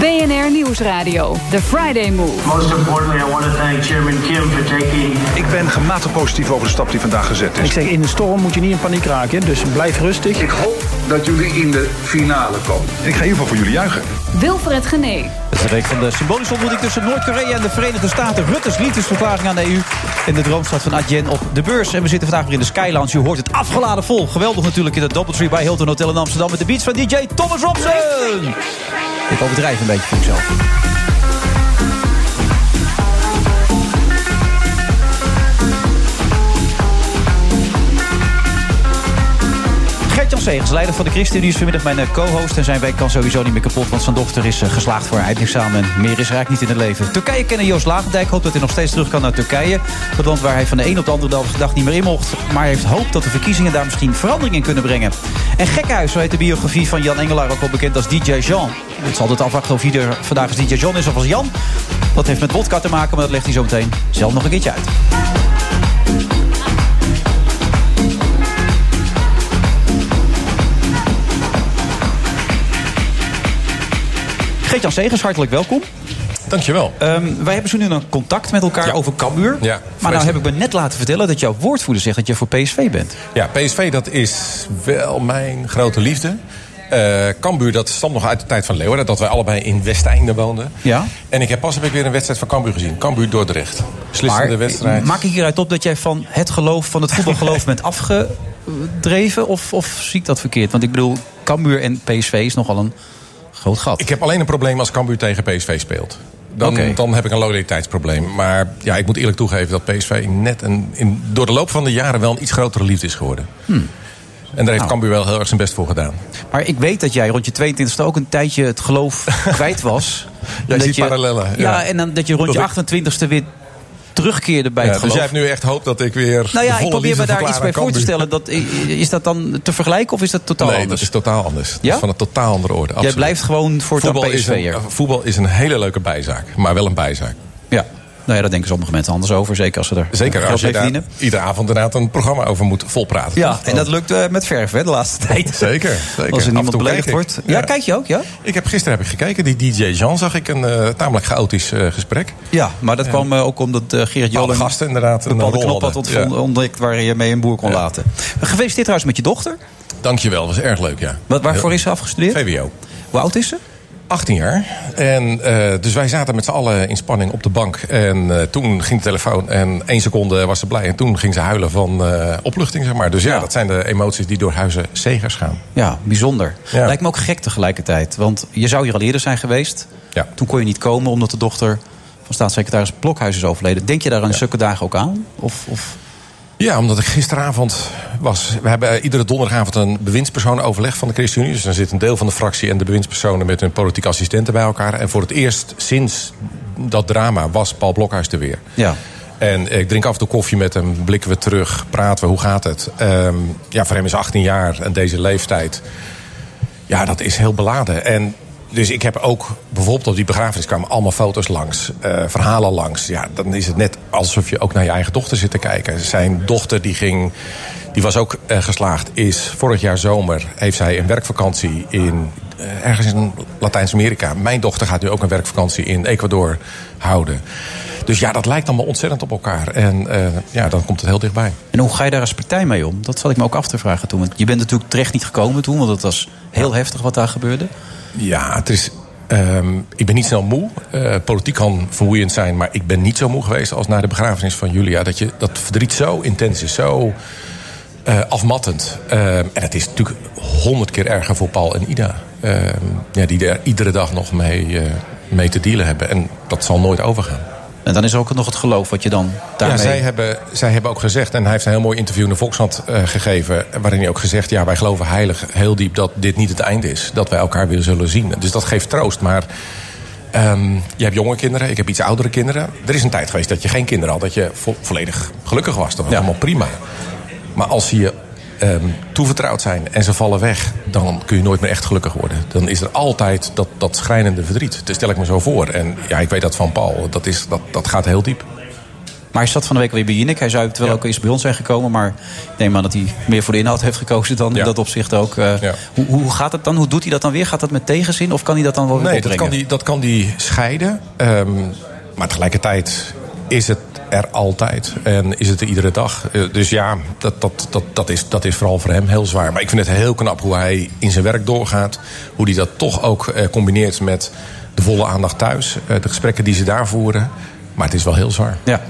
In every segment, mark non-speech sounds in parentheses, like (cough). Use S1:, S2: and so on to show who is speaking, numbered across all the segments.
S1: BNR Nieuwsradio, The Friday Move.
S2: Most importantly, I want to thank Chairman Kim for taking.
S3: Ik ben gematigd positief over de stap die vandaag gezet is.
S4: Ik zeg, in de storm moet je niet in paniek raken, dus blijf rustig.
S5: Ik hoop dat jullie in de finale komen.
S3: Ik ga in ieder geval voor jullie juichen.
S1: Wilfred Gené.
S6: Het is de week van de symbolische ontmoeting tussen Noord-Korea en de Verenigde Staten. Rutte's liefdesverklaring aan de EU in de droomstad van Adyen op de beurs. En we zitten vandaag weer in de Sky Lounge. U hoort het afgeladen vol. Geweldig natuurlijk in het Doubletree bij Hilton Hotel in Amsterdam... met de beats van DJ Thomas Robson. Ik overdrijf een beetje voor mezelf. Gert-Jan leider van de ChristenUnie, is vanmiddag mijn eh, co-host. En zijn week kan sowieso niet meer kapot, want zijn dochter is eh, geslaagd voor haar eindexamen. En meer is eigenlijk niet in het leven. Turkije kennen Joost Lagendijk. Hoopt dat hij nog steeds terug kan naar Turkije. Het land waar hij van de een op de andere dag niet meer in mocht. Maar heeft hoop dat de verkiezingen daar misschien verandering in kunnen brengen. En Gekkenhuis, zo heet de biografie van Jan Engelaar, ook wel bekend als DJ Jean. Het zal altijd afwachten of ieder vandaag als DJ Jean is of als Jan. Dat heeft met wodka te maken, maar dat legt hij zo meteen zelf nog een keertje uit. Geert-Jan Segers, hartelijk welkom.
S7: Dankjewel.
S6: Um, wij hebben zo nu een contact met elkaar
S7: Ja.
S6: over Cambuur.
S7: Ja,
S6: maar nou heb ik me net laten vertellen dat jouw woordvoerder zegt dat je voor PSV bent.
S7: Ja, PSV dat is wel mijn grote liefde. Eh Cambuur, dat stamt nog uit de tijd van Leeuwarden. Dat wij allebei in Westeinde woonden.
S6: Ja.
S7: En ik heb pas heb ik weer een wedstrijd van Cambuur gezien. Cambuur Dordrecht. Beslissende
S6: Maar
S7: wedstrijd.
S6: maak ik hieruit op dat jij van het geloof, van het voetbalgeloof bent afgedreven? Of, of zie ik dat verkeerd? Want ik bedoel, Cambuur en PSV is nogal een groot gat.
S7: Ik heb alleen een probleem als Cambuur tegen PSV speelt. Dan, dan heb ik een loyaliteitsprobleem. Maar ja, ik moet eerlijk toegeven dat PSV net een, in, door de loop van de jaren wel een iets grotere liefde is geworden.
S6: Hmm.
S7: En daar heeft
S6: Nou.
S7: Cambuur wel heel erg zijn best voor gedaan.
S6: Maar ik weet dat jij rond je 22e ook een tijdje het geloof (laughs) kwijt was.
S7: Jij ziet
S6: je-
S7: parallellen,
S6: Ja.
S7: ja.
S6: en dan dat je rond je
S7: Dat
S6: 28e weer terugkeerde bij
S7: Ja,
S6: het
S7: dus
S6: geloof.
S7: jij hebt nu echt hoop dat ik weer.
S6: Nou ja,
S7: de
S6: ik probeer me daar iets bij voor te stellen. Dat, is dat dan te vergelijken of is dat totaal
S7: nee,
S6: anders?
S7: dat is totaal anders. Dat
S6: Ja?
S7: is van een totaal andere orde.
S6: Jij
S7: absoluut.
S6: blijft gewoon voor het
S7: voetbal is,
S6: PSV'er.
S7: een, voetbal is een hele leuke bijzaak, maar wel een bijzaak.
S6: Ja. Nou ja, daar denken sommige mensen anders over. Zeker als ze er
S7: Zeker als je daar iedere avond inderdaad een programma over moet volpraten.
S6: Ja,
S7: toch?
S6: en dat lukt eh, met verf hè, de laatste (laughs) tijd.
S7: Zeker, zeker.
S6: Als er niemand beledigd wordt. Ja, kijk je ook, ja?
S7: Ik heb, gisteren heb ik gekeken, die DJ Jean zag ik een eh, tamelijk chaotisch eh, gesprek.
S6: Ja, maar dat kwam ook omdat Gerard
S7: Alle
S6: Joling
S7: gasten inderdaad
S6: een bepaalde knop had
S7: Ja.
S6: ontdekt waar je mee een boer kon laten. Gefeliciteerd trouwens met je dochter.
S7: Dankjewel, dat was erg leuk, ja.
S6: Wat, waarvoor is ze afgestudeerd?
S7: VWO.
S6: Hoe oud is ze?
S7: 18 jaar. En eh, dus wij zaten met z'n allen in spanning op de bank. En eh, toen ging de telefoon en één seconde was ze blij. En toen ging ze huilen van eh, opluchting, zeg maar. Dus ja,
S6: Ja.
S7: dat zijn de emoties die door huizen zegers gaan.
S6: Ja, bijzonder.
S7: Ja.
S6: Lijkt me ook gek tegelijkertijd. Want je zou hier al eerder zijn geweest.
S7: Ja.
S6: Toen kon je niet komen omdat de dochter van staatssecretaris Blokhuis is overleden. Denk je daar aan zulke dagen ook aan? Of, of...
S7: Ja, omdat ik gisteravond was. We hebben eh, iedere donderdagavond een bewindspersonenoverleg van de ChristenUnie. Dus dan zit een deel van de fractie en de bewindspersonen met hun politieke assistenten bij elkaar. En voor het eerst sinds dat drama was Paul Blokhuis er weer.
S6: Ja.
S7: En ik drink af en toe koffie met hem, blikken we terug, praten we, hoe gaat het? Ehm, ja, voor hem is 18 jaar en deze leeftijd. Ja, dat is heel beladen. En dus ik heb ook bijvoorbeeld op die begrafenis kwamen allemaal foto's langs, eh, verhalen langs. Ja, dan is het net alsof je ook naar je eigen dochter zit te kijken. Zijn dochter die ging, die was ook eh, geslaagd, is vorig jaar zomer heeft zij een werkvakantie in eh, ergens in Latijns-Amerika. Mijn dochter gaat nu ook een werkvakantie in Ecuador houden. Dus ja, dat lijkt allemaal ontzettend op elkaar. En ja, dan komt het heel dichtbij.
S6: En hoe ga je daar als partij mee om? Dat zat ik me ook af te vragen toen. Want je bent natuurlijk terecht niet gekomen toen, want het was heel heftig wat daar gebeurde.
S7: Ja, het is. ehm, ik ben niet snel moe. Eh, politiek kan vermoeiend zijn, maar ik ben niet zo moe geweest als na de begrafenis van Julia. Dat, je, dat verdriet zo intens is, zo eh, afmattend. Ehm, en het is natuurlijk honderd keer erger voor Paul en Ida. Ehm, ja, die er iedere dag nog mee, eh, mee te dealen hebben. En dat zal nooit overgaan.
S6: En dan is ook nog het geloof wat je dan daarmee...
S7: Ja, zij hebben, zij hebben ook gezegd, en hij heeft een heel mooi interview in de Volkshand uh, gegeven... waarin hij ook gezegd, ja, wij geloven heilig heel diep dat dit niet het einde is. Dat wij elkaar weer zullen zien. Dus dat geeft troost, maar... Um, je hebt jonge kinderen, ik heb iets oudere kinderen. Er is een tijd geweest dat je geen kinderen had, dat je vo volledig gelukkig was. Dat was ja. allemaal prima. Maar als je um, toevertrouwd zijn en ze vallen weg... dan kun je nooit meer echt gelukkig worden. Dan is er altijd dat, dat schrijnende verdriet. Dat stel ik me zo voor. En ja, ik weet dat van Paul. Dat, is, dat, dat gaat heel diep.
S6: Maar hij zat van de week weer bij Jinek. Hij zou eventueel ja. ook eens bij ons zijn gekomen. Maar ik neem aan dat hij meer voor de inhoud heeft gekozen dan ja. in dat opzicht ook. Uh, ja. hoe, hoe gaat het dan? Hoe doet hij dat dan weer? Gaat dat met tegenzin? Of kan hij dat dan wel weer
S7: Nee, dat kan, hij, dat kan hij scheiden. Um, maar tegelijkertijd is het er altijd. En is het er iedere dag. Dus ja, dat, dat, dat, dat, is, dat is vooral voor hem heel zwaar. Maar ik vind het heel knap hoe hij in zijn werk doorgaat. Hoe hij dat toch ook eh, combineert met de volle aandacht thuis. Uh, de gesprekken die ze daar voeren. Maar het is wel heel zwaar.
S6: Ja.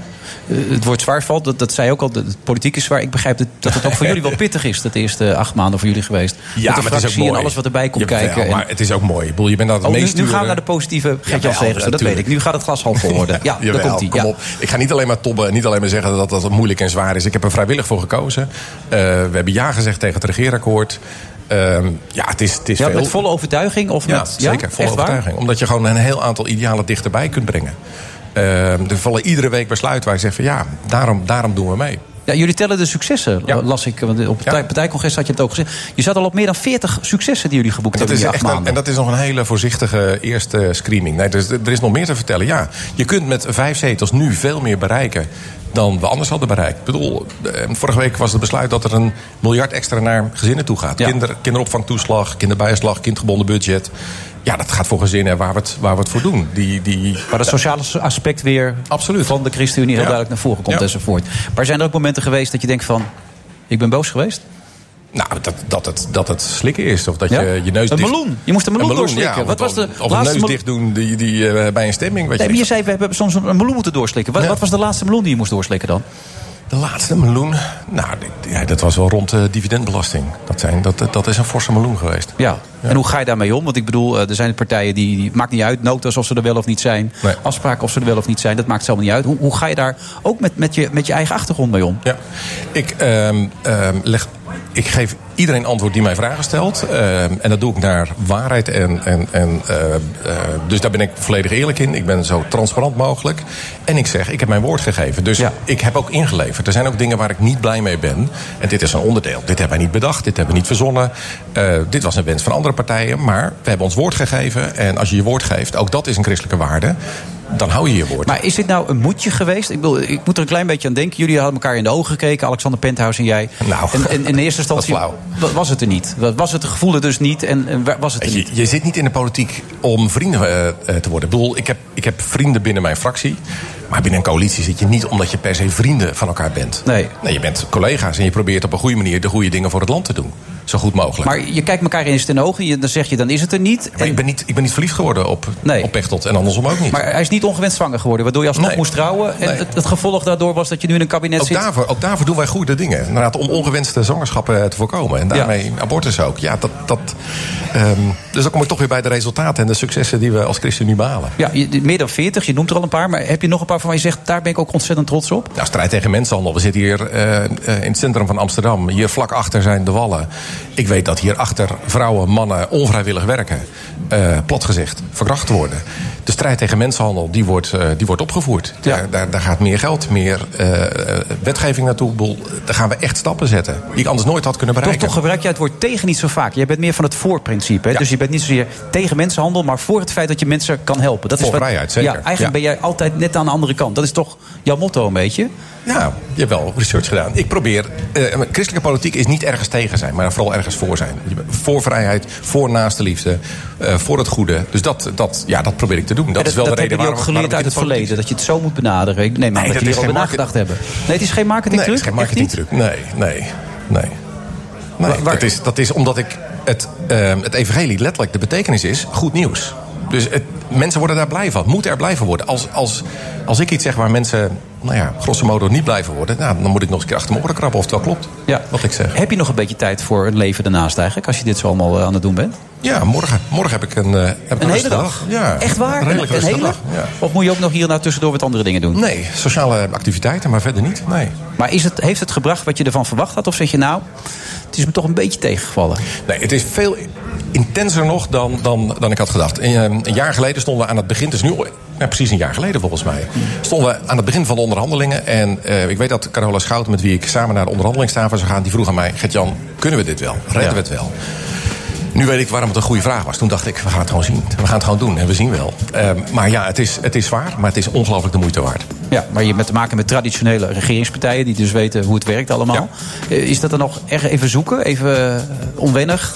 S6: Uh, het woord zwaar valt, dat, dat zei ook al, de politiek is zwaar. Ik begrijp dat, dat het ook voor jullie wel (laughs) pittig is, dat de eerste acht maanden voor jullie geweest.
S7: Ja,
S6: Met de
S7: maar het is ook mooi.
S6: en alles wat erbij komt
S7: ja,
S6: kijken.
S7: Ja, maar het is ook mooi. Ik bedoel, je bent aan het
S6: oh, nu,
S7: meesturen.
S6: nu gaan we naar de positieve Segers, dat weet ik. Nu gaat het glas half vol worden. Ja, (laughs) daar komt hij.
S7: kom op. Ik ga niet alleen maar tobben en niet alleen maar zeggen dat dat moeilijk en zwaar is. Ik heb er vrijwillig voor gekozen. Uh, we hebben ja gezegd tegen het regeerakkoord. Uh, ja, het is, het is
S6: Ja,
S7: veel.
S6: met volle overtuiging? Of
S7: Ja,
S6: met,
S7: zeker. Volle
S6: waar?
S7: overtuiging. Omdat je gewoon een heel aantal idealen dichterbij kunt brengen. Uh, er vallen iedere week besluiten waar je zegt van ja, daarom, daarom doen we mee.
S6: Ja, jullie tellen de successen, las ik. Want op het partij, partijcongres had je het ook gezegd. Je zat al op meer dan 40 successen die jullie geboekt
S7: Dat
S6: hebben in
S7: een, en dat is nog een hele voorzichtige eerste screening. Nee, dus, er is nog meer te vertellen. Ja, je kunt met vijf zetels nu veel meer bereiken dan we anders hadden bereikt. Ik bedoel, eh, vorige week was het besluit dat er een miljard extra naar gezinnen toe gaat.
S6: Ja.
S7: Kinder, kinderopvangtoeslag, kinderbijslag, kindgebonden budget. Ja, dat gaat voor gezinnen waar we het, waar we het voor doen. Die, die,
S6: Maar het sociale aspect weer
S7: Absoluut.
S6: van de ChristenUnie heel
S7: Ja.
S6: duidelijk naar voren komt
S7: Ja.
S6: enzovoort. Maar zijn er ook momenten geweest dat je denkt van... ik ben boos geweest?
S7: Nou, dat, dat, het, dat het slikken is. Of dat
S6: Ja?
S7: je je neus
S6: Een
S7: dicht...
S6: meloen. Je moest een meloen doorslikken.
S7: Ja,
S6: Wat
S7: of,
S6: was de
S7: of een
S6: laatste
S7: neus dicht doen die, die, eh, bij een stemming. Weet
S6: Nee,
S7: je.
S6: maar je zei, we hebben soms een meloen moeten doorslikken. Wat,
S7: Ja.
S6: wat was de laatste meloen die je moest doorslikken dan?
S7: De laatste meloen, nou, ja, dat was wel rond de dividendbelasting. Dat, zijn, dat, dat is een forse meloen geweest.
S6: Ja. En hoe ga je daarmee om? Want ik bedoel, eh, er zijn partijen die, die... maakt niet uit, notas of ze er wel of niet zijn.
S7: Nee.
S6: Afspraken of ze er wel of niet zijn. Dat maakt zelf niet uit. Hoe, hoe ga je daar ook met, met, je, met je eigen achtergrond mee om?
S7: Ja, ik, ehm, ehm, leg, ik geef iedereen antwoord die mij vragen stelt. Ehm, en dat doe ik naar waarheid. En, en, en, eh, eh, dus daar ben ik volledig eerlijk in. Ik ben zo transparant mogelijk. En ik zeg, ik heb mijn woord gegeven. Dus
S6: Ja.
S7: ik heb ook ingeleverd. Er zijn ook dingen waar ik niet blij mee ben. En dit is een onderdeel. Dit hebben wij niet bedacht. Dit hebben we niet verzonnen. Dit was een wens van andere partijen. Maar we hebben ons woord gegeven. En als je je woord geeft, ook dat is een christelijke waarde. Dan hou je je woord.
S6: Maar is dit nou een moedje geweest? Ik, bedoel, ik moet er een klein beetje aan denken. Jullie hadden elkaar in de ogen gekeken, Alexander Penthouse en jij.
S7: Nou,
S6: en, en in eerste (laughs) instantie
S7: dat
S6: was het er niet. Was het gevoel er dus niet en, en wa- was het er
S7: je,
S6: niet?
S7: je zit niet in de politiek om vrienden eh, eh, te worden. Ik bedoel, ik heb, ik heb vrienden binnen mijn fractie. Maar binnen een coalitie zit je niet omdat je per se vrienden van elkaar bent.
S6: Nee.
S7: Nee, je bent collega's en je probeert op een goede manier de goede dingen voor het land te doen. Zo goed mogelijk.
S6: Maar je kijkt elkaar eens in de ogen, je, dan zeg je dan is het er niet.
S7: Ik, ben niet, ik ben niet verliefd geworden op,
S6: Nee.
S7: op Pechtold en andersom ook niet.
S6: Maar hij is niet ongewenst zwanger geworden, waardoor je alsnog
S7: Nee.
S6: moest trouwen. En
S7: Nee.
S6: het, het gevolg daardoor was dat je nu in een kabinet
S7: ook,
S6: zit.
S7: daarvoor, ook daarvoor doen wij goede dingen. Inderdaad, om ongewenste zwangerschappen te voorkomen. En daarmee abortus ook. Ja, dat, dat, ehm, dus dan kom ik toch weer bij de resultaten en de successen die we als ChristenUnie behalen.
S6: Ja, je- meer dan 40, je noemt er al een paar. Maar heb je nog een paar van waar je zegt, daar ben ik ook ontzettend trots op?
S7: Nou, strijd tegen mensenhandel. We zitten hier eh, eh, in het centrum van Amsterdam. Hier vlak achter zijn de wallen. Ik weet dat hier achter vrouwen, mannen onvrijwillig werken. eh plat gezegd, verkracht worden. De strijd tegen mensenhandel, die wordt, eh, die wordt opgevoerd.
S6: Ja.
S7: Daar, daar, daar gaat meer geld, meer eh, wetgeving naartoe. Daar gaan we echt stappen zetten. Die ik anders nooit had kunnen
S6: Toch,
S7: bereiken.
S6: toch gebruik jij het woord tegen niet zo vaak. Jij bent meer van het voorprincipe.
S7: Ja.
S6: Dus je bent niet zozeer tegen mensenhandel, maar voor het feit dat je mensen kan helpen. Dat
S7: Voor
S6: wat-
S7: vrijheid, zeker.
S6: Ja, eigenlijk ben jij altijd net aan de andere kant. Dat is toch jouw motto een beetje?
S7: Ja, je hebt wel research gedaan. Ik probeer. eh, christelijke politiek is niet ergens tegen zijn, maar vooral ergens voor zijn. Je Voor vrijheid, voor naaste liefde, eh, voor het goede. Dus dat, dat, ja, dat probeer ik te doen. Dat, is wel de
S6: dat
S7: reden
S6: hebben jullie
S7: waarom
S6: ook geleerd uit het
S7: waarom
S6: verleden. Dat je het zo moet benaderen. Ik neem aan
S7: Nee,
S6: dat
S7: dat
S6: jullie erover nagedacht hebben. Nee, het is geen
S7: Nee,
S6: marketingtruc?
S7: het is geen marketingtruc. Nee, nee, nee. nee
S6: Waar- waar-
S7: dat, is, dat is omdat ik het, ehm, het evangelie letterlijk de betekenis is goed nieuws. Dus het, mensen worden daar blij van, moeten er blij van worden. Als, als, als ik iets zeg waar mensen nou ja, grosso modo niet blijven worden... Nou, dan moet ik nog eens een keer achter mijn oren krabben of het wel klopt.
S6: Ja.
S7: Wat ik zeg.
S6: Heb je nog een beetje tijd voor een leven daarnaast eigenlijk, als je dit zo allemaal eh, aan het doen bent?
S7: Ja, morgen, morgen heb ik een, eh, heb ik
S6: Een hele dag?
S7: Ja,
S6: Echt waar?
S7: Een
S6: een hele?
S7: dag. Ja.
S6: Of moet je ook nog hier naar tussendoor wat andere dingen doen?
S7: Nee, sociale activiteiten, maar verder niet. Nee.
S6: Maar is het, heeft het gebracht wat je ervan verwacht had? Of zeg je nou, het is me toch een beetje tegengevallen?
S7: Nee, het is veel intenser nog dan, dan, dan ik had gedacht. Een, een jaar geleden stonden we aan het begin, dus nu ja, precies een jaar geleden volgens mij, stonden we aan het begin van de onderhandelingen. En eh, ik weet dat Carola Schouten, met wie ik samen naar de onderhandelingstafel zou gaan, die vroeg aan mij: Gert-Jan, kunnen we dit wel? Redden
S6: Ja.
S7: we het wel? Nu weet ik waarom het een goede vraag was. Toen dacht ik, we gaan het gewoon zien. We gaan het gewoon doen en we zien wel. Eh, maar ja, het is, het is zwaar, maar het is ongelooflijk de moeite waard.
S6: Ja, maar je hebt te maken met traditionele regeringspartijen... die dus weten hoe het werkt allemaal. Eh, Is dat dan nog erg even zoeken? Even eh, onwennig?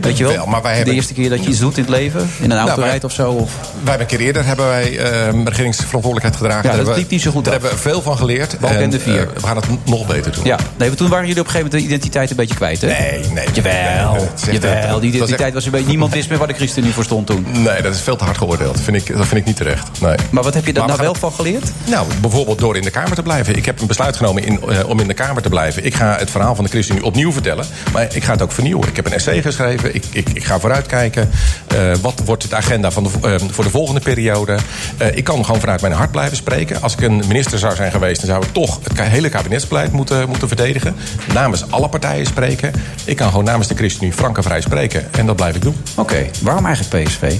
S6: Weet je wel?
S7: Wel, maar wij
S6: De
S7: hebben-
S6: eerste keer dat je iets doet in het leven? In een auto
S7: Nou, wij-
S6: rijdt of zo? Of...
S7: Wij hebben een keer eerder hebben wij, eh, regeringsverantwoordelijkheid gedragen.
S6: Ja,
S7: Daar
S6: dat liep niet zo goed
S7: Daar
S6: af.
S7: hebben we veel van geleerd.
S6: Balk en de vier.
S7: eh, we gaan het nog beter doen.
S6: Ja, nee, maar toen waren jullie op een gegeven moment de identiteit een beetje kwijt, hè?
S7: Nee, nee.
S6: Jawel,
S7: nee, dat is echt-
S6: jawel.
S7: dat
S6: Die
S7: echt-
S6: identiteit was een beetje... Niemand wist meer waar de ChristenUnie voor stond toen.
S7: Nee, dat is veel te hard geoordeeld. Dat vind ik, dat vind ik niet terecht. Nee.
S6: Maar wat heb je daar nou
S7: we
S6: wel van geleerd?
S7: Nou, bijvoorbeeld door in de Kamer te blijven. Ik heb een besluit genomen in, eh, om in de Kamer te blijven. Ik ga het verhaal van de ChristenUnie opnieuw vertellen. Maar ik ga het ook vernieuwen. Ik heb een essay geschreven. Ik, ik, ga vooruitkijken. Eh, wat wordt de agenda van de, eh, voor de volgende periode? Eh, ik kan gewoon vanuit mijn hart blijven spreken. Als ik een minister zou zijn geweest... dan zou ik toch het hele kabinetsbeleid moeten, moeten verdedigen. Namens alle partijen spreken. Ik kan gewoon namens de ChristenUnie frank en vrij spreken. En dat blijf ik doen.
S6: Oké, waarom eigenlijk PSV?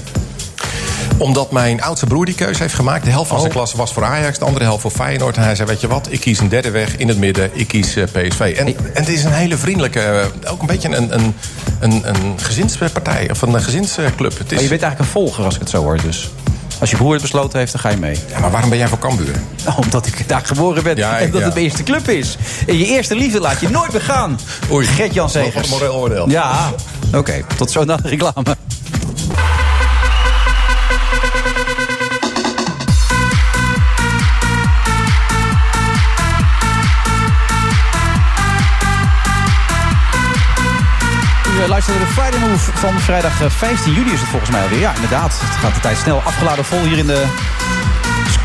S7: Omdat mijn oudste broer die keuze heeft gemaakt. De helft van
S6: Oh.
S7: zijn klas was voor Ajax, de andere helft voor Feyenoord. En hij zei, weet je wat, ik kies een derde weg in het midden. Ik kies eh, PSV. En, en het is een hele vriendelijke, eh, ook een beetje een, een, een, een gezinspartij. Of een gezinsclub. Het
S6: Maar
S7: is,
S6: je bent eigenlijk een volger als ik het zo hoor, dus. Als je broer het besloten heeft, dan ga je mee.
S7: ja, maar waarom ben jij voor Cambuur?
S6: Omdat ik daar geboren ben
S7: Ja,
S6: en dat
S7: ja.
S6: het mijn eerste club is. En je eerste liefde laat je nooit begaan.
S7: Oei.
S6: Gert-Jan Segers.
S7: Moreel oordeel.
S6: Ja, oké. Tot zo na de reclame. Luistert naar de Friday van vrijdag eh, 15 juli is het volgens mij alweer. Ja, inderdaad. Het gaat de tijd snel. Afgeladen vol hier in de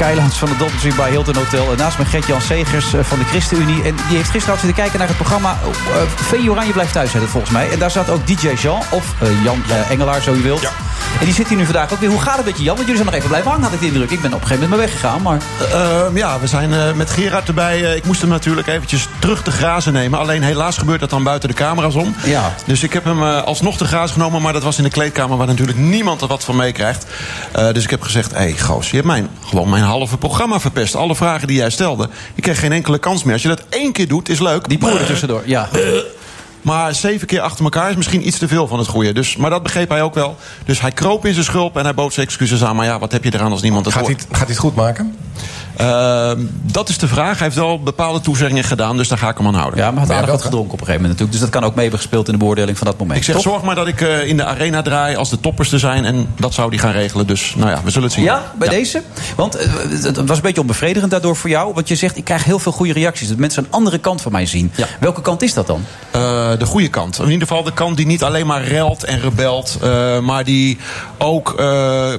S6: Skylands van het Doubletree bij Hilton Hotel. En naast me Gert-Jan Segers eh, van de ChristenUnie. En die heeft gisteren zitten kijken naar het programma... Uh. Oranje blijft thuis, heet het volgens mij. En daar zat ook DJ Jean, of eh, Jan Engelaar, zo u wilt. En die zit hier nu vandaag ook weer. Hoe gaat het met je, Jan? Want jullie zijn nog even blijven hangen, had ik de indruk. Ik ben op een gegeven moment maar weggegaan, maar...
S8: Ehm, ja, we zijn met Gerard erbij. Ik moest hem natuurlijk eventjes terug te grazen nemen. Alleen helaas gebeurt dat dan buiten de camera's om.
S6: Ja.
S8: Dus ik heb hem alsnog te grazen genomen. Maar dat was in de kleedkamer waar natuurlijk niemand er wat van meekrijgt. Dus ik heb gezegd, hé hey, goos, je hebt mijn, gewoon mijn halve programma verpest. Alle vragen die jij stelde. Ik kreeg geen enkele kans meer. Als je dat één keer doet, is leuk.
S6: Die poeder tussendoor, ja.
S8: Maar zeven keer achter elkaar is misschien iets te veel van het goede. Dus, maar dat begreep hij ook wel. Dus hij kroop in zijn schulp en hij bood zijn excuses aan. Maar ja, wat heb je eraan als niemand het
S7: Gaat
S8: hoort?
S7: gaat hij het goed maken?
S8: Ehm, dat is de vraag. Hij heeft wel bepaalde toezeggingen gedaan, dus daar ga ik hem aan houden.
S6: Ja, maar hij had aardig wat gedronken op een gegeven moment natuurlijk. Dus dat kan ook mee hebben gespeeld in de beoordeling van dat moment.
S8: Ik zeg, zorg maar dat ik eh, in de arena draai als de toppers er zijn. En dat zou die gaan regelen. Dus nou ja, we zullen het zien.
S6: Ja, bij deze? Want eh, het was een beetje onbevredigend daardoor voor jou. Want je zegt, ik krijg heel veel goede reacties. Dat mensen een andere kant van mij zien.
S8: Ja.
S6: Welke kant is dat dan?
S8: Eh, de goede kant. In ieder geval de kant die niet alleen maar relt en rebelt. eh, maar die ook eh,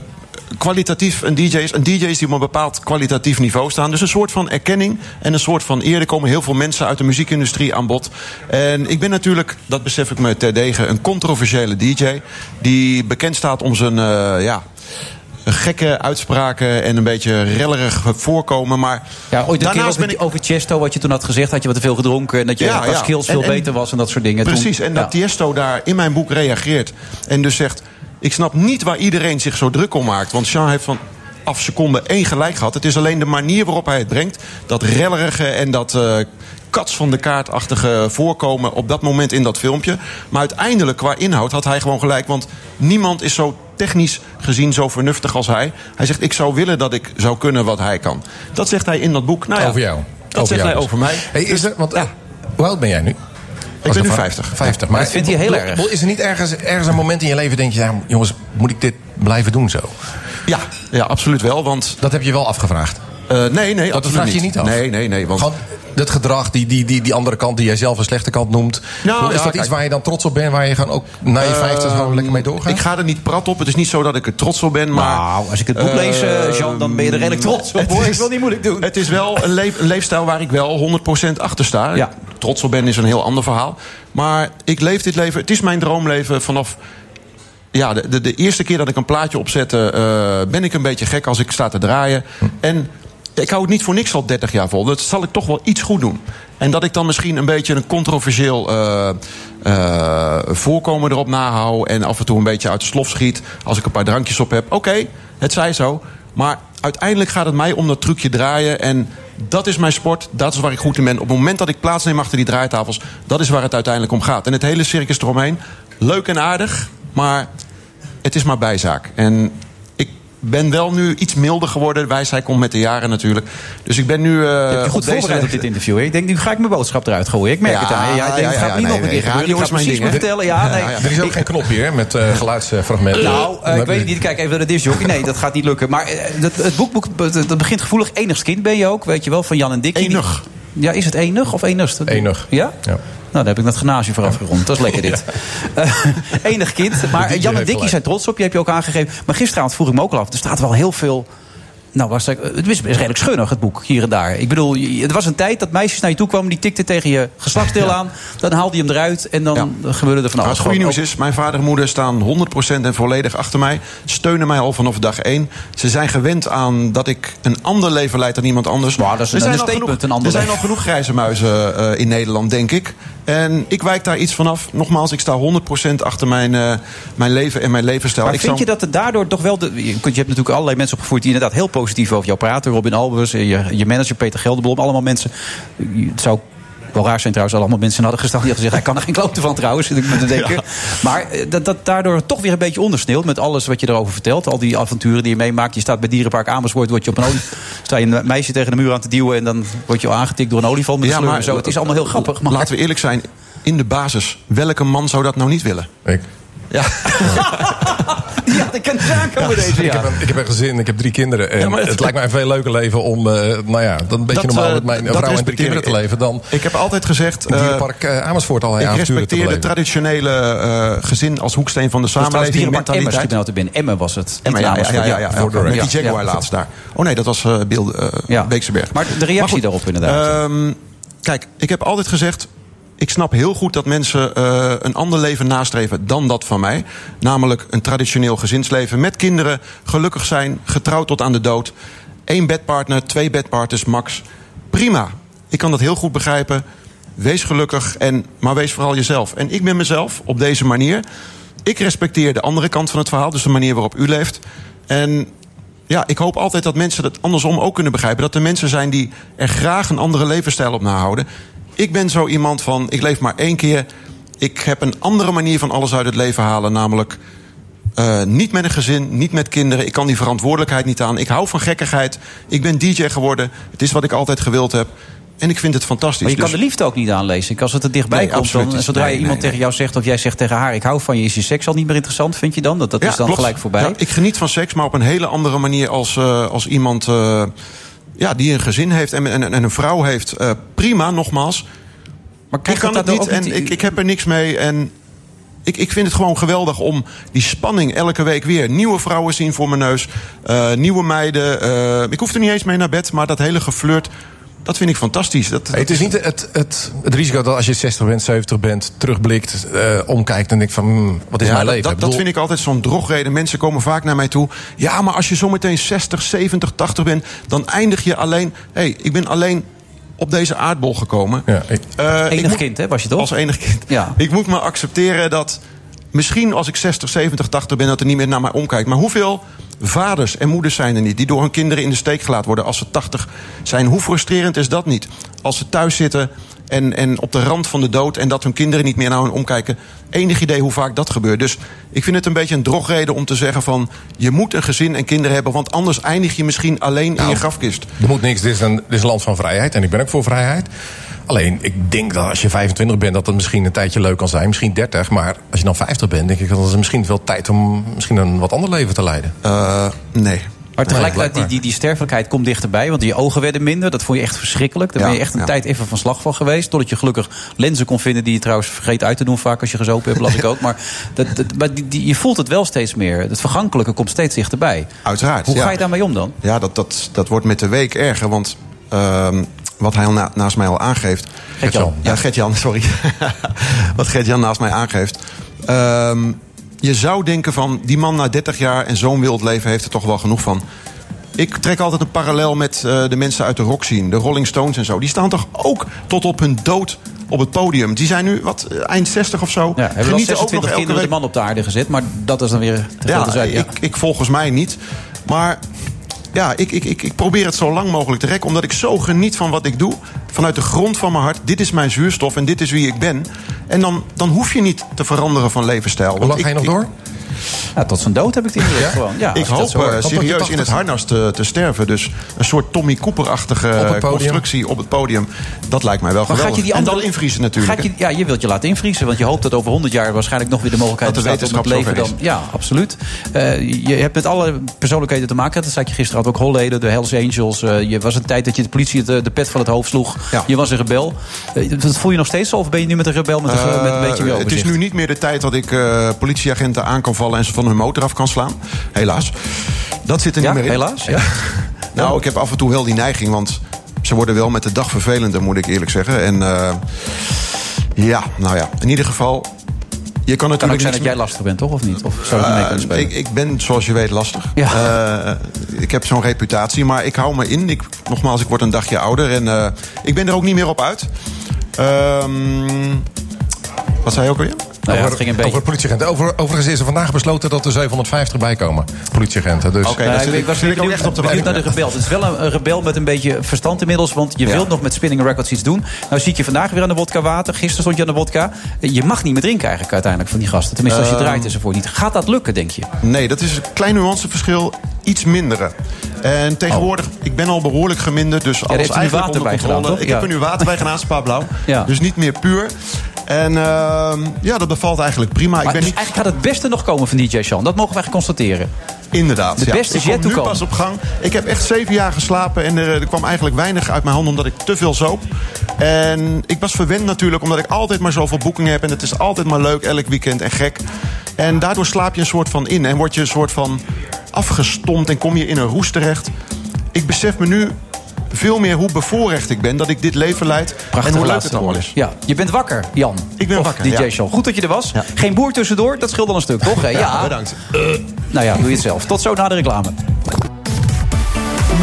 S8: kwalitatief een DJ is. Een DJ's die op een bepaald kwalitatief niveau staan. Dus een soort van erkenning en een soort van eer. Er komen heel veel mensen uit de muziekindustrie aan bod. En ik ben natuurlijk, dat besef ik me terdege, een controversiële DJ. Die bekend staat om zijn, eh, ja gekke uitspraken en een beetje rellerig voorkomen. Maar
S6: Ja, ooit een keer over,
S8: ik
S6: over Chesto, wat je toen had gezegd. Had je wat te veel gedronken en dat je
S8: Ja, ja.
S6: skills
S8: En-
S6: veel
S8: en-
S6: beter was en dat soort dingen.
S8: Precies,
S6: Toen-
S8: en
S6: ja.
S8: dat Tiesto daar in mijn boek reageert. En dus zegt, ik snap niet waar iedereen zich zo druk om maakt. Want Jean heeft van af seconde één gelijk gehad. Het is alleen de manier waarop hij het brengt. Dat rellerige en dat eh kats van de kaartachtige voorkomen op dat moment in dat filmpje. Maar uiteindelijk qua inhoud had hij gewoon gelijk. Want niemand is zo technisch gezien zo vernuftig als hij. Hij zegt, ik zou willen dat ik zou kunnen wat hij kan. Dat zegt hij in dat boek. Nou ja,
S7: over jou.
S8: Dat
S7: Over
S8: zegt
S7: jou
S8: hij
S7: dus.
S8: over mij.
S7: Hey, is er, want, ja. Hoe oud ben jij nu?
S8: Ik ben nu
S7: een
S8: 50.
S7: 50. Maar
S6: vindt hij heel erg.
S7: Is er niet ergens, ergens een moment in je leven denk je... Ja, jongens, moet ik dit blijven doen zo?
S8: Ja, ja, absoluut wel. Want
S7: Dat heb je wel afgevraagd.
S8: Eh, nee, nee,
S7: dat vraag je niet af?
S8: Nee, nee, nee. Want
S7: Gewoon dat gedrag, die, die, die, die andere kant die jij zelf een slechte kant noemt.
S8: Nou,
S7: is
S8: ja,
S7: dat
S8: kijk.
S7: iets waar je dan trots op bent, waar je gewoon ook na je vijftig gewoon lekker mee doorgaat?
S8: Ik ga er niet prat op. Het is niet zo dat ik er trots op ben. Maar,
S6: Nou, als ik het boek lees, eh, Jean, dan ben je er redelijk trots op.
S8: Het
S6: hoor.
S8: is-
S6: Ik wil niet moeilijk doen.
S8: Het is wel een, leef- een leefstijl waar ik wel 100% achter sta.
S6: Ja.
S8: Trots op ben is een heel ander verhaal. Maar ik leef dit leven. Het is mijn droomleven vanaf. Ja, de, de, de eerste keer dat ik een plaatje opzette, eh, ben ik een beetje gek als ik sta te draaien. En ik hou het niet voor niks al 30 jaar vol. Dat zal ik toch wel iets goed doen. En dat ik dan misschien een beetje een controversieel eh, eh, voorkomen erop nahoud. En af en toe een beetje uit de slof schiet. Als ik een paar drankjes op heb. Oké, het zij zo. Maar uiteindelijk gaat het mij om dat trucje draaien. En dat is mijn sport. Dat is waar ik goed in ben. Op het moment dat ik plaatsneem achter die draaitafels. Dat is waar het uiteindelijk om gaat. En het hele circus eromheen. Leuk en aardig. Maar het is maar bijzaak. En ben wel nu iets milder geworden. Wijsheid komt met de jaren natuurlijk. Dus ik ben nu... eh,
S6: Je hebt je
S8: op
S6: goed
S8: deze-
S6: voorbereid op dit interview. hè? Ik denk, nu ga ik mijn boodschap eruit gooien. Ik merk
S8: Ja,
S6: het aan denkt,
S8: ja,
S6: het gaat
S8: ja,
S6: niet
S8: nee,
S6: nog een
S8: nee,
S6: keer gebeuren.
S8: radio
S6: Ik precies
S8: ding,
S6: vertellen. Ja, nee.
S7: Er is ook geen knop hier met eh, geluidsfragmenten.
S6: Nou, eh, ik weet het niet. Kijk even naar de discjockey. Nee, dat gaat niet lukken. Maar dat, het boek, boek dat begint gevoelig. Enigst kind ben je ook, weet je wel, van Jan en Dikkie.
S8: Enig.
S6: Ja, is het enig of enigst?
S7: Enig.
S6: Ja?
S7: Ja.
S6: Nou, daar heb ik net gymnasium voor afgerond. Dat is lekker dit. (laughs) Eh, (laughs) enig kind. (laughs) Maar Jan en Dikkie zijn trots op je, heb je ook aangegeven. Maar gisteravond vroeg ik me ook al af. Er staat wel heel veel... Nou, was het, het is redelijk schunnig, het boek, hier en daar. Ik bedoel, het was een tijd dat meisjes naar je toe kwamen... die tikten tegen je geslachtsdeel (laughs) aan. Dan haalde je hem eruit en dan gebeurde er van
S8: Nou,
S6: alles.
S8: het goede nieuws is, mijn vader en moeder staan 100% en volledig achter mij. Steunen mij al vanaf dag één. Ze zijn gewend aan dat ik een ander leven leid dan iemand anders.
S6: Wauw, dat is
S8: Er
S6: een
S8: zijn al
S6: understatement,
S8: genoeg-
S6: een ander
S8: Er zijn al genoeg grijze muizen eh, in Nederland, denk ik. En ik wijk daar iets vanaf. Nogmaals, ik sta 100% achter mijn, eh, mijn leven en mijn levensstijl.
S6: Maar
S8: ik
S6: vind je dat het daardoor toch wel... De, je hebt natuurlijk allerlei mensen opgevoerd... die inderdaad heel positief over jou praten. Robin Albers, je, je manager Peter Gelderblom. Allemaal mensen... Het zou wel raar zijn trouwens... al allemaal mensen hadden gestaan die hadden gezegd... hij kan er geen klote van trouwens, zit ik me te denken. Maar eh, dat, dat daardoor toch weer een beetje ondersneeuwt... met alles wat je erover vertelt. Al die avonturen die je meemaakt. Je staat bij Dierenpark Amersfoort... Word je op een olie, (laughs) sta je een meisje tegen de muur aan te duwen... en dan word je al aangetikt door een olifant met een sleur en zo. Het is allemaal heel grappig. Maar
S8: Laten we eerlijk zijn, in de basis, welke man zou dat nou niet willen?
S7: Ik,
S8: Ja. (laughs)
S6: ja, dat kan dus aankomen deze
S7: ik, heb
S6: jaar.
S7: een, ik heb een gezin, ik heb drie kinderen. En
S8: Ja, maar het-
S7: het, lijkt mij een veel leuker leven om eh, nou ja, dan een beetje
S8: Dat,
S7: normaal
S8: eh,
S7: met mijn vrouw en drie kinderen te leven... dan
S8: Ik heb altijd gezegd...
S7: in
S8: eh,
S7: dierenpark eh, Amersfoort allerlei
S8: ik respecteer de traditionele eh, gezin als hoeksteen van de samenleving.
S6: Dierenpark Emmers,
S8: mentaliteit.
S6: schiet me nou te binnen. Emmen was het.
S8: Emma,
S6: Niet
S8: ja, ja,
S6: Amersfoort,
S8: ja, ja, ja,
S7: voor de
S8: met die Jaguar
S6: Ja, ja.
S8: laatst daar. Oh nee, dat was eh Beeld, eh
S6: Ja.
S8: Beekseberg.
S6: Maar de reactie
S8: goed,
S6: daarop inderdaad.
S8: ehm, kijk, ik heb altijd gezegd... ik snap heel goed dat mensen eh, een ander leven nastreven dan dat van mij. Namelijk een traditioneel gezinsleven met kinderen, gelukkig zijn, getrouwd tot aan de dood. Eén bedpartner, twee bedpartners max. Prima. Ik kan dat heel goed begrijpen. Wees gelukkig, en, maar wees vooral jezelf. En ik ben mezelf op deze manier. Ik respecteer de andere kant van het verhaal, dus de manier waarop u leeft. En ja, ik hoop altijd dat mensen het andersom ook kunnen begrijpen. Dat er mensen zijn die er graag een andere levensstijl op nahouden. Ik ben zo iemand van, ik leef maar één keer. Ik heb een andere manier van alles uit het leven halen. Namelijk eh, niet met een gezin, niet met kinderen. Ik kan die verantwoordelijkheid niet aan. Ik hou van gekkigheid. Ik ben DJ geworden. Het is wat ik altijd gewild heb. En ik vind het fantastisch.
S6: Maar je kan
S8: Dus-
S6: de liefde ook niet aanlezen. Als het er dichtbij
S8: Nee,
S6: komt,
S8: absoluut
S6: dan, zodra je
S8: Nee,
S6: iemand
S8: nee,
S6: tegen jou zegt... of jij zegt tegen haar, ik hou van je, is je seks al niet meer interessant, vind je dan? Dat, dat is dan
S8: klopt.
S6: gelijk voorbij.
S8: Ja, ik geniet van seks, maar op een hele andere manier als, eh, als iemand eh, ja, die een gezin heeft en, en, en een vrouw heeft. Eh, prima, nogmaals.
S6: maar
S8: Ik
S6: krijg
S8: kan het
S6: dat
S8: niet en ik, ik heb er niks mee. En ik, ik vind het gewoon geweldig om die spanning elke week weer. Nieuwe vrouwen zien voor mijn neus. eh, nieuwe meiden. eh, ik hoef er niet eens mee naar bed, maar dat hele geflirt. Dat vind ik fantastisch. Dat,
S7: Hey, het is niet het, het, het risico dat als je 60 bent, 70 bent, terugblikt, eh, omkijkt en denkt van, hmm, wat is
S8: Ja,
S7: mijn
S8: dat,
S7: leven?
S8: dat, dat vind ik altijd zo'n drogreden. Mensen komen vaak naar mij toe. Ja, maar als je zometeen 60, 70, 80 bent, dan eindig je alleen. Hé, hey, ik ben alleen op deze aardbol gekomen.
S7: Ja, ik-
S8: Eh,
S6: Enig
S8: moet-
S6: kind, hè, was je toch?
S8: Als enig kind.
S6: Ja.
S8: Ik moet me accepteren dat misschien als ik 60, 70, 80 ben, dat er niet meer naar mij omkijkt. Maar hoeveel vaders en moeders zijn er niet die door hun kinderen in de steek gelaten worden als ze 80 zijn? Hoe frustrerend is dat niet? Als ze thuis zitten en, en op de rand van de dood en dat hun kinderen niet meer naar hen omkijken. Enig idee hoe vaak dat gebeurt. Dus ik vind het een beetje een drogreden om te zeggen van je moet een gezin en kinderen hebben, want anders eindig je misschien alleen in
S7: Nou,
S8: je grafkist.
S7: Er moet niks, dit is, een, dit is een land van vrijheid en ik ben ook voor vrijheid. Alleen, ik denk dat als je 25 bent, dat het misschien een tijdje leuk kan zijn. Misschien 30, maar als je dan 50 bent, denk ik dat het misschien wel tijd om misschien een wat ander leven te leiden.
S8: Eh, nee.
S6: Maar tegelijkertijd, die, die, die sterfelijkheid komt dichterbij. Want je ogen werden minder. Dat vond je echt verschrikkelijk. Daar
S8: Ja,
S6: ben je echt een
S8: ja.
S6: tijd even van slag van geweest. Totdat je gelukkig lenzen kon vinden die je trouwens vergeet uit te doen vaak als je gezopen hebt, las ik (laughs) ook. Maar, dat, dat, maar die, die- je voelt het wel steeds meer. Het vergankelijke komt steeds dichterbij.
S8: Uiteraard.
S6: Hoe
S8: ja.
S6: ga je daarmee om dan?
S8: Ja, dat, dat, dat wordt met de week erger. Want ehm, wat hij al na- naast mij al aangeeft.
S6: Gert-Jan.
S8: Ja, Gert-Jan, (laughs) sorry. wat Gert-Jan naast mij aangeeft. Ehm, je zou denken van die man na 30 jaar en zo'n wild leven heeft er toch wel genoeg van. Ik trek altijd een parallel met eh, de mensen uit de rock scene. De Rolling Stones en zo. Die staan toch ook tot op hun dood op het podium. Die zijn nu, wat, eh, eind 60 of zo.
S6: Ja, hebben wel 26 kinderen de man op de aarde gezet. Maar dat is dan weer
S8: Ja, ik, ik volgens mij niet. Maar ja, ik, ik, ik, ik probeer het zo lang mogelijk te rekken. Omdat ik zo geniet van wat ik doe. Vanuit de grond van mijn hart. Dit is mijn zuurstof en dit is wie ik ben. En dan, dan hoef je niet te veranderen van levensstijl.
S7: Hoe lang ga je nog door?
S6: Ja, tot zijn dood heb ik die indruk gewoon. Ja,
S8: ik hoop eh, serieus
S7: 80
S8: in het harnas te, te sterven. Dus een soort Tommy Cooper-achtige
S7: Op
S8: constructie op het podium. Dat lijkt mij wel
S6: Maar
S8: geweldig.
S6: gaat je die
S8: En dan invriezen natuurlijk.
S6: Gaat je, ja, je wilt je laten invriezen. Want je hoopt dat over 100 jaar waarschijnlijk nog weer de mogelijkheid
S8: Dat de
S6: bestaat om het
S8: wetenschap
S6: leven dan. Ja, absoluut. Eh, je hebt met alle persoonlijkheden te maken. Dat zei ik je gisteren had ook Holleden, de Hells Angels. Eh, je was een tijd dat je de politie de, de pet van het hoofd sloeg.
S8: Ja.
S6: Je was een rebel. Dat voel je nog steeds zo? Of ben je nu met een rebel met een, met een beetje meer
S8: het is nu niet meer de tijd dat ik eh, politieagenten aan kan vallen en ze van hun motor af kan slaan. Helaas. Dat zit er
S6: Ja,
S8: niet meer in.
S6: helaas. Ja. (laughs)
S8: Nou, ik heb af en toe wel die neiging, want ze worden wel met de dag vervelender, moet ik eerlijk zeggen. En eh, ja, nou ja, in ieder geval. Je kan
S6: Kan ook
S8: natuurlijk
S6: zijn dat jij lastig bent, toch? Of niet? Of zou je mee kunnen
S8: eh,
S6: spelen?
S8: ik, ik ben, zoals je weet, lastig.
S6: Ja.
S8: Eh, ik heb zo'n reputatie, maar ik hou me in. Ik, nogmaals, ik word een dagje ouder en ik ben er ook niet meer op uit. Ehm, wat zei je ook alweer?
S6: Nou ja, het
S7: over,
S6: ging een beetje...
S7: over politieagenten. Over, overigens is er vandaag besloten dat er 750 bij komen. Politieagenten. Dus
S8: Oké,
S6: Nou, ik- was benieuwd-
S8: echt op
S6: benieuwd
S8: wachten.
S6: naar de rebel. Het is wel een, een rebel met een beetje verstand inmiddels. Want je
S8: Ja.
S6: wilt nog met Spinning Records iets doen. Nou zie ik je vandaag weer aan de wodka water. Gisteren stond je aan de wodka. Je mag niet meer drinken eigenlijk uiteindelijk van die gasten. Tenminste, als je
S8: Ehm.
S6: draait enzovoort niet. Gaat dat lukken, denk je?
S8: Nee, dat is een klein nuanceverschil. Iets minderen. En tegenwoordig, ik ben al behoorlijk geminderd. Dus alles eigenlijk
S6: water
S8: onder
S6: bij
S8: controle.
S6: gedaan?
S8: Ik
S6: Ja.
S8: heb er nu water bij gedaan, Spa Blauw.
S6: Ja.
S8: Dus niet meer puur. En ehm, ja, dat bevalt eigenlijk prima. ik ben
S6: dus
S8: niet...
S6: eigenlijk gaat het beste nog komen van DJ Sean. Dat mogen we eigenlijk constateren.
S8: Inderdaad.
S6: De
S8: ja.
S6: beste
S8: ik kom
S6: to
S8: nu pas op gang. Ik heb echt zeven jaar geslapen en er, er kwam eigenlijk weinig uit mijn handen omdat ik te veel zoop. En ik was verwend natuurlijk omdat ik altijd maar zoveel boekingen heb en het is altijd maar leuk elk weekend en gek. En daardoor slaap je een soort van in en word je een soort van afgestompt en kom je in een roes terecht. Ik besef me nu veel meer hoe bevoorrecht ik ben dat ik dit leven leid
S6: Prachtige
S8: en hoe leuk het allemaal is.
S6: Ja, je bent wakker, Jan.
S8: Ik ben
S6: Of
S8: wakker,
S6: DJ
S8: ja.
S6: Sean. Goed dat je er was.
S8: Ja.
S6: Geen boer tussendoor, dat scheelt al een stuk, toch? hè? Ja,
S8: Bedankt.
S6: Nou ja, doe je het zelf. Tot zo na de reclame.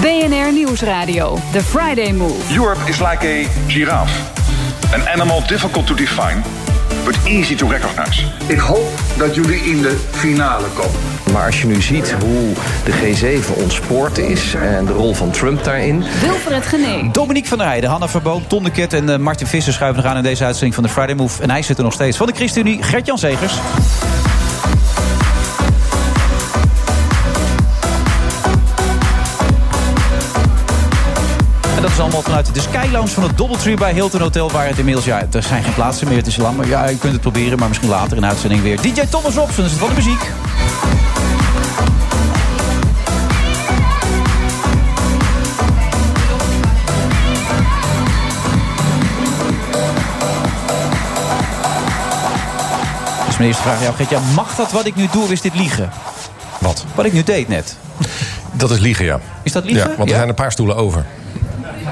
S1: BNR Nieuwsradio. The Friday Move.
S3: Europe is like a giraffe. An animal difficult to define, but easy to recognize.
S5: Ik hoop dat jullie in de finale komen.
S9: Maar als je nu ziet hoe de G7 ontspoord is en de rol van Trump daarin.
S1: Wilfred Genee.
S6: Dominique van der Heijden, Hanna Verboom, Ton de Ket en eh, Martin Visser schuiven nog aan in deze uitzending van de Friday Move. En hij zit er nog steeds. Van de ChristenUnie, Gert-Jan Zegers. Is allemaal vanuit de Sky Lounge van het Doubletree bij Hilton Hotel. Waar het inmiddels, ja, er zijn geen plaatsen meer. Het is lang, maar ja, je kunt het proberen. Maar misschien later in de uitzending weer. DJ Thomas Robson is het van de muziek. Dus mijn eerste vraag aan jou, Gert. mag dat wat ik nu doe, of is dit liegen?
S7: Wat?
S6: Wat ik nu deed net.
S7: Dat is liegen, ja.
S6: Is dat liegen?
S7: Ja, want er
S6: Ja?
S7: zijn een paar stoelen over.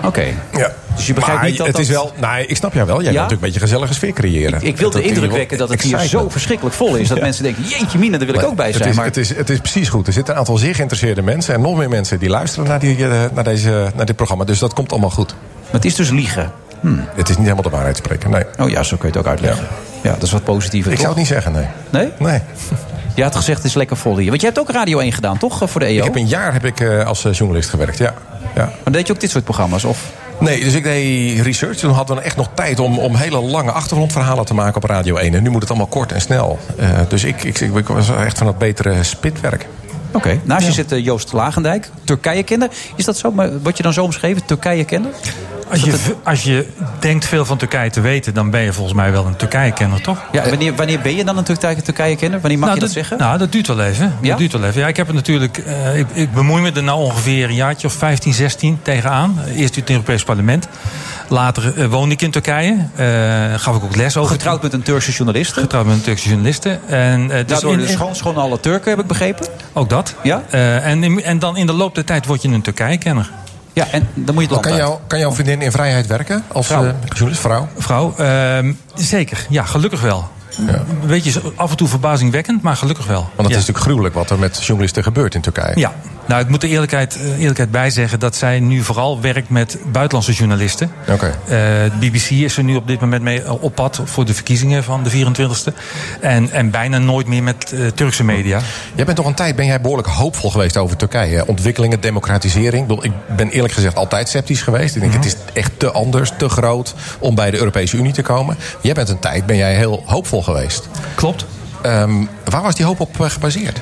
S6: Oké.
S7: Ja.
S6: Dus je begrijpt
S7: maar
S6: niet dat
S7: het
S6: dat-
S7: is wel... Nee, ik snap jou wel. Jij
S6: Ja?
S7: wilt natuurlijk een beetje een gezellige sfeer creëren.
S6: Ik wil de indruk wekken dat het hier
S7: excitement.
S6: zo verschrikkelijk vol is. Dat
S7: Ja.
S6: mensen denken, jeetje mina, daar wil ik ook bij
S7: Het
S6: zijn.
S7: is,
S6: Maar
S7: het, is, het is precies goed. Er zitten een aantal zeer geïnteresseerde mensen... en nog meer mensen die luisteren naar, die, eh, naar, deze, naar dit programma. Dus dat komt allemaal goed.
S6: het is dus liegen.
S7: Het is niet helemaal de waarheid spreken, nee.
S6: Oh ja, zo kun je het ook uitleggen. Ja, dat is wat positiever.
S7: Ik
S6: toch?
S7: zou het niet zeggen, nee.
S6: Nee?
S7: Nee. (laughs)
S6: Je had gezegd, het is lekker vol hier. Want je hebt ook Radio 1 gedaan, toch? eh, Voor de EO.
S7: Ik heb een jaar heb ik, eh, als journalist gewerkt, ja. Ja.
S6: Maar deed je ook dit soort programma's? Of?
S7: Nee, dus ik deed research. Toen hadden we echt nog tijd om, om hele lange achtergrondverhalen te maken op Radio 1. En nu moet het allemaal kort en snel. Eh, dus ik, ik, ik, was echt van het betere spitwerk.
S6: Oké. Naast je zit eh, Joost Lagendijk, Turkije-kenner. Is dat zo? Word je dan zo omschreven, Turkije-kenner?
S10: Als je, als je denkt veel van Turkije te weten, dan ben je volgens mij wel een Turkije-kenner, toch?
S6: Ja, wanneer, wanneer ben je dan een Turkije- Turkije-kenner? Wanneer mag
S10: nou,
S6: je dat, zeggen?
S10: Nou, dat duurt wel even.
S6: Ja?
S10: Dat duurt wel even. Ja, ik heb het natuurlijk. eh, ik, ik bemoei me er nou ongeveer een jaartje of 15, 16 tegenaan. Eerst in het Europees Parlement. Later eh, woonde ik in Turkije. Eh, gaf ik ook les over.
S6: Getrouwd met een Turkse journaliste?
S10: Getrouwd met een Turkse journaliste. En, eh, dus
S6: Daardoor
S10: in-
S6: de
S10: in-
S6: schoon, schoon alle Turken, heb ik begrepen.
S10: Ook dat.
S6: Ja?
S10: Eh, en, en dan in de loop der tijd word je een Turkije-kenner.
S6: Ja, en dan moet je het
S7: Kan,
S6: land
S7: jou, kan jouw vriendin in vrijheid werken als
S10: Vrouw.
S7: eh, journalist, vrouw?
S10: Vrouw, ehm, zeker. Ja, gelukkig wel. Een beetje af en toe verbazingwekkend, maar gelukkig wel.
S7: Want het
S10: Ja.
S7: is natuurlijk gruwelijk wat er met journalisten gebeurt in Turkije.
S10: Ja, nou, ik moet er eerlijkheid, eh, eerlijkheid bij zeggen dat zij nu vooral werkt met buitenlandse journalisten.
S7: Oké.
S10: Eh, de BBC is er nu op dit moment mee eh, op pad voor de verkiezingen van de 24e. En, en bijna nooit meer met eh, Turkse media.
S7: Jij bent toch een tijd ben jij behoorlijk hoopvol geweest over Turkije. hè? Ontwikkelingen, democratisering. Ik, ben eerlijk gezegd altijd sceptisch geweest. Ik denk het is echt te anders, te groot om bij de Europese Unie te komen. Jij bent een tijd ben jij heel hoopvol geweest.
S10: Klopt.
S7: Ehm, waar was die hoop op eh, gebaseerd?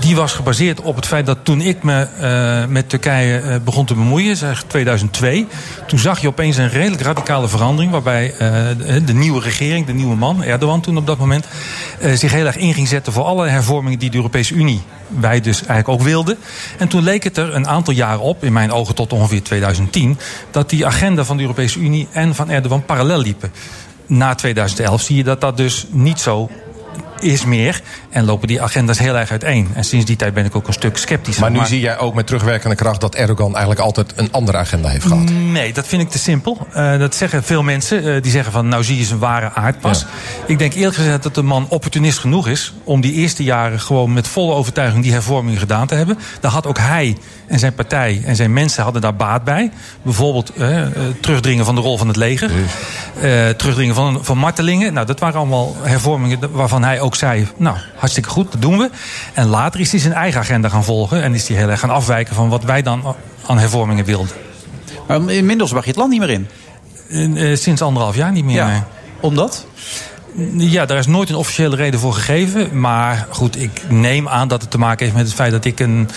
S10: Die was gebaseerd op het feit dat toen ik me eh, met Turkije eh, begon te bemoeien, zeg 2002, toen zag je opeens een redelijk radicale verandering. Waarbij eh, de, de nieuwe regering, de nieuwe man, Erdogan toen op dat moment, zich heel erg in ging zetten voor alle hervormingen die de Europese Unie, wij dus eigenlijk ook wilden. En toen leek het er een aantal jaren op, in mijn ogen tot ongeveer 2010, dat die agenda van de Europese Unie en van Erdogan parallel liepen. Na 2011 zie je dat dat dus niet zo is meer. En lopen die agenda's heel erg uiteen. En sinds die tijd ben ik ook een stuk sceptisch.
S7: Maar nu zie jij ook met terugwerkende kracht dat Erdogan eigenlijk altijd een andere agenda heeft gehad.
S10: Nee, dat vind ik te simpel. Eh, dat zeggen veel mensen. eh, die zeggen van, nou zie je zijn ware aard pas. Ik denk eerlijk gezegd dat de man opportunist genoeg is... om die eerste jaren gewoon met volle overtuiging die hervormingen gedaan te hebben. Daar had ook hij en zijn partij en zijn mensen hadden daar baat bij. Bijvoorbeeld eh, terugdringen van de rol van het leger. Terugdringen van, van martelingen. Nou, dat waren allemaal hervormingen waarvan hij ook zei... nou, hartstikke goed, dat doen we. En later is hij zijn eigen agenda gaan volgen... en is hij heel erg gaan afwijken van wat wij dan aan hervormingen wilden.
S6: Maar inmiddels mag je het land niet meer in.
S10: Eh, sinds anderhalf jaar niet meer.
S6: Ja.
S10: nee.
S6: Omdat?
S10: Ja, daar is nooit een officiële reden voor gegeven. Maar goed, ik neem aan dat het te maken heeft met het feit dat ik een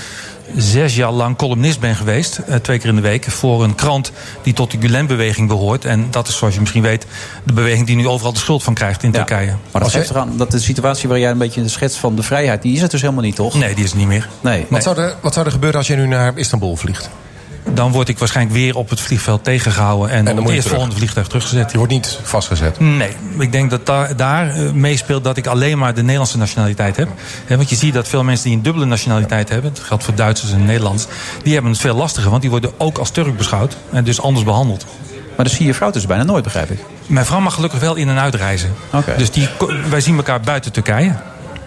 S10: zes jaar lang columnist ben geweest. eh, twee keer in de week. Voor een krant die tot de Gulen-beweging behoort. En dat is, zoals je misschien weet, de beweging die nu overal de schuld van krijgt in Turkije.
S6: Maar dat geeft eraan dat de situatie waar jij een beetje de schets van de vrijheid... die is het dus helemaal niet, toch?
S10: Nee, die is het niet meer.
S6: Nee.
S7: Wat, zou er, wat zou er gebeuren als je nu naar Istanbul vliegt?
S10: Dan word ik waarschijnlijk weer op het vliegveld tegengehouden. En,
S7: dan
S10: op het eerstvolgende vliegtuig teruggezet.
S7: Je wordt niet vastgezet.
S10: Nee, ik denk dat daar, daar eh, meespeelt dat ik alleen maar de Nederlandse nationaliteit heb. Hè, want je ziet dat veel mensen die een dubbele nationaliteit hebben, dat geldt voor Duitsers en Nederlands, die hebben het veel lastiger, want die worden ook als Turk beschouwd en dus anders behandeld.
S6: Maar dan zie je vrouw dus bijna nooit, begrijp ik.
S10: Mijn vrouw mag gelukkig wel in en uitreizen.
S6: Oké.
S10: Dus die, wij zien elkaar buiten Turkije.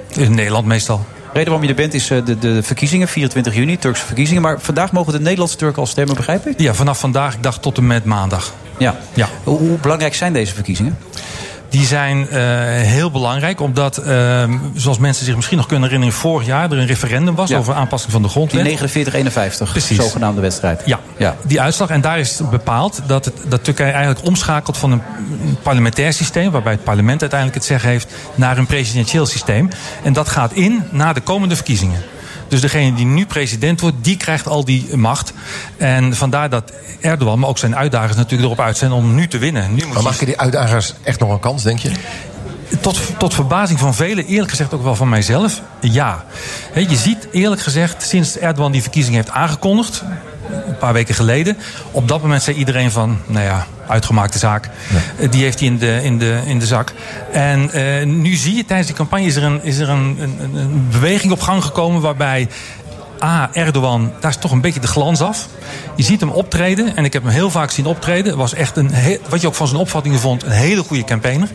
S10: In Nederland meestal.
S6: De reden waarom je er bent is eh, de, de verkiezingen, 24 juni, Turkse verkiezingen. Maar vandaag mogen de Nederlandse Turken al stemmen, begrijp ik?
S10: Ja, vanaf vandaag, ik dacht tot en met maandag.
S6: Ja.
S10: Ja.
S6: Hoe, hoe belangrijk zijn deze verkiezingen?
S10: Die zijn eh, heel belangrijk, omdat, eh, zoals mensen zich misschien nog kunnen herinneren, vorig jaar er een referendum was
S6: Ja.
S10: over aanpassing van de grondwet.
S6: Die 49-51,
S10: Precies.
S6: zogenaamde wedstrijd.
S10: Ja,
S6: Ja.
S10: die uitslag. En daar is bepaald dat, het, dat Turkije eigenlijk omschakelt van een parlementair systeem, waarbij het parlement uiteindelijk het zeggen heeft, naar een presidentieel systeem. En dat gaat in na de komende verkiezingen. Dus degene die nu president wordt, die krijgt al die macht. En vandaar dat Erdogan, maar ook zijn uitdagers natuurlijk erop uit zijn om nu te winnen. Nu moet
S7: Maar maken die uitdagers echt nog een kans, denk je?
S10: tot, tot verbazing van velen, eerlijk gezegd ook wel van mijzelf, ja. Je ziet eerlijk gezegd, sinds Erdogan die verkiezing heeft aangekondigd, een paar weken geleden, op dat moment zei iedereen van, nou ja, uitgemaakte zaak. Eh, Die heeft hij in de, in de, in de zak. En eh, nu zie je tijdens die campagne is er, een, is er een, een, een beweging op gang gekomen waarbij A, Erdogan, daar is toch een beetje de glans af. Je ziet hem optreden, en ik heb hem heel vaak zien optreden. Was echt een, wat je ook van zijn opvattingen vond, een hele goede campaigner.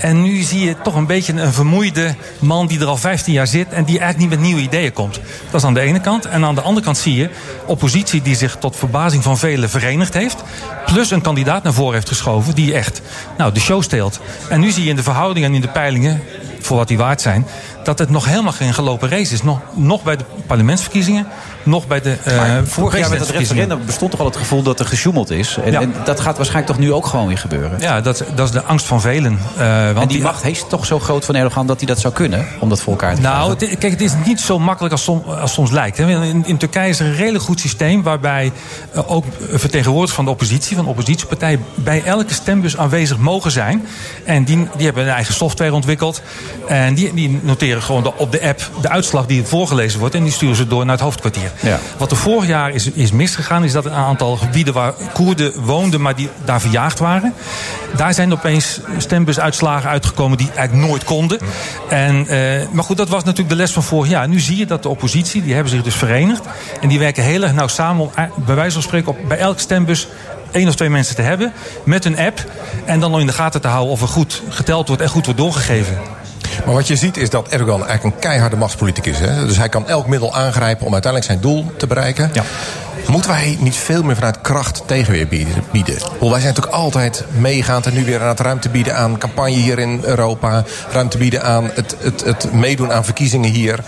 S10: En nu zie je toch een beetje een vermoeide man die er al 15 jaar zit en die eigenlijk niet met nieuwe ideeën komt. Dat is aan de ene kant. En aan de andere kant zie je oppositie die zich tot verbazing van velen verenigd heeft. Plus een kandidaat naar voren heeft geschoven die echt nou, de show steelt. En nu zie je in de verhoudingen en in de peilingen, voor wat die waard zijn, dat het nog helemaal geen gelopen race is. Nog, nog bij de parlementsverkiezingen, nog bij de uh,
S6: vorig jaar met het referendum bestond toch al het gevoel dat er gesjoemeld is. En,
S10: Ja.
S6: en dat gaat waarschijnlijk toch nu ook gewoon weer gebeuren.
S10: Ja, dat, dat is de angst van velen. Eh, want
S6: en die macht is toch zo groot van Erdogan dat hij dat zou kunnen om dat voor elkaar te
S10: Nou,
S6: krijgen?
S10: het, kijk, het is niet zo makkelijk als, som- als soms lijkt. In, in Turkije is er een redelijk goed systeem waarbij eh, ook vertegenwoordigers van de oppositie, van oppositiepartijen, bij elke stembus aanwezig mogen zijn. En die, die hebben een eigen software ontwikkeld. En die, die noteren gewoon de- op de app de uitslag die voorgelezen wordt. En die sturen ze door naar het hoofdkwartier.
S6: Ja.
S10: Wat er vorig jaar is, is misgegaan, is dat een aantal gebieden waar Koerden woonden, maar die daar verjaagd waren. Daar zijn opeens stembusuitslagen uitgekomen die eigenlijk nooit konden. En, eh, maar goed, dat was natuurlijk de les van vorig jaar. Nu zie je dat de oppositie, die hebben zich dus verenigd. En die werken heel erg nauw samen om eh, bij wijze van spreken op, bij elke stembus één of twee mensen te hebben. Met een app. En dan nog in de gaten te houden of er goed geteld wordt en goed wordt doorgegeven.
S7: Maar wat je ziet is dat Erdogan eigenlijk een keiharde machtspoliticus is. Hè? Dus hij kan elk middel aangrijpen om uiteindelijk zijn doel te bereiken. Moeten wij niet veel meer vanuit kracht tegenweer bieden? wij zijn natuurlijk altijd meegaand en nu weer aan het ruimte bieden aan campagne hier in Europa. Ruimte bieden aan het, het, het meedoen aan verkiezingen hier.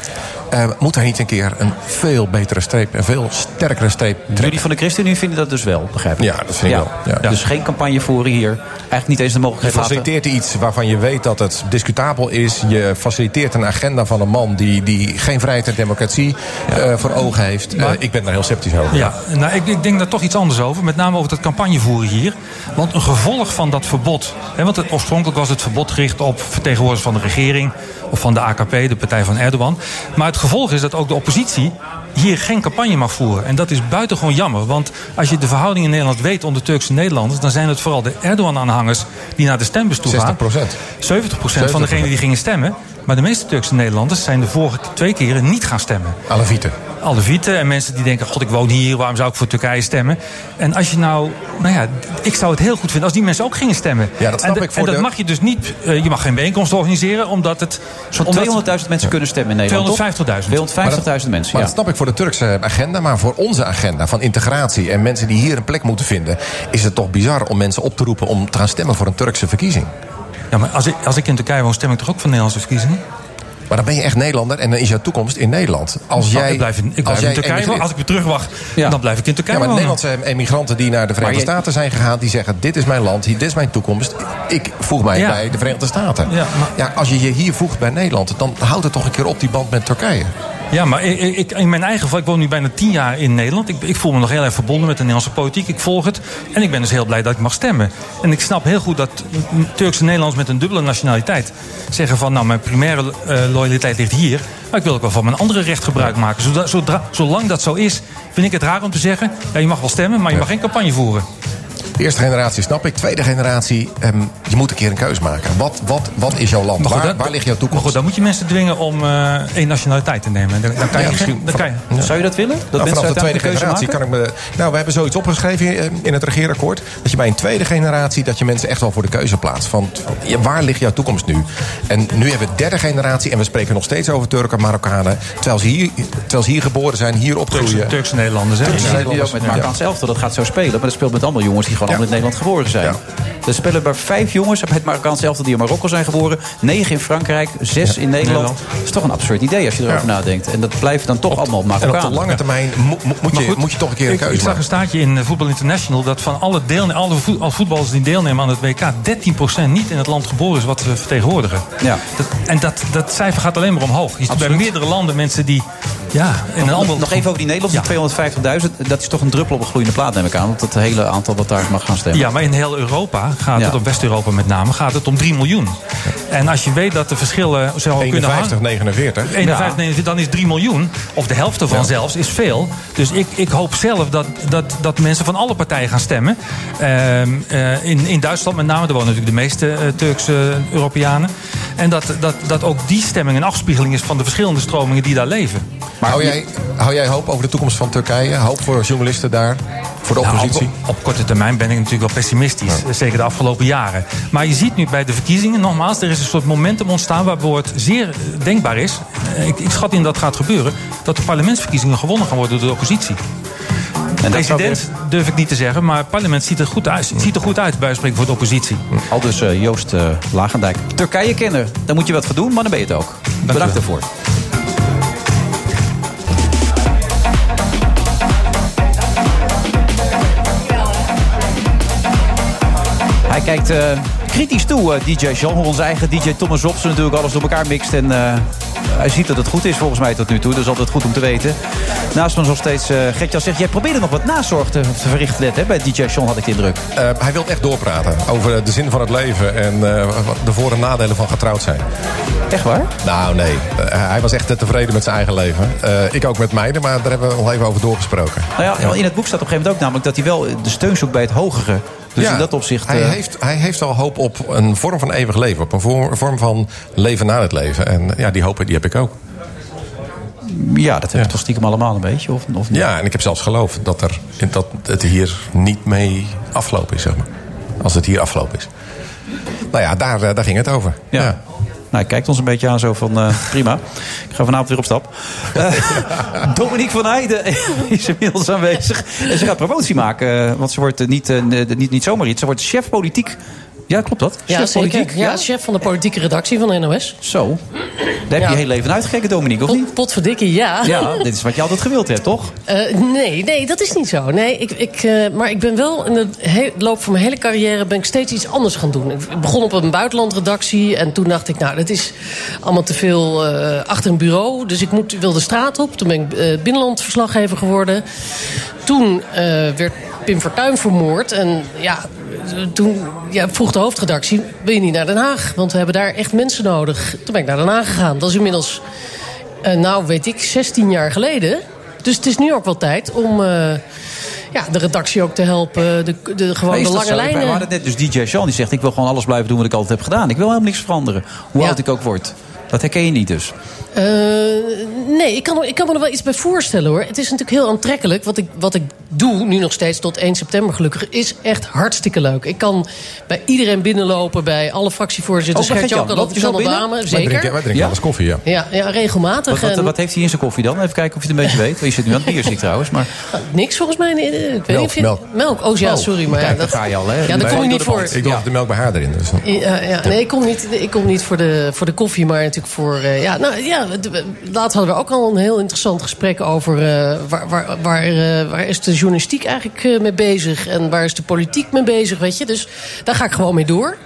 S7: Eh, moet hij niet een keer een veel betere streep, een veel sterkere streep trekken?
S6: Jullie van de ChristenUnie vinden dat dus wel, begrijp ik?
S7: Ja, dat vind ik wel, ja.
S6: Dus geen campagne voeren hier. Eigenlijk niet eens de
S7: Je
S6: mogelijkheid laten.
S7: faciliteert iets waarvan je weet dat het discutabel is. Je faciliteert een agenda van een man die, die geen vrijheid en democratie eh, voor ogen heeft. Eh, ik ben daar heel sceptisch over.
S10: Ja, nou, ik, ik denk daar toch iets anders over. Met name over dat campagnevoeren hier. Want een gevolg van dat verbod. Hè, want het, oorspronkelijk was het verbod gericht op vertegenwoordigers van de regering. Of van de AKP, de partij van Erdogan. Maar het gevolg is dat ook de oppositie hier geen campagne mag voeren. En dat is buitengewoon jammer. Want als je de verhouding in Nederland weet onder Turkse Nederlanders... dan zijn het vooral de Erdogan-aanhangers die naar de stembus toe gaan. 70% van degenen die gingen stemmen. Maar de meeste Turkse Nederlanders zijn de vorige twee keren niet gaan stemmen.
S7: Alevieten.
S10: Alevieten en mensen die denken: God, ik woon hier, waarom zou ik voor Turkije stemmen? En als je nou, nou ja, ik zou het heel goed vinden als die mensen ook gingen stemmen.
S7: Ja, dat snap
S10: en,
S7: ik voor
S10: en dat
S7: de-
S10: mag je dus niet, eh, je mag geen bijeenkomst organiseren, omdat het.
S6: Zo'n
S10: omdat-
S6: 200.000 mensen kunnen stemmen in Nederland, toch?
S10: 250.000.
S6: 250.000 mensen,
S7: Maar
S6: ja.
S7: dat snap ik voor de Turkse agenda. Maar voor onze agenda van integratie en mensen die hier een plek moeten vinden... is het toch bizar om mensen op te roepen om te gaan stemmen voor een Turkse verkiezing.
S10: Ja, maar als ik, als ik in Turkije woon, stem ik toch ook voor Nederlandse verkiezingen?
S7: Maar dan ben je echt Nederlander en dan is jouw toekomst in Nederland. Als
S10: Nou,
S7: jij,
S10: ik blijf in, ik blijf
S7: als
S10: in Turkije wonen. Als ik weer terugwacht, dan blijf ik in Turkije
S7: Ja, maar
S10: wonen.
S7: Nederlandse emigranten die naar de Verenigde
S10: Maar je-
S7: Staten zijn gegaan... die zeggen, dit is mijn land, dit is mijn toekomst. Ik voeg mij
S10: Ja.
S7: bij de Verenigde Staten.
S10: Ja,
S7: Ja, als je je hier voegt bij Nederland... dan houdt het toch een keer op die band met Turkije.
S10: Ja, maar ik, ik- in mijn eigen geval, ik woon nu bijna tien jaar in Nederland. Ik, ik voel me nog heel erg verbonden met de Nederlandse politiek. Ik volg het. En ik ben dus heel blij dat ik mag stemmen. En ik snap heel goed dat Turkse Nederlanders met een dubbele nationaliteit zeggen van nou, mijn primaire eh, loyaliteit ligt hier. Maar ik wil ook wel van mijn andere recht gebruik maken. Zodra, zolang dat zo is, vind ik het raar om te zeggen: ja, je mag wel stemmen, maar je mag geen campagne voeren.
S7: De eerste generatie snap ik. Tweede generatie, ehm, je moet een keer een keus maken. Wat, wat, wat is jouw land?
S10: Goed,
S7: waar,
S10: dat-
S7: waar ligt jouw
S10: Maar
S7: toekomst?
S10: goed, dan moet je mensen dwingen om eh, één nationaliteit te nemen. Dan, dan kan je
S7: Ja,
S10: misschien. Dan kan je.
S6: Zou je dat willen? Dat
S7: Nou,
S6: mensen
S7: vanaf de tweede generatie
S6: keuze
S7: kan ik me. Nou, we hebben zoiets opgeschreven eh, in het regeerakkoord. Dat je bij een tweede generatie dat je mensen echt wel voor de keuze plaatst. Van van, ja, waar ligt jouw toekomst nu? En nu hebben we derde generatie en we spreken nog steeds over Turken, Marokkanen. Terwijl ze hier, terwijl ze hier geboren zijn, hier opgroeien.
S10: Turkse, Turkse Nederlanders. Hè?
S6: maken?
S7: Turkse
S6: Ja, die ook met Marokkaans elftal, dat gaat zo spelen. Maar dat speelt met allemaal jongens die gewoon
S7: Ja.
S6: allemaal in Nederland geboren zijn. Er spelen maar vijf jongens bij het Marokkaans elftal die in Marokko zijn geboren. Negen in Frankrijk, zes in Nederland. Dat is toch een absurd idee als je erover nadenkt. En dat blijft dan toch allemaal
S7: En op de lange termijn mo- mo- moet, je,
S10: goed,
S7: moet je toch een keer een
S10: ik,
S7: keuze
S10: ik zag een staatje in eh, Voetbal International dat van alle, deelne alle voet- alle voetballers die deelnemen aan het WK, 13% niet in het land geboren is wat we vertegenwoordigen.
S6: Ja.
S10: Dat, en dat, dat cijfer gaat alleen maar omhoog. Je ziet bij meerdere landen mensen die. Ja, een
S6: Nog, nog even over die Nederlandse 250.000. Dat is toch een druppel op een gloeiende plaat, neem ik aan. Want het hele aantal wat daar mag gaan stemmen.
S10: Ja, maar in heel Europa gaat
S6: Ja.
S10: het, op West-Europa met name, gaat het om 3 miljoen. En als je weet dat de verschillen kunnen
S7: 51,
S10: hangen.
S7: 49.
S10: 51, nee, dan is 3 miljoen, of de helft ervan
S7: Ja.
S10: zelfs, is veel. Dus ik, ik hoop zelf dat, dat, dat mensen van alle partijen gaan stemmen. Ehm, eh, in, in Duitsland met name, daar wonen natuurlijk de meeste eh, Turkse Europeanen. En dat, dat, dat ook die stemming een afspiegeling is van de verschillende stromingen die daar leven.
S7: Maar hou jij, hou jij hoop over de toekomst van Turkije? Hoop voor journalisten daar? Voor de
S10: Nou,
S7: oppositie?
S10: op, op korte termijn ben ik natuurlijk wel pessimistisch. Zeker de afgelopen jaren. Maar je ziet nu bij de verkiezingen, nogmaals, er is een soort momentum ontstaan waardoor het zeer eh, denkbaar is. eh, Ik, ik schat in dat gaat gebeuren. Dat de parlementsverkiezingen gewonnen gaan worden door de oppositie.
S6: En
S10: President durf ik niet te zeggen, maar het parlement ziet er goed uit, ziet er goed uit bij spreken voor de oppositie.
S6: Al dus eh, Joost eh, Lagendijk. Turkije kennen, daar moet je wat voor doen, maar dan ben je het ook. Bedankt daarvoor. Kijkt eh, kritisch toe, eh, DJ Jean. Hoe onze eigen DJ Thomas Robson natuurlijk alles door elkaar mixt. En eh, hij ziet dat het goed is volgens mij tot nu toe. Dat is altijd goed om te weten. Naast ons nog steeds uh, Gertjan zegt... jij probeerde nog wat nazorg te, te verrichten net, hè? Bij DJ Jean had ik de indruk.
S7: Uh, hij wil echt doorpraten over de zin van het leven... en uh, de voor- en nadelen van getrouwd zijn.
S6: Echt waar?
S7: Nou, nee. hij was echt tevreden met zijn eigen leven. ik ook met meiden, maar daar hebben we al even over doorgesproken.
S6: Nou ja. In het boek staat op een gegeven moment ook namelijk... dat hij wel de steun zoekt bij het hogere... Dus
S7: ja,
S6: in dat opzicht...
S7: Hij, heeft, hij heeft al hoop op een vorm van eeuwig leven. Op een vorm van leven na het leven. En ja, die hoop die heb ik ook.
S6: Ja, dat hebben we toch stiekem allemaal een beetje, of, of niet?
S7: Ja, en ik heb zelfs geloof dat, er, dat het hier niet mee afgelopen is, zeg maar. Als het hier afgelopen is. Nou ja, daar, daar ging het over.
S6: Ja. ja. Nou, hij kijkt ons een beetje aan zo van, uh, prima. Ik ga vanavond weer op stap. Uh, Dominique van Heijden is inmiddels aanwezig. En ze gaat promotie maken, want ze wordt niet, niet, niet zomaar iets. Ze wordt chef politiek ja, klopt dat?
S11: Ja,
S6: chef
S11: zeker.
S6: politiek?
S11: Ja, chef van de politieke redactie van de NOS.
S6: Zo. Daar heb je je heel leven uitgekeken, Dominique, of
S11: Pot,
S6: niet?
S11: potverdikkie, ja.
S6: Ja, dit is wat je altijd gewild hebt, toch?
S11: Eh, nee, nee, dat is niet zo. Nee, ik, ik, eh, maar ik ben wel in de loop van mijn hele carrière ben ik steeds iets anders gaan doen. Ik begon op een buitenlandredactie en toen dacht ik, nou, dat is allemaal te veel eh, achter een bureau. Dus ik moet, wil de straat op. Toen ben ik binnenlandverslaggever geworden. Toen werd Pim Fortuyn vermoord. En ja, toen ja, vroeg de hoofdredactie, wil je niet naar Den Haag? Want we hebben daar echt mensen nodig. Toen ben ik naar Den Haag gegaan. Dat is inmiddels, eh, nou weet ik, 16 jaar geleden. Dus het is nu ook wel tijd om eh, ja, de redactie ook te helpen. De, de, gewoon de lange
S6: zo? We
S11: lijnen.
S6: hadden het net dus DJ Sean die zegt... ik wil gewoon alles blijven doen wat ik altijd heb gedaan. Ik wil helemaal niks veranderen. Hoe
S11: Ja.
S6: oud ik ook word. Dat herken je niet dus.
S11: Eh, nee, ik kan, ik kan me er wel iets bij voorstellen hoor. Het is natuurlijk heel aantrekkelijk. Wat ik, wat ik doe, nu nog steeds tot 1 september gelukkig, is echt hartstikke leuk. Ik kan bij iedereen binnenlopen, bij alle fractievoorzitters.
S6: Oh,
S11: Gert-Jan
S6: je
S11: dat
S6: zo
S11: kan
S6: binnen?
S11: Obama,
S7: Wij
S11: zeker.
S7: drinken, wij drinken
S6: Ja?
S7: alles koffie, ja.
S11: Ja, ja, regelmatig.
S6: Wat, wat,
S11: En-
S6: wat heeft hij in zijn koffie dan? Even kijken of je het een beetje weet. Je zit nu aan het bier, zie ik trouwens. Maar
S11: Niks volgens mij. nee, Ik weet
S7: Melk,
S11: niet of je-
S7: melk.
S11: melk. Oh ja,
S6: Oh,
S11: sorry. Maar dat,
S6: ga je al, hè?
S11: Ja, daar kom je niet voor.
S7: Ik doe de melk bij haar erin. Dus.
S11: Ja, ja. Nee, ik kom niet, ik kom niet voor, de, voor de koffie, maar natuurlijk voor... eh, ja, nou, ja, d- laatst hadden we ook al een heel interessant gesprek over... eh, waar, waar, waar, eh, waar is de journalistiek eigenlijk eh, mee bezig... en waar is de politiek mee bezig, weet je. Dus daar ga ik gewoon mee door.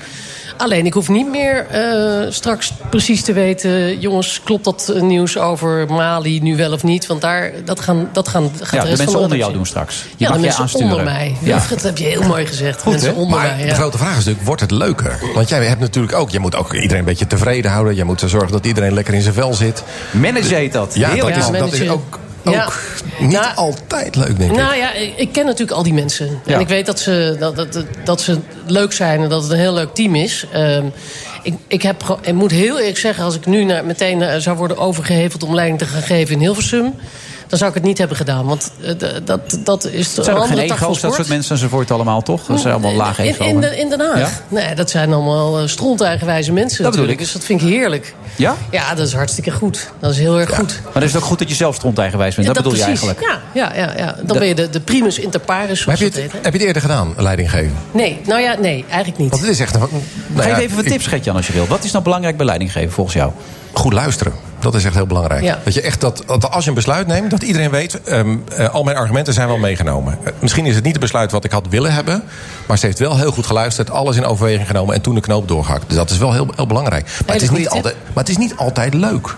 S11: Alleen, ik hoef niet meer eh, straks precies te weten... jongens, klopt dat eh, nieuws over Mali nu wel of niet? Want daar, dat gaan, dat gaan, gaat
S6: ja,
S11: de
S6: mensen
S11: van
S6: onder jou doen straks. Je
S11: Ja,
S6: mag
S11: de
S6: je
S11: mensen
S6: aansturen.
S11: onder mij.
S6: Ja. (laughs)
S11: Dat heb je heel mooi gezegd.
S6: Goed,
S11: mensen onder
S7: Maar
S11: mij,
S7: de grote vraag is natuurlijk, wordt het leuker? Want jij hebt natuurlijk ook, je moet ook iedereen een beetje tevreden houden. Je moet zorgen dat iedereen lekker in zijn vel zit.
S6: Manager heet dat.
S7: Ja,
S6: Heel
S7: dat
S6: erg.
S7: is, dat is ook, ook
S11: Ja.
S7: niet
S11: Nou,
S7: altijd leuk, denk ik.
S11: Nou ja, ik ken natuurlijk al die mensen.
S6: Ja.
S11: En ik weet dat ze, dat, dat, dat ze leuk zijn en dat het een heel leuk team is. Ehm, ik, ik, heb, ik moet heel eerlijk zeggen, als ik nu naar, meteen eh, zou worden overgeheveld om leiding te gaan geven in Hilversum. Dan zou ik het niet hebben gedaan. Want eh, dat, dat is
S6: zijn ook geen
S11: andere tak van
S6: ego's, dat soort mensen enzovoort allemaal, toch? Dat zijn allemaal laag
S11: in,
S6: ego.
S11: in, de- in Den Haag.
S6: Ja?
S11: Nee, dat zijn allemaal uh, stronteigenwijze mensen
S6: Dat bedoel
S11: natuurlijk.
S6: ik.
S11: Dus dat vind ik heerlijk.
S6: Ja?
S11: Ja, dat is hartstikke goed. Dat is heel erg goed.
S6: Maar dan is het ook goed dat je zelf stronteigenwijs bent.
S11: Ja,
S6: dat, bedoel je eigenlijk.
S11: Ja, ja, ja, ja. Dan
S6: Dat-
S11: ben je de, de primus inter pares,
S7: heb je,
S11: dat
S7: het,
S11: heet.
S7: heb je het eerder gedaan, leiding geven?
S11: Nee, nou ja, nee, eigenlijk niet.
S7: Want het is echt... een- Nou
S6: Geef
S7: ja,
S6: even wat tips, Gertjan, als je wil. Wat is nou belangrijk bij leiding geven, volgens jou?
S7: Goed luisteren. Dat is echt heel belangrijk.
S11: Ja.
S7: Dat je echt dat, dat als je een besluit neemt, dat iedereen weet, eh, al mijn argumenten zijn wel meegenomen. Eh, misschien is het niet het besluit wat ik had willen hebben, maar ze heeft wel heel goed geluisterd, alles in overweging genomen en toen de knoop doorgehakt. Dus dat is wel heel, heel belangrijk. Maar het, is niet altijd, maar het is niet altijd leuk.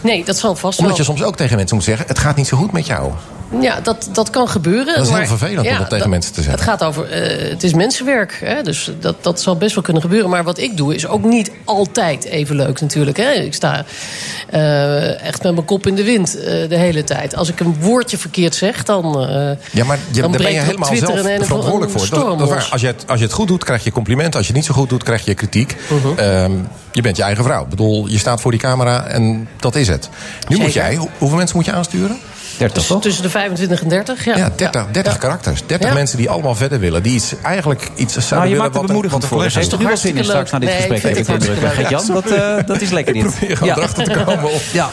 S11: Nee, dat zal vast
S7: Omdat je soms ook tegen mensen moet zeggen, het gaat niet zo goed met jou.
S11: Ja, dat, dat kan gebeuren.
S7: Dat is heel
S11: maar-
S7: vervelend om dat tegen mensen te zeggen.
S11: Het gaat over, eh, het is mensenwerk. Hè, dus dat, dat zal best wel kunnen gebeuren. Maar wat ik doe is ook niet altijd even leuk natuurlijk. Hè. Ik sta eh, echt met mijn kop in de wind eh, de hele tijd. Als ik een woordje verkeerd zeg, dan.
S7: Ja, maar je,
S11: Dan
S7: daar ben je helemaal
S11: Twitter
S7: zelf verantwoordelijk voor. Dat, waar. Als, je het, als je het goed doet, krijg je complimenten. Als je het niet zo goed doet, krijg je kritiek.
S11: Mhm.
S7: Ehm, je bent je eigen vrouw. Ik bedoel, je staat voor die camera en dat is het. Nu moet jij, hoe- hoeveel mensen moet je aansturen?
S6: 30, toch?
S11: tussen de 25 en 30. Ja,
S7: Ja, 30, 30 karakters. 30
S11: Ja.
S7: mensen die allemaal verder willen. Die iets, eigenlijk iets zouden
S6: Nou, je
S7: willen
S6: maakt er
S7: wat
S6: bemoedigend
S7: wat
S6: voor.
S7: collega's
S6: Heeft toch nu wel zin in straks na dit gesprek?
S11: ik
S6: Heb ik
S11: vind
S6: de
S11: het
S6: indruk. dat, eh, dat is lekker dit.
S7: probeer gewoon erachter te komen of-
S6: Ja.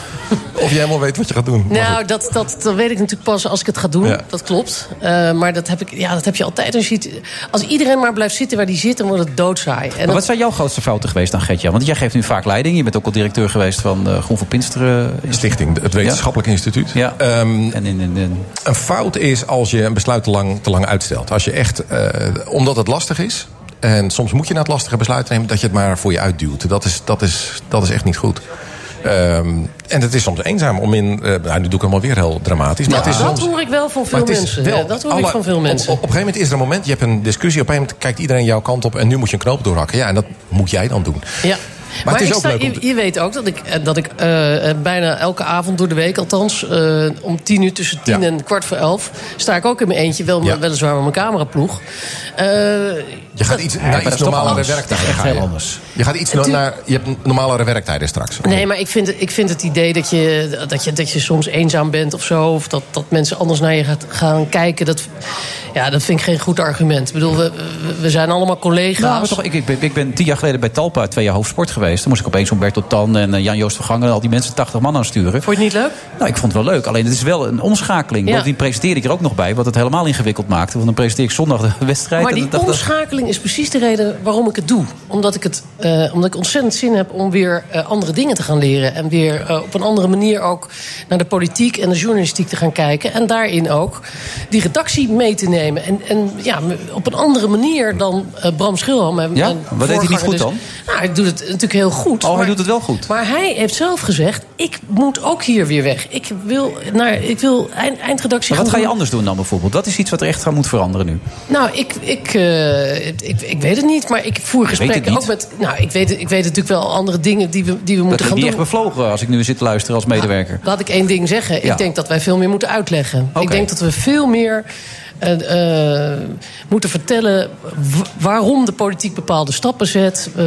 S7: Of je helemaal weet wat je gaat doen.
S11: Nou, dat, dat, dat weet ik natuurlijk pas als ik het ga doen.
S7: Ja.
S11: Dat klopt. Eh, maar dat heb, ik, ja, dat heb je altijd. Als, je als iedereen maar blijft zitten waar die zit, dan wordt het doodsaai. En
S6: Maar
S11: dat-
S6: wat zijn jouw grootste fouten geweest dan, Gertjan? Want jij geeft nu vaak leiding. Je bent ook al directeur geweest van de Groen voor Pinksteren.
S7: Stichting, het Wetenschappelijk Instituut.
S6: Ja.
S7: Ehm,
S6: En in, in, in-
S7: Een fout is als je een besluit te lang, te lang uitstelt. Als je echt, eh, omdat het lastig is. En soms moet je naar het lastige besluit nemen dat je het maar voor je uitduwt. Dat is, dat is, dat is echt niet goed. Ehm, en het is soms eenzaam om in. eh, nou, nu doe ik allemaal weer heel dramatisch. Maar het is
S11: dat hoor ik wel van veel mensen.
S7: wel
S11: Ja, dat hoor ik van veel
S7: op-
S11: mensen.
S7: Op, op, een gegeven moment is er een moment, je hebt een discussie. Op een gegeven moment kijkt iedereen jouw kant op. En nu moet je een knoop doorhakken. Ja, en dat moet jij dan doen.
S11: Ja. Maar,
S7: het is
S11: ik
S7: ook
S11: sta,
S7: leuk om
S11: je, je weet ook dat ik, eh, dat ik eh, eh, bijna elke avond door de week, althans eh, om tien uur tussen tien
S7: Ja.
S11: en kwart voor elf, sta ik ook in mijn eentje, wel,
S7: Ja.
S11: weliswaar met mijn cameraploeg. Eh,
S7: Je gaat iets, naar iets normalere werktijden.
S6: Echt
S7: je.
S6: heel anders.
S7: Je gaat iets naar. Je hebt normalere werktijden straks.
S11: Nee, maar ik vind, het- ik vind het idee dat je, dat, je, dat je soms eenzaam bent of zo. Of dat, dat mensen anders naar je gaat, gaan kijken. Dat, ja, dat vind ik geen goed argument. Ik bedoel, we, we- we zijn allemaal collega's.
S6: Nou, maar toch, ik, ik, ben, ik ben tien jaar geleden bij Talpa twee jaar hoofdsport geweest. Toen moest ik opeens Humberto Tan en eh, Jan-Joost Vergangen... en al die mensen 80 man aansturen.
S11: Vond je het niet leuk?
S6: Nou, ik vond het wel leuk. Alleen het is wel een omschakeling.
S11: Ja.
S6: Bovendien presenteerde ik er ook nog bij, wat het helemaal ingewikkeld maakte. Want dan presenteer ik zondag de wedstrijd.
S11: Maar die
S6: dan ik-
S11: omschakeling is precies de reden waarom ik het doe. Omdat ik, het, eh, omdat ik ontzettend zin heb om weer eh, andere dingen te gaan leren. En weer op een andere manier ook naar de politiek en de journalistiek te gaan kijken. En daarin ook die redactie mee te nemen. En, en ja, op een andere manier dan Bram Schilham. En,
S6: Ja? Wat deed hij niet goed
S11: dus-
S6: dan?
S11: Nou, hij doet het natuurlijk heel goed.
S6: Oh, hij
S11: maar-
S6: doet het wel goed.
S11: Maar hij heeft zelf gezegd, ik moet ook hier weer weg. Ik wil, naar, ik wil eind, eindredactie
S6: Maar wat ga je anders doen dan bijvoorbeeld? Dat is iets wat er echt gaan moet veranderen nu.
S11: Nou, ik, ik, eh, ik, ik weet het niet, maar ik voer gesprekken ook met. Nou, ik weet, ik weet natuurlijk wel andere dingen die we, die we
S6: Dat
S11: moeten
S6: klinkt
S11: gaan
S6: niet
S11: doen.
S6: echt bevlogen als ik nu zit te luisteren als medewerker.
S11: Laat ik één ding zeggen.
S6: Ja.
S11: Ik denk dat wij veel meer moeten uitleggen. Ik denk dat we veel meer moeten vertellen waarom de politiek bepaalde stappen zet. eh,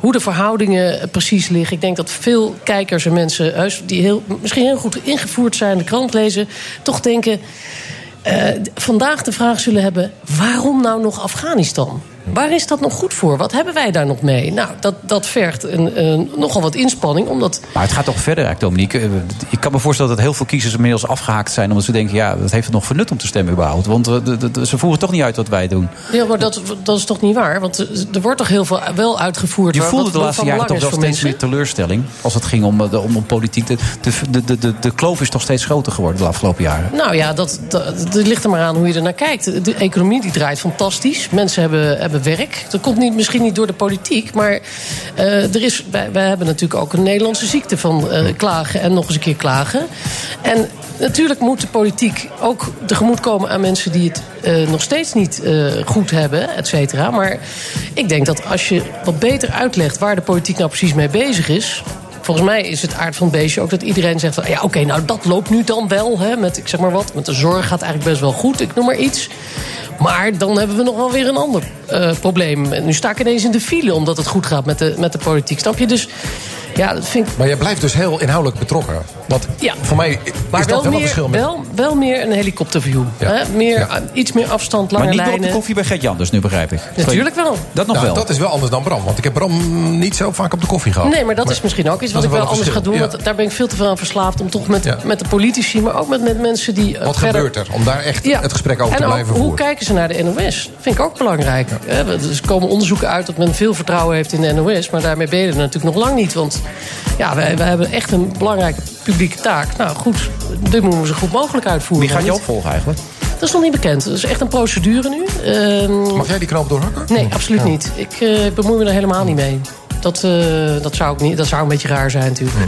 S11: hoe de verhoudingen precies liggen. Ik denk dat veel kijkers en mensen die heel, misschien heel goed ingevoerd zijn, de krant lezen, toch denken. eh, vandaag de vraag zullen hebben: waarom nou nog Afghanistan? Waar is dat nog goed voor? Wat hebben wij daar nog mee? Nou, dat, dat vergt een, een, nogal wat inspanning. Omdat
S6: Maar het gaat toch verder eigenlijk, Dominique. Eh, Ik kan me voorstellen dat heel veel kiezers inmiddels afgehaakt zijn... omdat ze denken, ja, dat heeft het nog voor nut om te stemmen überhaupt. Want eh, ze voeren toch niet uit wat wij doen.
S11: Ja, maar dat, dat is toch niet waar? Want er- er wordt toch heel veel wel uitgevoerd.
S6: Je voelde
S11: wat
S6: de laatste jaren toch wel steeds meer teleurstelling... als het ging om, eh, de, om, om politiek. De, de, de, de, de kloof is toch steeds groter geworden de afgelopen jaren.
S11: Nou ja, dat, dat, dat ligt er maar aan hoe je er naar kijkt. De economie die draait fantastisch. Mensen hebben, hebben werk. Dat komt niet, misschien niet door de politiek. Maar eh, er is, wij, wij hebben natuurlijk ook een Nederlandse ziekte van eh, klagen en nog eens een keer klagen. En natuurlijk moet de politiek ook tegemoetkomen aan mensen die het eh, nog steeds niet goed hebben, et cetera. Maar ik denk dat als je wat beter uitlegt waar de politiek nou precies mee bezig is. Volgens mij is het aard van het beestje ook dat iedereen zegt... van, ja, oké, nou dat loopt nu dan wel, hè, met, ik zeg maar wat... met de zorg gaat eigenlijk best wel goed, ik noem maar iets. Maar dan hebben we nog wel weer een ander eh, probleem. Nu sta ik ineens in de file omdat het goed gaat met de, met de politiek, snap je? Dus ja, dat vind ik...
S7: Maar je blijft dus heel inhoudelijk betrokken. Want
S11: Ja.
S7: voor mij is
S11: Maar
S7: dat
S11: wel
S7: wel een
S11: meer,
S7: verschil met...
S11: wel, wel meer een helikopterview. Hè? Meer, Iets meer afstand, lange
S6: maar niet meer op de
S11: lijnen.
S6: koffie bij Gert-Jan dus nu, begrijp ik.
S11: Natuurlijk wel.
S6: Dat nog
S7: Nou,
S6: wel.
S7: Dat is wel anders dan Bram. Want ik heb Bram niet zo vaak op de koffie gehad.
S11: Nee, maar dat is misschien ook iets wat ik
S7: wel
S11: anders ga doen.
S7: ja.
S11: Want daar ben ik veel te veel aan verslaafd om toch met,
S7: Ja.
S11: met de politici, maar ook met, met mensen die. eh,
S7: Wat
S11: verder-
S7: gebeurt er? Om daar echt
S11: Ja.
S7: het gesprek over
S11: en
S7: te blijven
S11: hoe
S7: voeren.
S11: kijken ze naar de NOS? Vind ik ook belangrijk. Eh, Er komen onderzoeken uit dat men veel vertrouwen heeft in de NOS. Maar daarmee ben je er natuurlijk nog lang niet. Want ja, wij, wij hebben echt een belangrijke publieke taak. Nou goed, dit moeten we zo goed mogelijk uitvoeren.
S6: Wie gaat je opvolgen eigenlijk?
S11: Dat is nog niet bekend. Dat is echt een procedure nu. Ehm,
S7: Mag jij die knoop doorhakken?
S11: Nee, absoluut niet. Ik eh, bemoei me er helemaal niet mee. Dat, eh, dat, zou, ook niet, dat zou een beetje raar zijn natuurlijk.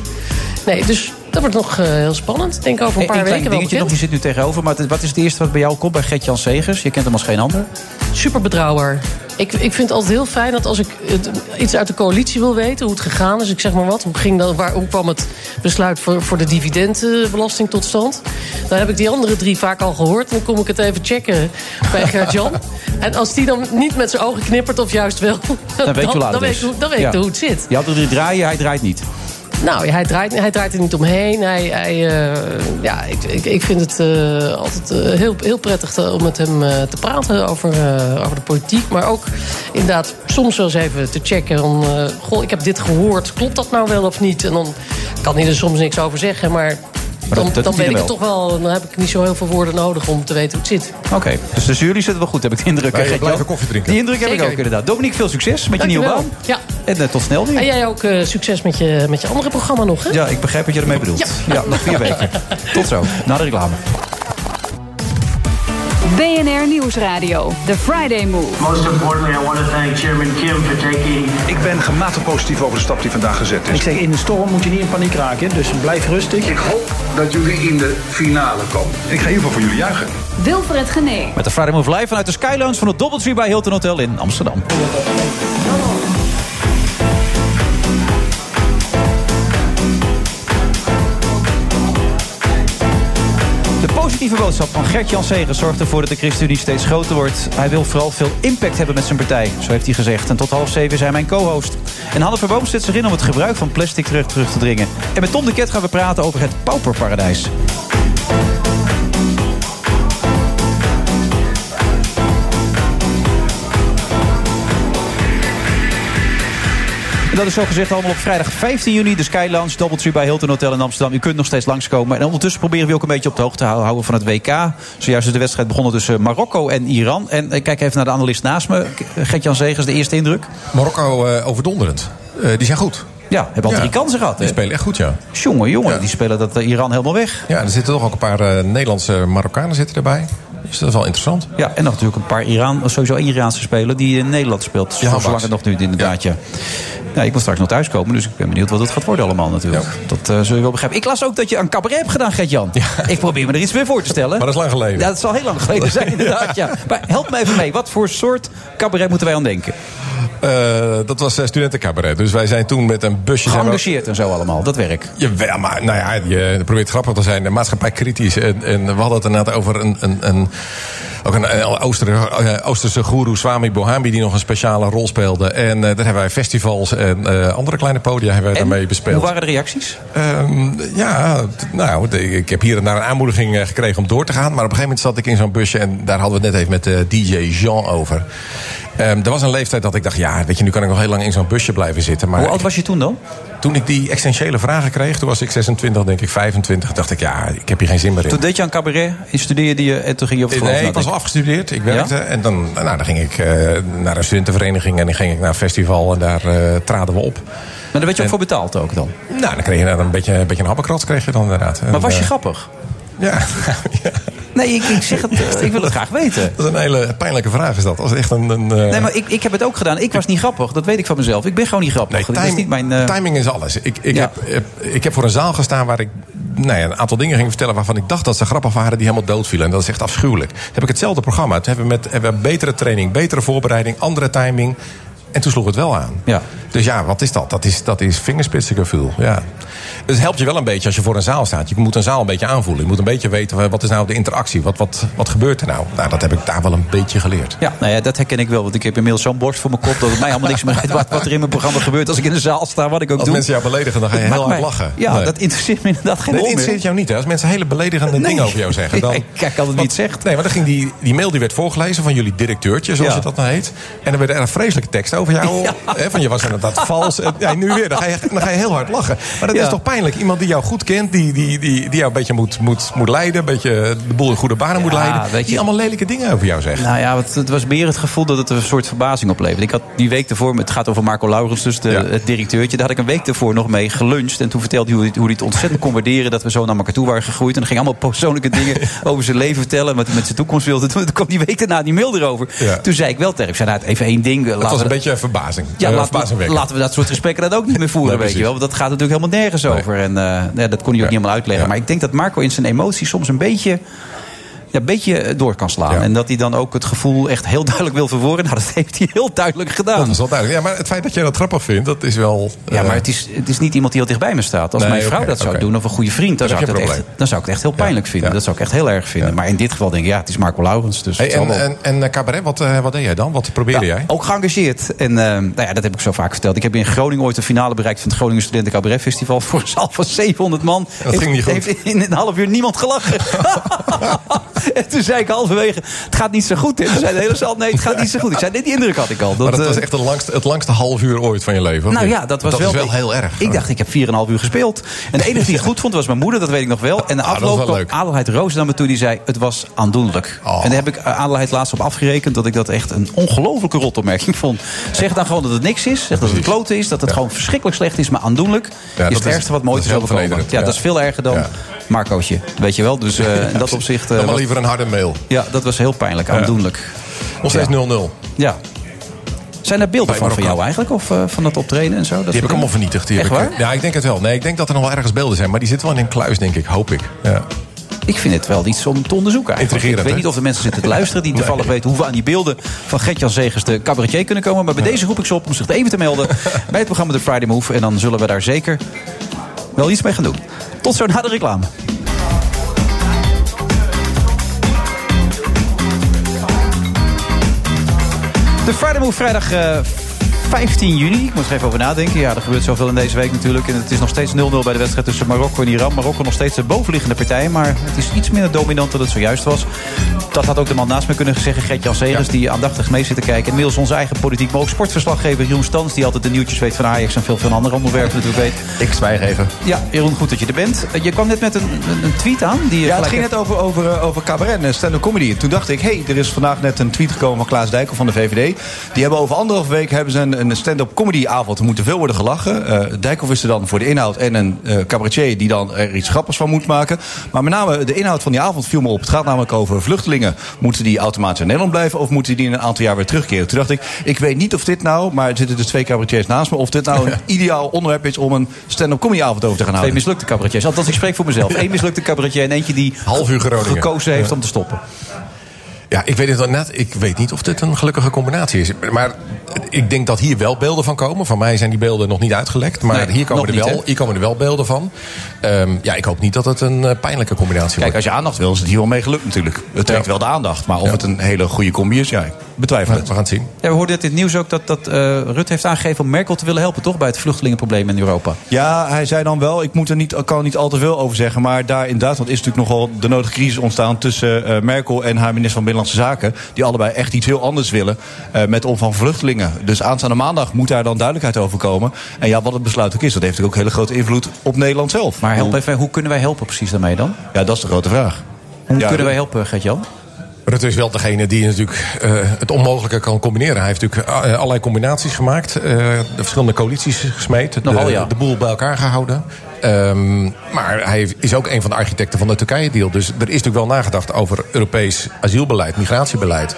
S11: Nee, dus dat wordt nog eh, heel spannend. Ik denk over een paar
S6: klein
S11: weken wel
S6: dingetje nog, je zit nu tegenover. Maar wat is het eerste wat bij jou komt bij Gert-Jan Segers? Je kent hem als geen ander.
S11: Super betrouwbaar. Ik, ik vind het altijd heel fijn dat als ik het- iets uit de coalitie wil weten... hoe het gegaan is, ik zeg maar wat... hoe, ging dat, waar, hoe kwam het besluit voor, voor de dividendbelasting tot stand... dan heb ik die andere drie vaak al gehoord. Dan kom ik het even checken bij (laughs) Gert-Jan. en als die dan niet met zijn ogen knippert of juist wel...
S6: Dan weet je
S11: dan weet dan weet
S6: Ja.
S11: hoe het zit.
S6: Je had er drie draaien, hij draait niet.
S11: Nou, hij draait, hij draait er niet omheen. Hij, hij, eh, ja, ik, ik, vind het eh, altijd eh, heel, heel prettig om met hem te praten over, over de politiek. Maar ook inderdaad soms wel eens even te checken. Eh, goh, ik heb dit gehoord. Klopt dat nou wel of niet? En dan kan hij er soms niks over zeggen. Maar, dan,
S6: dat
S11: dan weet ik het toch wel. Dan heb ik niet zo heel veel woorden nodig om te weten hoe het zit.
S6: Oké, dus tussen jullie zitten wel goed, heb ik de indruk.
S7: Wij
S6: hè, Gert-Jan?
S7: blijven koffie drinken.
S6: Die indruk heb ik ook inderdaad. Dominique, veel succes met je nieuwe baan.
S11: Ja.
S6: En eh, tot snel weer.
S11: En jij ook eh, succes met je, met je andere programma nog, hè?
S6: Ja, ik begrijp wat je ermee bedoelt. Ja,
S11: Ja.
S6: nog vier (laughs) weken. Tot zo, na de reclame.
S1: BNR Nieuwsradio. The Friday Move.
S2: Most importantly, I want to thank Chairman Kim for taking
S4: Ik ben gematigd positief over de stap die vandaag gezet is. Ik zeg, in de storm moet je niet in paniek raken. Dus blijf rustig.
S5: Ik hoop dat jullie in de finale komen.
S4: Ik ga in ieder geval voor jullie juichen.
S1: Wilfred Genee.
S6: Met de Friday Move live vanuit de Skylounge van het Doubletree bij Hilton Hotel in Amsterdam. Positieve boodschap van Gert-Jan Segers zorgt ervoor dat de ChristenUnie steeds groter wordt. Hij wil vooral veel impact hebben met zijn partij, zo heeft hij gezegd. En tot half zeven zijn mijn co-host. En Hanne Verboom zet zich in om het gebruik van plastic terug, terug te dringen. En met Tom de Ket gaan we praten over het pauperparadijs. Dat is zo gezegd allemaal op vrijdag 15 juni. De Sky Lounge, Doubletree bij Hilton Hotel in Amsterdam. U kunt nog steeds langskomen. En ondertussen proberen we ook een beetje op de hoogte te hou- houden van het WK. Zojuist is de wedstrijd begonnen tussen Marokko en Iran. En ik kijk even naar de analist naast me. Gert-Jan Zegers, de eerste indruk.
S7: Marokko eh, overdonderend. Eh, die zijn goed.
S6: Ja, hebben al
S7: Ja.
S6: drie kansen gehad.
S7: Die spelen echt goed, ja.
S6: Jongen, jongen, die spelen dat eh, Iran helemaal weg.
S7: Ja, er zitten toch ook een paar eh, Nederlandse Marokkanen zitten erbij. Dus dat is wel interessant.
S6: Ja, en nog natuurlijk een paar Iran, sowieso Iraanse speler die in Nederland speelt. Zolang het nog nu inderdaad, ja. Ja. ik moet straks nog thuiskomen, dus ik ben benieuwd wat het gaat worden allemaal natuurlijk. Dat eh, zul je wel begrijpen. Ik las ook dat je een cabaret hebt gedaan, Gert-Jan. Ik probeer me er iets meer voor te stellen.
S7: Maar dat is lang geleden.
S6: Ja, dat zal heel lang geleden zijn inderdaad, ja. Maar help me even mee. Wat voor soort cabaret moeten wij aan denken?
S7: Eh, dat was uh, studentencabaret. Dus wij zijn toen met een busje... we-
S6: Geëngageerd en zo allemaal, dat werk.
S7: Jawel, maar nou ja, je probeert grappig te zijn. Maatschappij kritisch. En, en we hadden het inderdaad over een... een, een ook een, eh, Ooster, eh, Oosterse goeroe, Swami Bohambi, die nog een speciale rol speelde. En eh, daar hebben wij festivals en eh, andere kleine podia hebben wij daarmee bespeeld.
S6: Hoe waren de reacties?
S7: Ehm, ja, nou, de- ik heb hier en daar een aanmoediging eh, gekregen om door te gaan. Maar op een gegeven moment zat ik in zo'n busje en daar hadden we het net even met de DJ Jean over. Ehm, er was een leeftijd dat ik dacht, ja, weet je, nu kan ik nog heel lang in zo'n busje blijven zitten. Maar
S6: Hoe oud was je toen dan?
S7: Toen ik die essentiële vragen kreeg, toen was ik 26, denk ik 25, dacht ik, ja, ik heb hier geen zin meer in.
S6: Toen deed je aan cabaret, en studeerde je en toen ging je op geloof
S7: Nee, ik was al afgestudeerd. Ik werkte. En dan, nou, dan ging ik eh, naar een studentenvereniging en dan ging ik naar een festival en daar eh, traden we op.
S6: Maar daar werd je ook voor betaald ook dan?
S7: Nou, dan kreeg je dan een beetje, een beetje een kreeg je dan inderdaad.
S6: Maar
S7: En,
S6: was je
S7: eh,
S6: grappig?
S7: Ja. (laughs)
S6: Nee, ik, ik zeg het, ik wil het graag weten.
S7: Dat is een hele pijnlijke vraag is dat. Is echt een... een eh,
S6: Nee, maar ik, ik heb het ook gedaan. Ik was niet grappig, dat weet ik van mezelf. Ik ben gewoon niet grappig.
S7: Nee,
S6: dat is niet mijn... eh,
S7: timing is alles. Ik, ik,
S6: Ja.
S7: heb, ik heb voor een zaal gestaan waar ik nou ja, een aantal dingen ging vertellen... waarvan ik dacht dat ze grappig waren die helemaal doodvielen. En dat is echt afschuwelijk. Heb ik hetzelfde programma. Toen hebben we, met, hebben we betere training, betere voorbereiding, andere timing... En toen sloeg het wel aan.
S6: Ja.
S7: Dus ja, wat is dat? Dat is, dat is vingerspitsengevoel. Ja. Het helpt je wel een beetje als je voor een zaal staat. Je moet een zaal een beetje aanvoelen. Je moet een beetje weten eh, wat is nou de interactie. Wat, wat, wat gebeurt er nou? Nou, dat heb ik daar wel een beetje geleerd.
S6: Ja, nou ja, dat herken ik wel. Want ik heb inmiddels zo'n borst voor mijn kop... dat het mij allemaal niks meer uit wat, wat er in mijn programma gebeurt... als ik in de zaal sta, wat ik ook
S7: Als
S6: doe.
S7: mensen jou beledigen, dan ga je
S6: Het
S7: heel hard
S6: mij-
S7: lachen.
S6: Ja,
S7: Nee.
S6: dat interesseert me inderdaad geen
S7: Nee, dat interesseert jou niet, hè? Als mensen hele beledigende
S6: Nee.
S7: dingen over jou zeggen. Dan, (laughs)
S6: kijk, als het niet zegt.
S7: Nee, maar dan ging die, die mail die werd voorgelezen van jullie directeurtje, zoals
S6: Ja.
S7: je dat nou heet. En dan werd er een vreselijke tekst over jou. (laughs) Hè, van je was inderdaad vals. En, (laughs) ja, nu weer, dan ga, je, dan ga je heel hard lachen. Maar dat is toch pijnlijk? Iemand die jou goed kent, die, die, die, die jou een beetje moet, moet, moet leiden. Een beetje de boel in goede banen moet leiden.
S6: weet je-
S7: Die allemaal lelijke dingen over jou zegt.
S6: Nou ja, het, het was meer het gevoel dat het een soort verbazing opleverde. Ik had die week ervoor, het gaat over Marco Laurens, dus de,
S7: Ja.
S6: het directeurtje. Daar had ik een week ervoor nog mee geluncht. En toen vertelde hij hoe, hij- hoe hij het ontzettend kon waarderen dat we zo naar elkaar toe waren gegroeid. En dan ging allemaal persoonlijke dingen (laughs) over zijn leven vertellen. En wat hij met zijn toekomst wilde doen. (laughs) Toen kwam die week daarna die mail erover.
S7: Ja.
S6: Toen zei ik wel tegen ik zei, nou, even één ding.
S7: Het was een beetje een verbazing.
S6: Ja,
S7: Eh,
S6: laten, we, laten we dat soort gesprekken dan ook niet meer voeren,
S7: Nee,
S6: weet je wel. Want dat gaat natuurlijk helemaal nergens over. En eh, ja, dat kon hij ook niet helemaal uitleggen. Maar ik denk dat Marco in zijn emoties soms een beetje... ja, een beetje eh, door kan slaan. En dat hij dan ook het gevoel echt heel duidelijk wil verwoorden. Nou, dat heeft hij heel duidelijk gedaan.
S7: Dat is wel duidelijk. Ja, maar het feit dat jij dat grappig vindt, dat is wel...
S6: Ja, maar het is, het is niet iemand die heel dichtbij me staat. Als
S7: Nee,
S6: mijn vrouw dat zou doen, of een goede vriend, dan
S7: Dan
S6: zou, ik
S7: een
S6: echt, dan zou ik het echt heel pijnlijk vinden. Dat zou ik echt heel erg vinden. Maar in dit geval denk ik, ja, het is Marco Laurens. Dus
S7: Hey, en, en, en eh, cabaret, wat, eh, wat deed jij dan? Wat probeerde jij?
S6: Ook geëngageerd. En eh, nou ja, dat heb ik zo vaak verteld. Ik heb in Groningen ooit de finale bereikt van het Groningen Studenten Cabaret Festival. Voor een zaal van (laughs) 700 man.
S7: Dat ging niet goed.
S6: Heeft in een half uur niemand gelachen. (laughs) (laughs) en toen zei ik halverwege, het gaat niet zo goed. Hè. Toen zei de hele zaal, nee, het gaat niet zo goed. Ik zei, die indruk had ik al.
S7: maar dat
S6: eh,
S7: was echt de langste, het langste half uur ooit van je leven.
S6: nou ja, dat was
S7: dat
S6: wel,
S7: is wel heel erg.
S6: Ik dacht, ik heb 4,5 uur gespeeld. En de enige die het goed vond, was mijn moeder, dat weet ik nog wel. En de
S7: Ah, dat
S6: afloop kwam
S7: leuk.
S6: Adelheid Roos naar me toe, die zei, het was aandoenlijk.
S7: Oh.
S6: En daar heb ik eh, Adelheid laatst op afgerekend, dat ik dat echt een ongelofelijke rotopmerking vond. Zeg dan gewoon dat het niks is, zeg dat het kloten is, dat het gewoon verschrikkelijk slecht is, maar aandoenlijk
S7: dat
S6: is het ergste wat mooit
S7: dat
S6: is overkomen. Ja,
S7: vernederend,
S6: dat is veel erger dan
S7: Ja.
S6: Marcootje, weet je wel. Dus eh, in dat (laughs) opzicht... eh,
S7: Dan maar
S6: was-
S7: liever een harde mail.
S6: ja, dat was heel pijnlijk, aandoenlijk.
S7: Nog steeds 0-0.
S6: Ja. Zijn er beelden van, van jou eigenlijk? Of eh, van dat optreden en zo? Dat
S7: Die heb ik allemaal vernietigd. Die
S6: Echt
S7: heb ik,
S6: waar?
S7: Ja, ik denk het wel. Nee, ik denk dat er nog wel ergens beelden zijn. Maar die zitten wel in een kluis, denk ik. Hoop ik. Ja.
S6: Ik vind het wel iets om te onderzoeken eigenlijk. Ik weet
S7: hè?
S6: niet of de mensen zitten te luisteren... die (laughs)
S7: Nee.
S6: toevallig weten hoe we aan die beelden van Gertjan Zegers... de cabaretier kunnen komen. Maar bij deze roep ik ze op om zich even te melden... (laughs) bij het programma The Friday Move. En dan zullen we daar zeker wel iets mee gaan doen. Tot zo na de reclame. De Friday Move vrijdag eh, 15 juni. Ik moet er even over nadenken. Ja, er gebeurt zoveel in deze week natuurlijk. En het is nog steeds 0-0 bij de wedstrijd tussen Marokko en Iran. Marokko nog steeds de bovenliggende partij. Maar het is iets minder dominant dan het zojuist was. Dat had ook de man naast me kunnen zeggen. Gert-Jan Segers, die aandachtig mee zit te kijken. Inmiddels onze eigen politiek, maar ook sportverslaggever Jeroen Stans... die altijd de nieuwtjes weet van Ajax en veel van andere onderwerpen natuurlijk weet.
S12: Ik zwijg even.
S6: Ja, Jeroen, goed dat je er bent. Eh, Je kwam net met een, een, tweet aan. Die
S12: Ja, het ging net over, over, eh, over cabaret en stand-up comedy. En toen dacht ik, hé, hey, er is vandaag net een tweet gekomen van Klaas Dijkel van de VVD. Die hebben over anderhalf week hebben ze een, een stand-up comedy avond. Er moet veel worden gelachen. Eh Dijkhoff is er dan voor de inhoud en een eh, cabaretier die dan er iets grappigs van moet maken. Maar met name de inhoud van die avond viel me op. Het gaat namelijk over vluchtelingen. Moeten die automatisch in Nederland blijven of moeten die in een aantal jaar weer terugkeren? Toen dacht ik, ik weet niet of dit nou, maar er zitten dus twee cabaretiers naast me, of dit nou een (laughs) ideaal onderwerp is om een stand-up comedy avond over te gaan
S6: Twee
S12: houden.
S6: mislukte cabaretiers. Althans, ik spreek voor mezelf. (laughs) Eén mislukte cabaretier en eentje die
S7: Half uur Groningen.
S6: gekozen heeft om te stoppen.
S7: Ja, ik weet het wel net. Ik weet niet of dit een gelukkige combinatie is. Maar ik denk dat hier wel beelden van komen. Van mij zijn die beelden nog niet uitgelekt. Maar
S6: Nee,
S7: hier, komen er
S6: niet,
S7: wel, hier komen er wel beelden van. Ehm, ja, ik hoop niet dat het een eh, pijnlijke combinatie
S12: Kijk,
S7: wordt.
S12: als je aandacht wil, is het hier wel mee gelukt natuurlijk. Het trekt
S7: Ja.
S12: wel de aandacht. Maar of het een hele goede combi is, ja, ik betwijfel
S7: We
S12: het.
S7: gaan het zien.
S6: Ja, we hoorden net in het nieuws ook dat, dat eh Rutte heeft aangegeven om Merkel te willen helpen, toch? Bij het vluchtelingenprobleem in Europa.
S12: Ja, hij zei dan wel, ik moet er niet, kan er niet al te veel over zeggen. Maar daar in Duitsland is natuurlijk nogal de nodige crisis ontstaan tussen eh, Merkel en haar minister van Binnenlandse Zaken. Die allebei echt iets heel anders willen eh, met om van vluchtelingen. Dus aanstaande maandag moet daar dan duidelijkheid over komen. En ja, wat het besluit ook is, dat heeft ook hele grote invloed op Nederland zelf.
S6: Maar help
S12: Hoe-
S6: even, hoe kunnen wij helpen precies daarmee dan?
S12: Ja, dat is de grote vraag.
S6: Hoe
S12: Ja,
S6: kunnen wij helpen, Gert-Jan?
S7: Rutte is wel degene die natuurlijk eh, het onmogelijke kan combineren. Hij heeft natuurlijk eh, allerlei combinaties gemaakt. eh, de verschillende coalities gesmeed. De,
S6: ja.
S7: de boel bij elkaar gehouden. Ehm, maar hij is ook een van de architecten van de Turkije-deal. Dus er is natuurlijk wel nagedacht over Europees asielbeleid, migratiebeleid.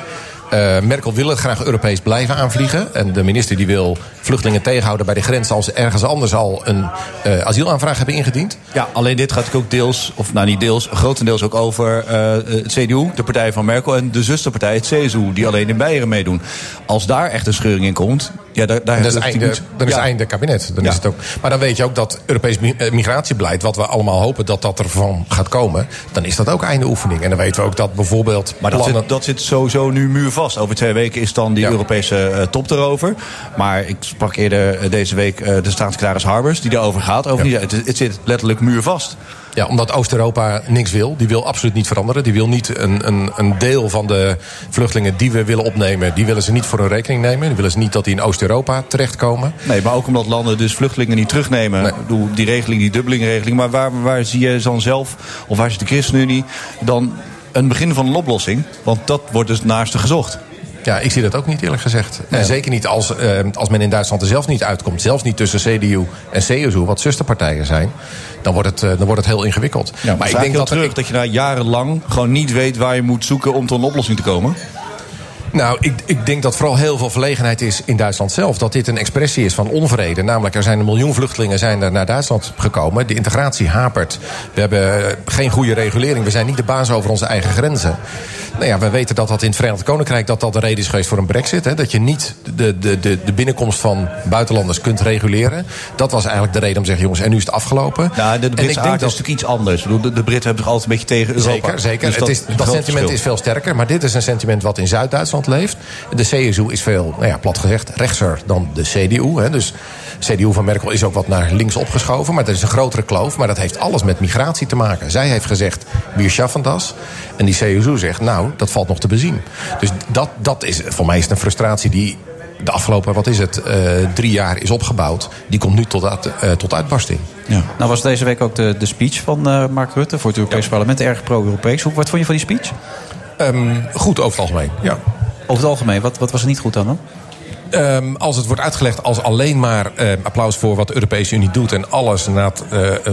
S7: Eh, Merkel wil het graag Europees blijven aanvliegen. En de minister die wil vluchtelingen tegenhouden bij de grens... als ze ergens anders al een eh, asielaanvraag hebben ingediend.
S12: Ja, alleen dit gaat ook deels, of nou niet deels, grotendeels ook over eh, het CDU, de partij van Merkel, en de zusterpartij, het CSU, die alleen in Beieren meedoen. Als daar echt een scheuring in komt, ja, daar, daar
S7: dat is, einde,
S12: natuurlijk
S7: dan is
S12: niet-
S7: het einde kabinet. Dan
S12: Ja.
S7: is het ook, maar dan weet je ook dat Europees mi- migratiebeleid... wat we allemaal hopen dat dat ervan gaat komen... dan is dat ook einde oefening. En dan weten we ook dat bijvoorbeeld
S12: Maar dat zit, dat zit sowieso nu muurvast. Over twee weken is dan die
S7: Ja.
S12: Europese eh, top erover. Maar ik sprak eerder eh, deze week eh, de staatssecretaris Harbers, die daarover gaat. Over die, het, het zit letterlijk muurvast.
S7: Ja, omdat Oost-Europa niks wil. Die wil absoluut niet veranderen. Die wil niet een, een, een deel van de vluchtelingen die we willen opnemen... die willen ze niet voor hun rekening nemen. Die willen ze niet dat die in Oost-Europa terechtkomen.
S12: Nee, maar ook omdat landen dus vluchtelingen niet terugnemen. Bedoel, die regeling, die Dublin-regeling. Maar waar, waar zie je dan zelf, of waar zit de ChristenUnie... dan een begin van een oplossing? Want dat wordt dus naaste gezocht.
S7: Ja, ik zie dat ook niet eerlijk gezegd. En zeker niet als, eh, als men in Duitsland er zelf niet uitkomt. Zelfs niet tussen CDU en CSU, wat zusterpartijen zijn. Dan wordt het, eh, dan wordt het heel ingewikkeld.
S12: Ja, maar ik denk dat, terug, dat je daar jarenlang gewoon niet weet waar je moet zoeken om tot een oplossing te komen.
S7: Nou, ik, ik denk dat vooral heel veel verlegenheid is in Duitsland zelf. Dat dit een expressie is van onvrede. Namelijk, er zijn een miljoen vluchtelingen zijn er naar Duitsland gekomen. De integratie hapert. We hebben eh, geen goede regulering. We zijn niet de baas over onze eigen grenzen. Nou ja, we weten dat dat in het Verenigd Koninkrijk... dat dat de reden is geweest voor een brexit. Hè, dat je niet de, de, de, de binnenkomst van buitenlanders kunt reguleren. Dat was eigenlijk de reden om te zeggen... jongens, en nu is het afgelopen.
S12: Nou, de, de
S7: en ik denk dat
S12: is natuurlijk iets anders. De, de Britten hebben zich altijd een beetje tegen Europa.
S7: Zeker, zeker.
S12: Dus
S7: het is, dat sentiment
S12: verschil.
S7: is veel sterker. Maar dit is een sentiment wat in Zuid-Duitsland leeft. De CSU is veel, nou ja, plat gezegd, rechtser dan de CDU. Hè. Dus CDU van Merkel is ook wat naar links opgeschoven. Maar er is een grotere kloof. Maar dat heeft alles met migratie te maken. Zij heeft gezegd, wir schaffen das. En die CSU zegt, nou, dat valt nog te bezien. Dus dat, dat is, voor mij is het een frustratie die de afgelopen, wat is het, eh, drie jaar is opgebouwd. Die komt nu tot, uit, eh, tot uitbarsting.
S6: Ja. Nou was deze week ook de, de speech van eh, Mark Rutte voor het Europees Parlement. Erg pro-Europees. Hoe- Wat vond je van die speech?
S7: Ehm, goed over het algemeen, ja.
S6: Over het algemeen, wat, wat was er niet goed aan dan?
S7: Ehm, als het wordt uitgelegd als alleen maar eh, applaus voor wat de Europese Unie doet en alles na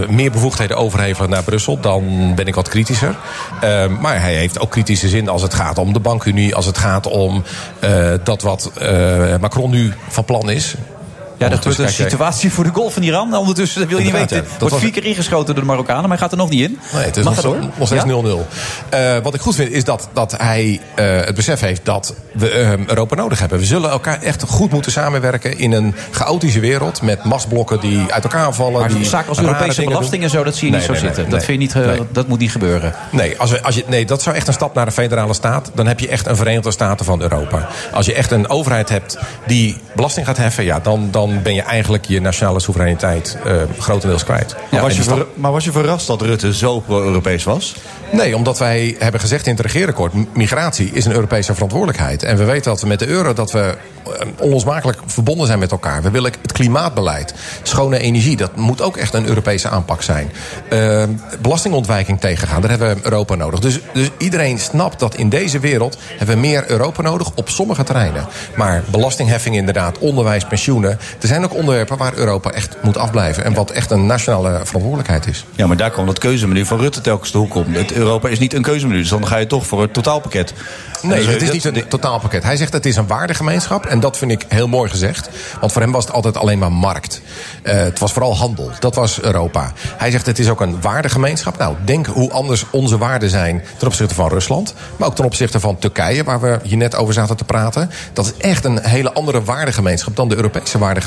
S7: meer bevoegdheden overhevelen naar Brussel, dan ben ik wat kritischer. Ehm, maar hij heeft ook kritische zin als het gaat om de bankunie, als het gaat om eh, dat wat eh, Macron nu van plan is.
S6: Ja, dat wordt een
S7: Ondertussen,
S6: situatie voor de golf van Iran. Ondertussen, dat wil je niet weten.
S7: ja.
S6: Wordt vier keer ingeschoten door de Marokkanen, maar hij gaat er nog niet in.
S7: Nee, het is
S6: Mag
S7: nog, nog steeds
S6: Ja?
S7: 0-0. Eh, wat ik goed vind is dat, dat hij eh, het besef heeft dat we eh, Europa nodig hebben. We zullen elkaar echt goed moeten samenwerken in een chaotische wereld. Met machtsblokken die uit elkaar vallen.
S6: Maar
S7: die
S6: zaken als Europese belasting en zo, dat zie je
S7: Nee,
S6: niet zo
S7: nee,
S6: zitten. dat, vind je niet, dat moet niet gebeuren.
S7: Nee, als we, als je, nee, dat zou echt een stap naar een federale staat. Dan heb je echt een Verenigde Staten van Europa. Als je echt een overheid hebt die belasting gaat heffen... Ja, dan, dan ben je eigenlijk je nationale soevereiniteit eh, grotendeels kwijt.
S12: Maar, was je ver- maar was je verrast dat Rutte zo pro-Europees was?
S7: Nee, omdat wij hebben gezegd in het regeerakkoord... migratie is een Europese verantwoordelijkheid. En we weten dat we met de euro dat we eh, onlosmakelijk verbonden zijn met elkaar. We willen het klimaatbeleid, schone energie... dat moet ook echt een Europese aanpak zijn. Eh, belastingontwijking tegengaan, daar hebben we Europa nodig. Dus, dus iedereen snapt dat in deze wereld... hebben we meer Europa nodig op sommige terreinen. Maar belastingheffing inderdaad, onderwijs, pensioenen... er zijn ook onderwerpen waar Europa echt moet afblijven... en wat echt een nationale verantwoordelijkheid is.
S12: Ja, maar daar kwam dat keuzemenu van Rutte telkens de hoek om. Het Europa is niet een keuzemenu, dus dan ga je toch voor het totaalpakket.
S7: Nee,
S12: Dus,
S7: het is niet een totaalpakket. Hij zegt het is een waardegemeenschap. En dat vind ik heel mooi gezegd. Want voor hem was het altijd alleen maar markt. Eh, het was vooral handel. Dat was Europa. Hij zegt het is ook een waardegemeenschap. Nou, denk hoe anders onze waarden zijn ten opzichte van Rusland. Maar ook ten opzichte van Turkije, waar we hier net over zaten te praten. Dat is echt een hele andere waardegemeenschap dan de Europese waardegemeenschap.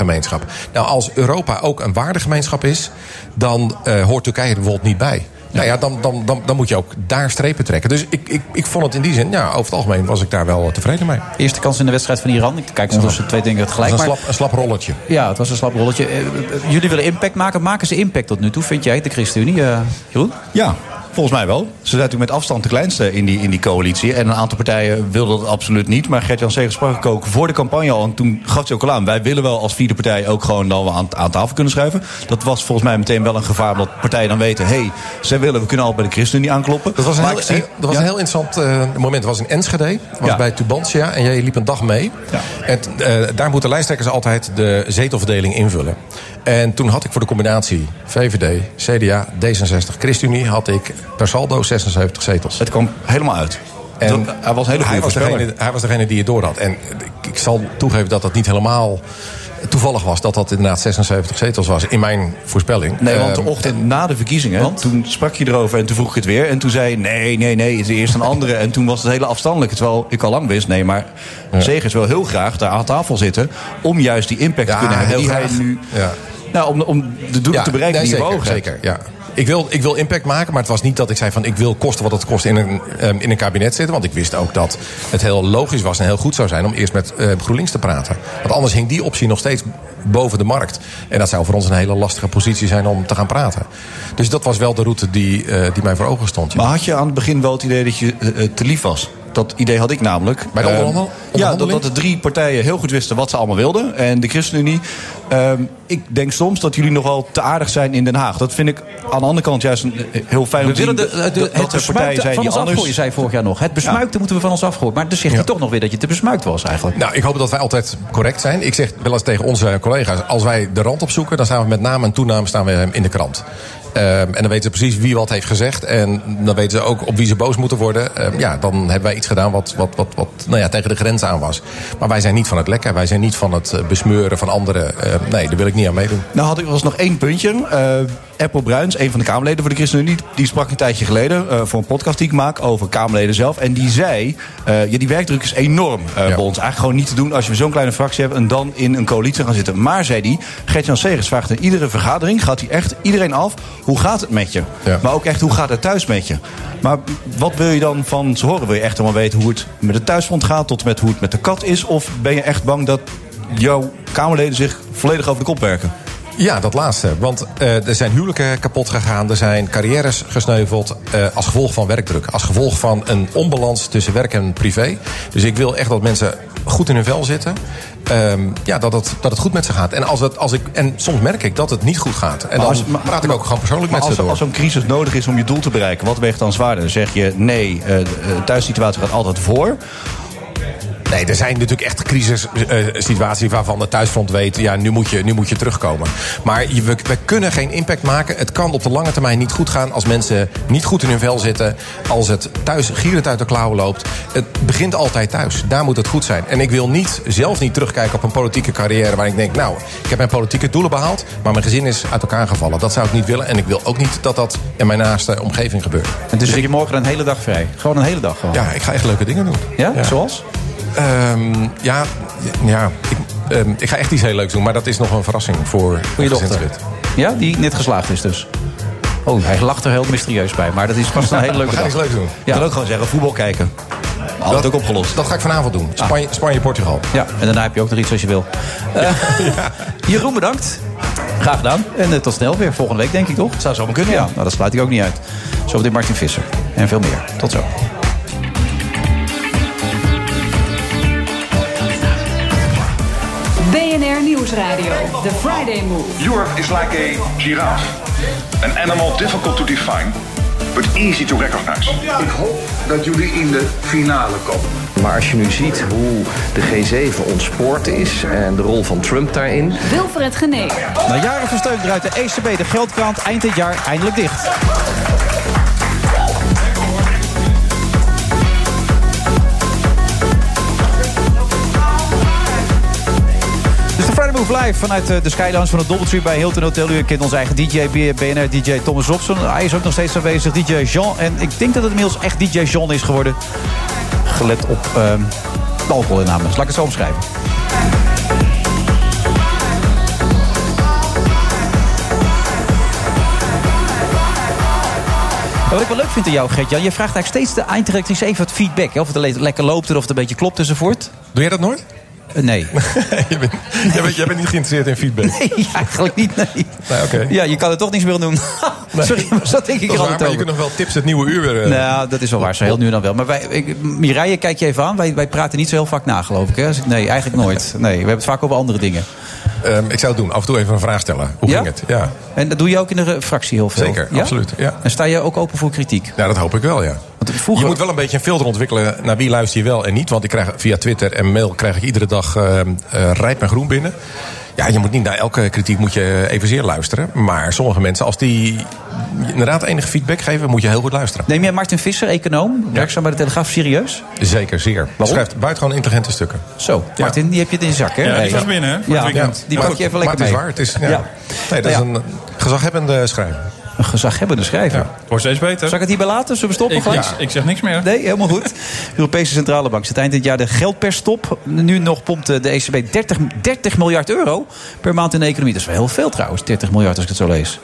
S7: Nou, als Europa ook een waardegemeenschap is, dan eh, hoort Turkije er bijvoorbeeld niet bij. Nou ja, dan, dan, dan, dan moet je ook daar strepen trekken. Dus ik, ik, ik vond het in die zin, ja, over het algemeen was ik daar wel tevreden mee.
S6: Eerste kans in de wedstrijd van Iran. Ik kijk ondertussen twee dingen tegelijk.
S7: Het was
S6: Maar,
S7: een slap, een slap rolletje.
S6: ja, het was een slap rolletje. Eh, eh, Jullie willen impact maken. Maken ze impact tot nu toe, vind jij, de ChristenUnie? eh Jeroen?
S12: Ja, volgens mij wel. Ze zijn natuurlijk met afstand de kleinste in die, in die coalitie. En een aantal partijen wilden dat absoluut niet. Maar Gert-Jan Segers sprak ook voor de campagne al. En toen gaf hij ook al aan. Wij willen wel als vierde partij ook gewoon dan aan, aan tafel kunnen schuiven. Dat was volgens mij meteen wel een gevaar. Omdat partijen dan weten. Hé, hey, zij willen, we kunnen al bij de ChristenUnie aankloppen.
S7: Dat was een,
S12: Maar
S7: heel,
S12: zie-
S7: dat was
S12: Ja.
S7: een heel interessant eh, moment. Het was in Enschede, het was
S12: Ja.
S7: bij Tubantia en jij liep een dag mee. En eh, daar moeten lijsttrekkers altijd de zetelverdeling invullen. En toen had ik voor de combinatie VVD, CDA, D66, ChristenUnie... had ik per saldo 76 zetels.
S12: Het kwam helemaal uit.
S7: En
S12: Dat- hij was hele
S7: hij was, degene, hij was degene die het door had. En ik, ik zal toegeven dat dat niet helemaal toevallig was... dat dat inderdaad 76 zetels was in mijn voorspelling.
S12: Nee, want de
S7: Ehm,
S12: ochtend na de verkiezingen, toen sprak je erover en toen vroeg ik het weer. En toen zei je, nee, nee, nee, het is eerst een andere. En toen was het hele afstandelijk. Terwijl ik al lang wist, nee, maar Segers wil heel graag daar aan tafel zitten... om juist die impact te
S7: Ja,
S12: kunnen hebben die
S7: graag.
S12: hij nu...
S7: Ja.
S12: Nou, om, om de doelen te bereiken
S7: nee,
S12: die
S7: zeker, zeker, ja. Ik wil, ik wil impact maken, maar het was niet dat ik zei van ik wil kosten wat het kost in een, ehm, in een kabinet zitten. Want ik wist ook dat het heel logisch was en heel goed zou zijn om eerst met eh, GroenLinks te praten. Want anders hing die optie nog steeds boven de markt. En dat zou voor ons een hele lastige positie zijn om te gaan praten. Dus dat was wel de route die, eh, die mij voor ogen stond.
S12: Maar had je aan het begin wel het idee dat je eh, te lief was? Dat idee had ik namelijk.
S7: Bij de
S12: Ehm,
S7: onderhandel-
S12: ja, dat, dat de drie partijen heel goed wisten wat ze allemaal wilden. En de ChristenUnie. ehm, ik denk soms dat jullie nogal te aardig zijn in Den Haag. Dat vind ik aan de andere kant juist een, eh, heel fijn om
S6: We
S12: te zien.
S6: willen de, de,
S12: dat-
S6: de,
S12: dat
S6: het
S12: partijen zijn
S6: van
S12: die
S6: ons
S12: anders...
S6: afgooien, zei vorig jaar nog. Het besmuikte moeten we van ons afgooien. Maar dan zegt hij toch nog weer dat je te besmuikt was eigenlijk.
S7: Nou, ik hoop dat wij altijd correct zijn. Ik zeg wel eens tegen onze collega's: als wij de rand opzoeken, dan staan we met naam en toenaam staan we in de krant. Ehm, en dan weten ze precies wie wat heeft gezegd. En dan weten ze ook op wie ze boos moeten worden. Ehm, ja, dan hebben wij iets gedaan wat, wat, wat, wat nou ja, tegen de grens aan was. Maar wij zijn niet van het lekken. Wij zijn niet van het eh, besmeuren van anderen. Ehm, nee, daar wil ik niet aan meedoen.
S12: Nou had ik was nog één puntje. Uh, Apple Bruins, een van de Kamerleden voor de ChristenUnie... die sprak een tijdje geleden uh, voor een podcast die ik maak over Kamerleden zelf. En die zei, uh, ja, die werkdruk is enorm ja. bij ons. Eigenlijk gewoon niet te doen als je zo'n kleine fractie hebt... en dan in een coalitie gaan zitten. Maar, zei hij, Gert-Jan Segers vraagt in iedere vergadering... gaat hij echt iedereen af, hoe gaat het met je? Ja. Maar ook echt, hoe gaat het thuis met je? Maar wat wil je dan van ze horen? Wil je echt helemaal weten hoe het met het thuisfront gaat... tot met hoe het met de kat is? Of ben je echt bang dat jouw Kamerleden zich volledig over de kop werken?
S7: Ja, dat laatste. Want uh, er zijn huwelijken kapot gegaan. Er zijn carrières gesneuveld. Uh, als gevolg van werkdruk. Als gevolg van een onbalans tussen werk en privé. Dus ik wil echt dat mensen goed in hun vel zitten. Um, ja, dat het, dat het goed met ze gaat. En, als het, als ik, en soms merk ik dat het niet goed gaat. En dan maar, praat ik ook gewoon persoonlijk met
S12: als,
S7: ze door.
S12: Als zo'n crisis nodig is om je doel te bereiken, wat weegt dan zwaarder? Zeg je nee, uh, de thuissituatie gaat altijd voor.
S7: Nee, er zijn natuurlijk echt crisissituaties uh, waarvan de thuisfront weet... ja, nu moet je, nu moet je terugkomen. Maar we, we, kunnen geen impact maken. Het kan op de lange termijn niet goed gaan... als mensen niet goed in hun vel zitten. Als het thuis gierend uit de klauwen loopt. Het begint altijd thuis. Daar moet het goed zijn. En ik wil niet, zelf niet terugkijken op een politieke carrière... waar ik denk, nou, ik heb mijn politieke doelen behaald... maar mijn gezin is uit elkaar gevallen. Dat zou ik niet willen. En ik wil ook niet dat dat in mijn naaste omgeving gebeurt.
S6: En dus heb je morgen een hele dag vrij? Gewoon een hele dag? Gewoon.
S7: Ja, ik ga echt leuke dingen doen.
S6: Ja? ja. Zoals?
S7: Um, ja, ja ik, um, ik, ga echt iets heel leuks doen. Maar dat is nog een verrassing voor,
S6: voor je dochter. Ja, die net geslaagd is dus. Oh, hij lacht er heel mysterieus bij. Maar dat is vast een (laughs) hele leuke
S7: dag.
S6: We
S7: gaan iets leuks doen.
S12: Ja. Ik kan ook gewoon zeggen, voetbal kijken. Altijd
S7: dat,
S12: ook opgelost.
S7: Dat ga ik vanavond doen. Spanje, ah. Spanje Portugal.
S6: Ja, en daarna heb je ook nog iets als je wil. Uh, (laughs) ja. Jeroen, bedankt. Graag gedaan. En uh, tot snel weer. Volgende week, denk ik, toch?
S12: Zou zo maar kunnen,
S6: ja. Nou, dat sluit ik ook niet uit. Zometeen Martin Visser. En veel meer. Tot zo.
S1: Nieuwsradio. The Friday Move.
S3: Europe is like a giraffe. An animal difficult to define, but easy to recognize.
S5: Ik hoop dat jullie in de finale komen.
S9: Maar als je nu ziet hoe de G7 ontspoord is en de rol van Trump daarin.
S1: Wilfred Genee.
S6: Na jaren van steun draait de ECB de geldkrant eind dit jaar eindelijk dicht. Move live vanuit de Skylounge van het Doubletree bij Hilton Hotel. U kent onze eigen DJ, BNR DJ Thomas Robson. Hij is ook nog steeds aanwezig, DJ Jean. En ik denk dat het inmiddels echt DJ Jean is geworden. Gelet op uh, de alcoholinname. Zal ik het zo omschrijven? Wat ik wel leuk vind aan jou, Gert-Jan... je vraagt eigenlijk steeds de eindredactrice even wat feedback. Of het lekker loopt of het een beetje klopt enzovoort.
S7: Doe jij dat nooit?
S6: Uh, nee. (laughs)
S7: jij, bent, jij, bent, jij, bent, niet geïnteresseerd in feedback?
S6: Nee, eigenlijk niet, nee.
S7: nee okay.
S6: Ja, je kan er toch niks meer doen. (laughs) Sorry, maar dat denk ik
S7: dat
S6: altijd
S7: maar je kunt nog wel tips het nieuwe uur weer... Uh...
S6: Nou, dat is wel waar, zo heel nu dan wel. Maar wij, ik, Mireille, kijk je even aan. Wij, wij praten niet zo heel vaak na, geloof ik. Hè? Nee, eigenlijk nooit. Nee, we hebben het vaak over andere dingen.
S7: Um, ik zou het doen. Af en toe even een vraag stellen. Hoe
S6: ja?
S7: ging het? Ja.
S6: En dat doe je ook in de fractie heel veel?
S7: Zeker,
S6: ja?
S7: absoluut. Ja.
S6: En sta je ook open voor kritiek?
S7: Ja, dat hoop ik wel, ja.
S6: Want vroeger...
S7: Je moet wel een beetje een filter ontwikkelen naar wie luister je wel en niet. Want ik krijg via Twitter en mail krijg ik iedere dag uh, uh, rijp en groen binnen. Ja, je moet niet naar elke kritiek moet je evenzeer luisteren. Maar sommige mensen, als die inderdaad enige feedback geven, moet je heel goed luisteren.
S6: Neem jij Martin Visser, econoom, werkzaam bij de Telegraaf, serieus?
S7: Zeker, zeer. Hij schrijft buitengewoon intelligente stukken.
S6: Zo, Martin, ja. die heb je in je zak, hè?
S10: Ja, die was binnen, hè?
S6: Ja, ja, die pak je even lekker
S7: mee.
S6: Maar
S7: het is waar. Het is, ja. Nee, dat is een gezaghebbende schrijver.
S6: Een gezaghebbende schrijver. Ja.
S10: Wordt steeds beter.
S6: Zal ik het hierbij laten? Zullen we stoppen
S10: ik,
S6: gelijk?
S10: Ja, ik zeg niks meer.
S6: Nee, helemaal goed. De Europese Centrale Bank zit eind dit jaar de geldperstop. Nu nog pompt de ECB 30, 30 miljard euro per maand in de economie. Dat is wel heel veel trouwens, 30 miljard als ik het zo lees.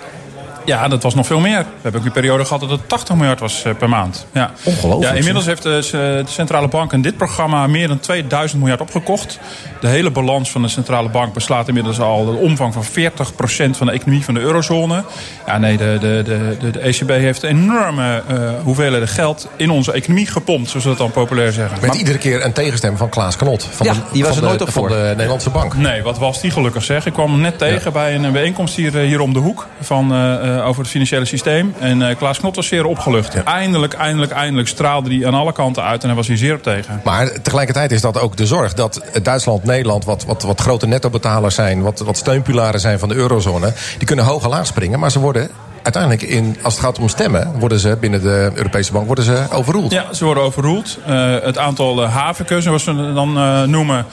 S10: Ja, dat was nog veel meer. We hebben ook een periode gehad dat het 80 miljard was per maand. Ja.
S6: Ongelooflijk.
S10: Ja, inmiddels heeft de centrale bank in dit programma meer dan 2000 miljard opgekocht. De hele balans van de centrale bank beslaat inmiddels al de omvang van 40% van de economie van de eurozone. Ja, nee, de, de, de, de, ECB heeft enorme uh, hoeveelheden geld in onze economie gepompt, zoals we dat dan populair zeggen.
S7: Met maar, iedere keer een tegenstem van Klaas Knot. Van
S6: ja,
S7: de,
S6: die was
S7: van
S6: er nooit
S7: de,
S6: op
S7: van de Nederlandse bank.
S10: Nee, wat was die gelukkig zeg. Ik kwam hem net tegen ja. bij een bijeenkomst hier, hier om de hoek van, uh, over het financiële systeem. En uh, Klaas Knot was zeer opgelucht. Eindelijk, eindelijk, eindelijk straalde hij aan alle kanten uit en hij was hier zeer op tegen.
S7: Maar tegelijkertijd is dat ook de zorg dat Duitsland, Nederland, wat, wat, wat grote nettobetalers zijn, wat, wat steunpilaren zijn van de eurozone, die kunnen hoog en laag springen, maar ze worden uiteindelijk, in, als het gaat om stemmen, worden ze binnen de Europese Bank worden ze overroeld.
S13: Ja, ze worden overroeld. Uh, het aantal uh, havenken, zoals we het dan uh, noemen,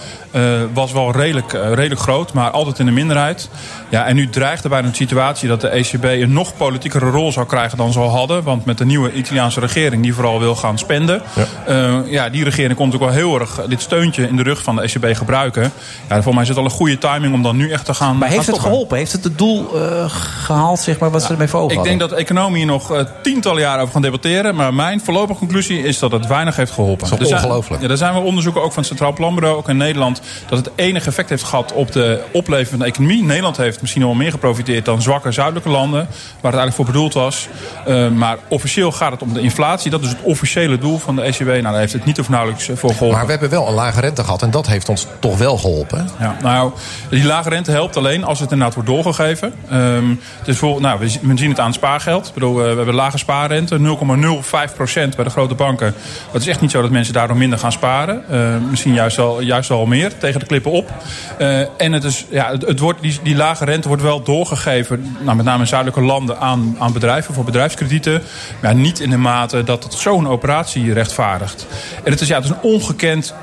S13: was wel redelijk, redelijk groot, maar altijd in de minderheid. Ja, en nu dreigt er bijna een situatie dat de ECB een nog politiekere rol zou krijgen dan ze al hadden. Want met de nieuwe Italiaanse regering, die vooral wil gaan spenden. Ja, ja die regering komt ook wel heel erg dit steuntje in de rug van de ECB gebruiken. Ja, voor mij is het al een goede timing om dan nu echt te gaan.
S6: Maar heeft
S13: gaan
S6: het geholpen? Heeft het het doel gehaald, zeg maar, wat ze ermee voor ogen
S13: Ik
S6: hadden?
S13: denk dat economie hier nog uh, tientallen jaren over gaan debatteren. Maar mijn voorlopige conclusie is dat het weinig heeft geholpen.
S7: Dat is ongelooflijk.
S13: Ja, er zijn wel onderzoeken, ook van het Centraal Planbureau, ook in Nederland, dat het enige effect heeft gehad op de opleving van de economie. Nederland heeft misschien wel meer geprofiteerd dan zwakke zuidelijke landen, waar het eigenlijk voor bedoeld was. Uh, maar officieel gaat het om de inflatie. Dat is het officiële doel van de ECB. Nou, daar heeft het niet of nauwelijks voor geholpen.
S7: Maar we hebben wel een lage rente gehad en dat heeft ons toch wel geholpen.
S13: Ja, nou, die lage rente helpt alleen als het inderdaad wordt doorgegeven. Um, dus voor, nou, we, we zien aan spaargeld. Ik bedoel, we hebben lage spaarrente, 0,05 procent bij de grote banken. Het is echt niet zo dat mensen daardoor minder gaan sparen. Uh, misschien juist al, juist al meer, tegen de klippen op. Uh, en het is, ja, het, wordt, die, die lage rente wordt wel doorgegeven, nou, met name in zuidelijke landen, aan, aan bedrijven voor bedrijfskredieten. Maar niet in de mate dat het zo'n operatie rechtvaardigt. En het is, ja, het is een ongekend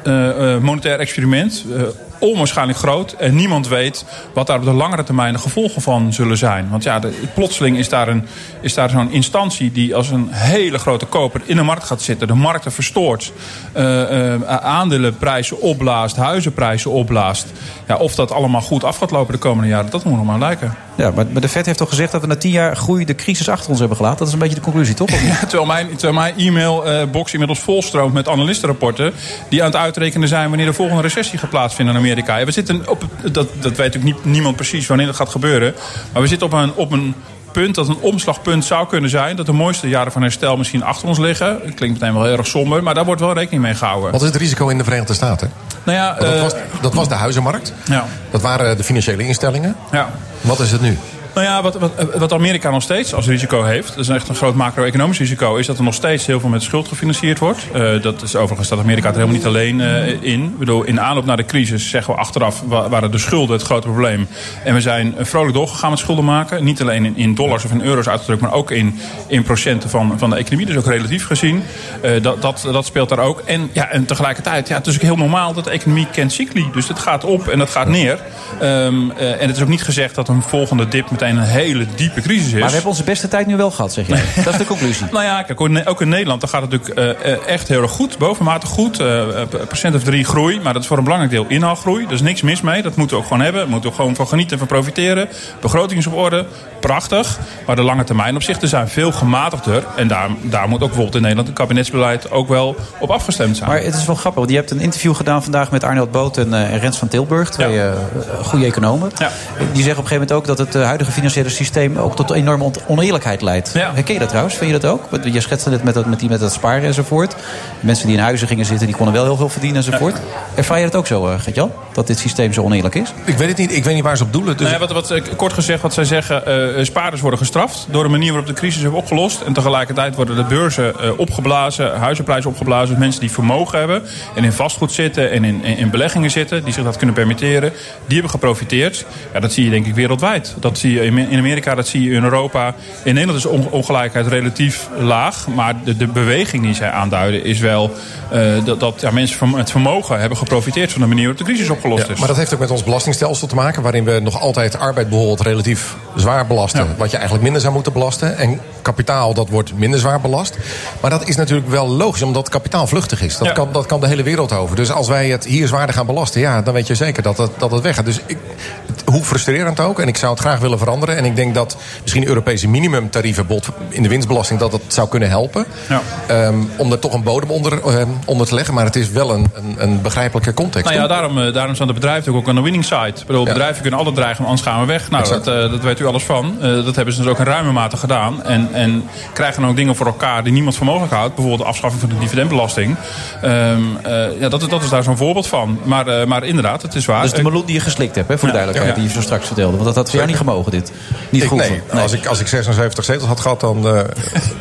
S13: monetair experiment onwaarschijnlijk groot. En niemand weet wat daar op de langere termijn de gevolgen van zullen zijn. Want ja, plotseling is daar, een, is daar zo'n instantie die als een hele grote koper in de markt gaat zitten. De markten verstoort. Uh, uh, aandelenprijzen opblaast. Huizenprijzen opblaast. Ja, of dat allemaal goed af gaat lopen de komende jaren, dat moet nog maar lijken.
S6: Ja, maar de Fed heeft toch gezegd dat we na tien jaar groei de crisis achter ons hebben gelaten. Dat is een beetje de conclusie, toch? (laughs)
S13: Ja, terwijl mijn, terwijl mijn e-mailbox inmiddels volstroomt met analistenrapporten... die aan het uitrekenen zijn wanneer de volgende recessie gaat plaatsvinden in Amerika. We zitten op, dat, dat weet niet, niemand precies wanneer dat gaat gebeuren. Maar we zitten op een, op een punt dat een omslagpunt zou kunnen zijn. Dat de mooiste jaren van herstel misschien achter ons liggen. Het klinkt meteen wel heel erg somber, maar daar wordt wel rekening mee gehouden.
S7: Wat is het risico in de Verenigde Staten?
S13: Nou ja,
S7: dat, was, dat was de huizenmarkt.
S13: Ja.
S7: Dat waren de financiële instellingen.
S13: Ja.
S7: Wat is het nu?
S13: Nou ja, wat, wat, wat, Amerika nog steeds als risico heeft, dat is echt een groot macro-economisch risico, is dat er nog steeds heel veel met schuld gefinancierd wordt. Uh, dat is overigens dat Amerika er helemaal niet alleen uh, in. Ik bedoel, in aanloop naar de crisis zeggen we achteraf waren de schulden het grote probleem. En we zijn vrolijk doorgegaan met schulden maken. Niet alleen in, in dollars of in euro's uitgedrukt, maar ook in, in procenten van, van de economie. Dus ook relatief gezien. Dat, dat, dat speelt daar ook. En, ja, en tegelijkertijd, ja, het is ook heel normaal dat de economie kent cycli. Dus het gaat op en dat gaat neer. Um, en het is ook niet gezegd dat een volgende dip meteen een hele diepe crisis is.
S6: Maar we hebben onze beste tijd nu wel gehad, zeg jij. Dat is de conclusie. (laughs)
S13: nou ja, kijk, ook in Nederland dan gaat het natuurlijk uh, echt heel erg goed. Bovenmatig goed. Uh, procent of drie groei. Maar dat is voor een belangrijk deel inhaalgroei. Is niks mis mee. Dat moeten we ook gewoon hebben. Daar moeten we gewoon van genieten en van profiteren. Begroting is op orde. Prachtig. Maar de lange termijn opzichten zijn veel gematigder. En daar, daar moet ook bijvoorbeeld in Nederland het kabinetsbeleid ook wel op afgestemd zijn.
S6: Maar het is wel grappig. Want je hebt een interview gedaan vandaag met Arnold Boot en, uh, en Rens van Tilburg. Twee ja. goede economen.
S13: Ja.
S6: Die zeggen op een gegeven moment ook dat het huidige financiële systeem ook tot enorme oneerlijkheid leidt.
S13: Ja.
S6: Herken je dat trouwens? Vind je dat ook? Je schetste het met dat, met die, met dat sparen enzovoort. Mensen die in huizen gingen zitten, die konden wel heel veel verdienen enzovoort. Ja. Ervaar je dat ook zo, uh, Gert-Jan? Dat dit systeem zo oneerlijk is?
S7: Ik weet het niet. Ik weet niet waar ze op doelen. Dus
S13: nou ja, wat, wat, kort gezegd, wat zij zeggen, uh, spaarders worden gestraft door de manier waarop de crisis hebben opgelost. En tegelijkertijd worden de beurzen uh, opgeblazen, huizenprijzen opgeblazen. Dus mensen die vermogen hebben en in vastgoed zitten en in, in, in, beleggingen zitten, die zich dat kunnen permitteren, die hebben geprofiteerd. Ja, dat zie je denk ik wereldwijd. Dat zie je in Amerika, dat zie je in Europa. In Nederland is ongelijkheid relatief laag. Maar de, de beweging die zij aanduiden is wel uh, dat, dat ja, mensen met vermogen hebben geprofiteerd van de manier waarop de crisis opgelost
S7: ja,
S13: is.
S7: Maar dat heeft ook met ons belastingstelsel te maken, waarin we nog altijd arbeid bijvoorbeeld relatief zwaar belasten. Ja. Wat je eigenlijk minder zou moeten belasten. En kapitaal, dat wordt minder zwaar belast. Maar dat is natuurlijk wel logisch, omdat kapitaal vluchtig is. Dat, kan, dat kan de hele wereld over. Dus als wij het hier zwaarder gaan belasten, ja, dan weet je zeker dat het, dat het weggaat. Dus ik, hoe frustrerend ook. En ik zou het graag willen veranderen. En ik denk dat misschien Europese minimumtarieven in de winstbelasting dat dat zou kunnen helpen.
S13: Ja.
S7: Um, om er toch een bodem onder, um, onder te leggen. Maar het is wel een, een, een begrijpelijke context.
S13: Nou ja, daarom, uh, daarom staan de bedrijven ook aan de winning side. Ik bedoel, ja. bedrijven kunnen altijd dreigen, anders gaan we weg. Nou, dat, uh, dat weet u alles van. Uh, dat hebben ze dus ook in ruime mate gedaan. En, en krijgen dan ook dingen voor elkaar die niemand voor mogelijk houdt. Bijvoorbeeld de afschaffing van de dividendbelasting. Um, ja, dat, dat is daar zo'n voorbeeld van. Maar, maar inderdaad, het is waar.
S6: Dus de meloen die je geslikt hebt, hè, voor de duidelijkheid, die je zo straks vertelde. Want dat had voor jou niet gemogen, dit. Niet
S7: ik,
S6: goed.
S7: Nee, nee. Als, ik, als ik 76 zetels had gehad, dan, uh,